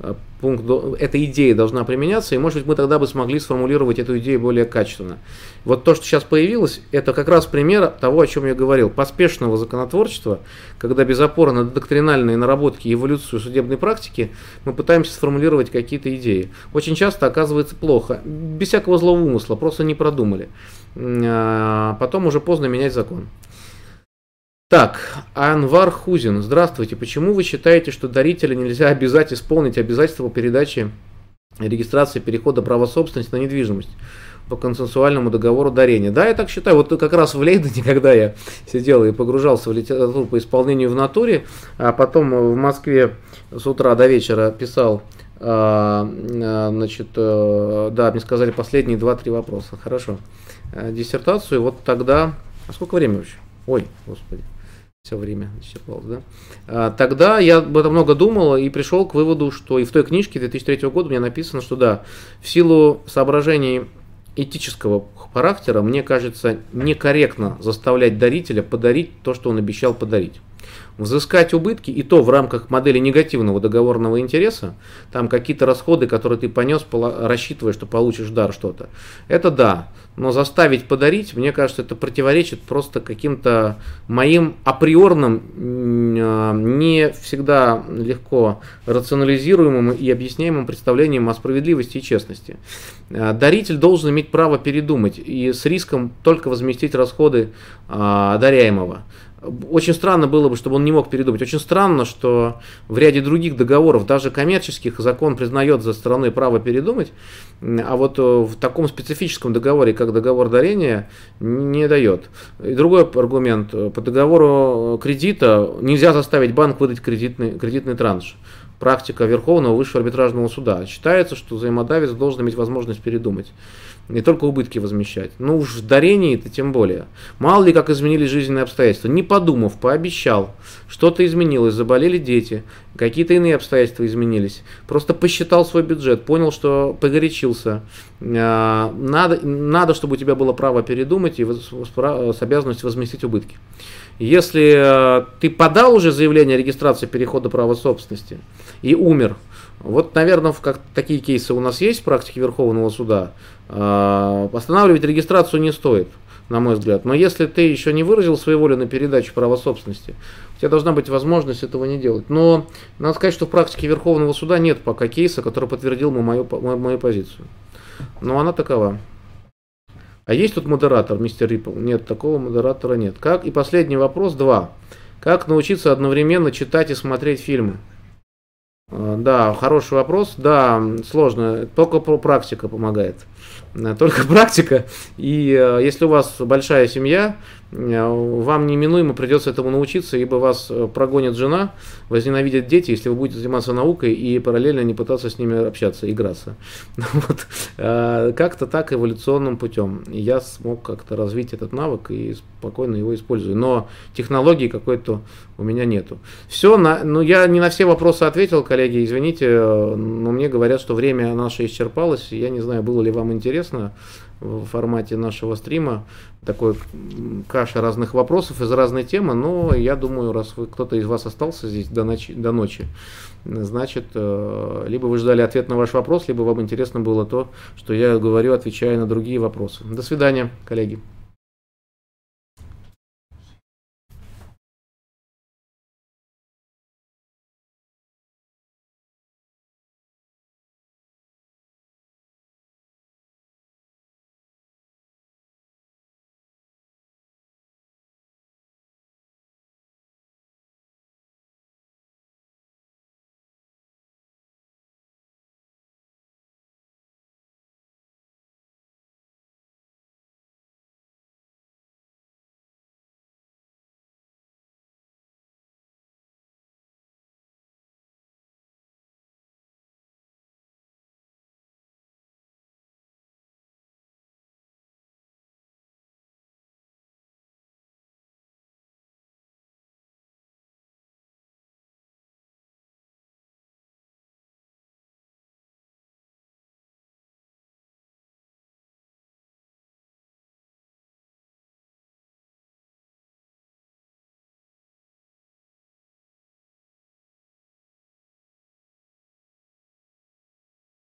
S2: э, пункт, эта идея должна применяться, и может быть мы тогда бы смогли сформулировать эту идею более качественно. Вот то, что сейчас появилось, это как раз пример того, о чем я говорил, поспешного законотворчества, когда без опоры на доктринальные наработки и эволюцию судебной практики мы пытаемся сформулировать какие-то идеи. Очень часто оказывается плохо, без всякого злого умысла, просто не продумали. А потом уже поздно менять закон. Так, Анвар Хузин, здравствуйте. Почему вы считаете, что дарителя нельзя обязать исполнить обязательства по передаче регистрации перехода права собственности на недвижимость по консенсуальному договору дарения? Да, я так считаю. Вот как раз в Лейдене, когда я сидел и погружался в литературу по исполнению в натуре, а потом в Москве с утра до вечера писал а, а, значит, э, да, мне сказали последние два-три вопроса. Хорошо. Э, диссертацию, вот тогда... А сколько времени вообще? Ой, господи, все время исчерпалось, да? А, тогда я об этом много думал и пришел к выводу, что и в той книжке 2003 года меня написано, что да, в силу соображений этического характера, мне кажется, некорректно заставлять дарителя подарить то, что он обещал подарить взыскать убытки, и то в рамках модели негативного договорного интереса, там какие-то расходы, которые ты понес, рассчитывая, что получишь дар что-то. Это да, но заставить подарить, мне кажется, это противоречит просто каким-то моим априорным, а, не всегда легко рационализируемым и объясняемым представлениям о справедливости и честности. А, даритель должен иметь право передумать и с риском только возместить расходы а, даряемого очень странно было бы, чтобы он не мог передумать. Очень странно, что в ряде других договоров, даже коммерческих, закон признает за стороной право передумать, а вот э, в таком специфическом договоре, как договор дарения, не дает. И другой аргумент. По договору кредита нельзя заставить банк выдать кредитный, кредитный транш. практика Верховного Высшего арбитражного суда. Считается, что взаимодавец должен иметь возможность передумать. Не только убытки возмещать. Ну уж в дарении это тем более. Мало ли как изменились жизненные обстоятельства. Не подумав, пообещал. Что-то изменилось, заболели дети, какие-то иные обстоятельства изменились. Просто посчитал свой бюджет, понял, что погорячился. А, надо, надо чтобы у тебя было право передумать и с обязанностью возместить убытки. Если э, ты подал уже заявление о регистрации перехода права собственности и умер, вот, наверное, как такие кейсы у нас есть в практике Верховного суда, э, регистрацию не стоит, на мой взгляд. Но если ты еще не выразил своей воли на передачу права собственности, у тебя должна быть возможность этого не делать. Но надо сказать, что в практике Верховного суда нет пока кейса, который подтвердил мою, мою, мою позицию. Но она такова. А есть тут модератор, мистер Риппл? Нет, такого модератора нет. Как? И последний вопрос, два. Как научиться одновременно читать и смотреть фильмы? А, да, хороший вопрос. Да, сложно. Только практика помогает. Только практика. И э, если у вас большая семья, Э, вам неминуемо придется этому научиться, ибо вас э, прогонит жена, возненавидят дети, если вы будете заниматься наукой и параллельно не пытаться с ними общаться, играться. Вот. Э, как-то так эволюционным путем. Я смог как-то развить этот навык и спокойно его использую. Но технологии какой-то у меня нету. Все, на, ну я не на все вопросы ответил, коллеги, извините, но мне говорят, что время наше исчерпалось. Я не знаю, было ли вам интересно в формате нашего стрима. Такой каша разных вопросов из разной темы, но я думаю, раз вы, кто-то из вас остался здесь до ночи, до ночи, значит, э, либо вы ждали ответ на ваш вопрос, либо вам интересно было то, что я говорю, отвечая на другие вопросы. До свидания, коллеги.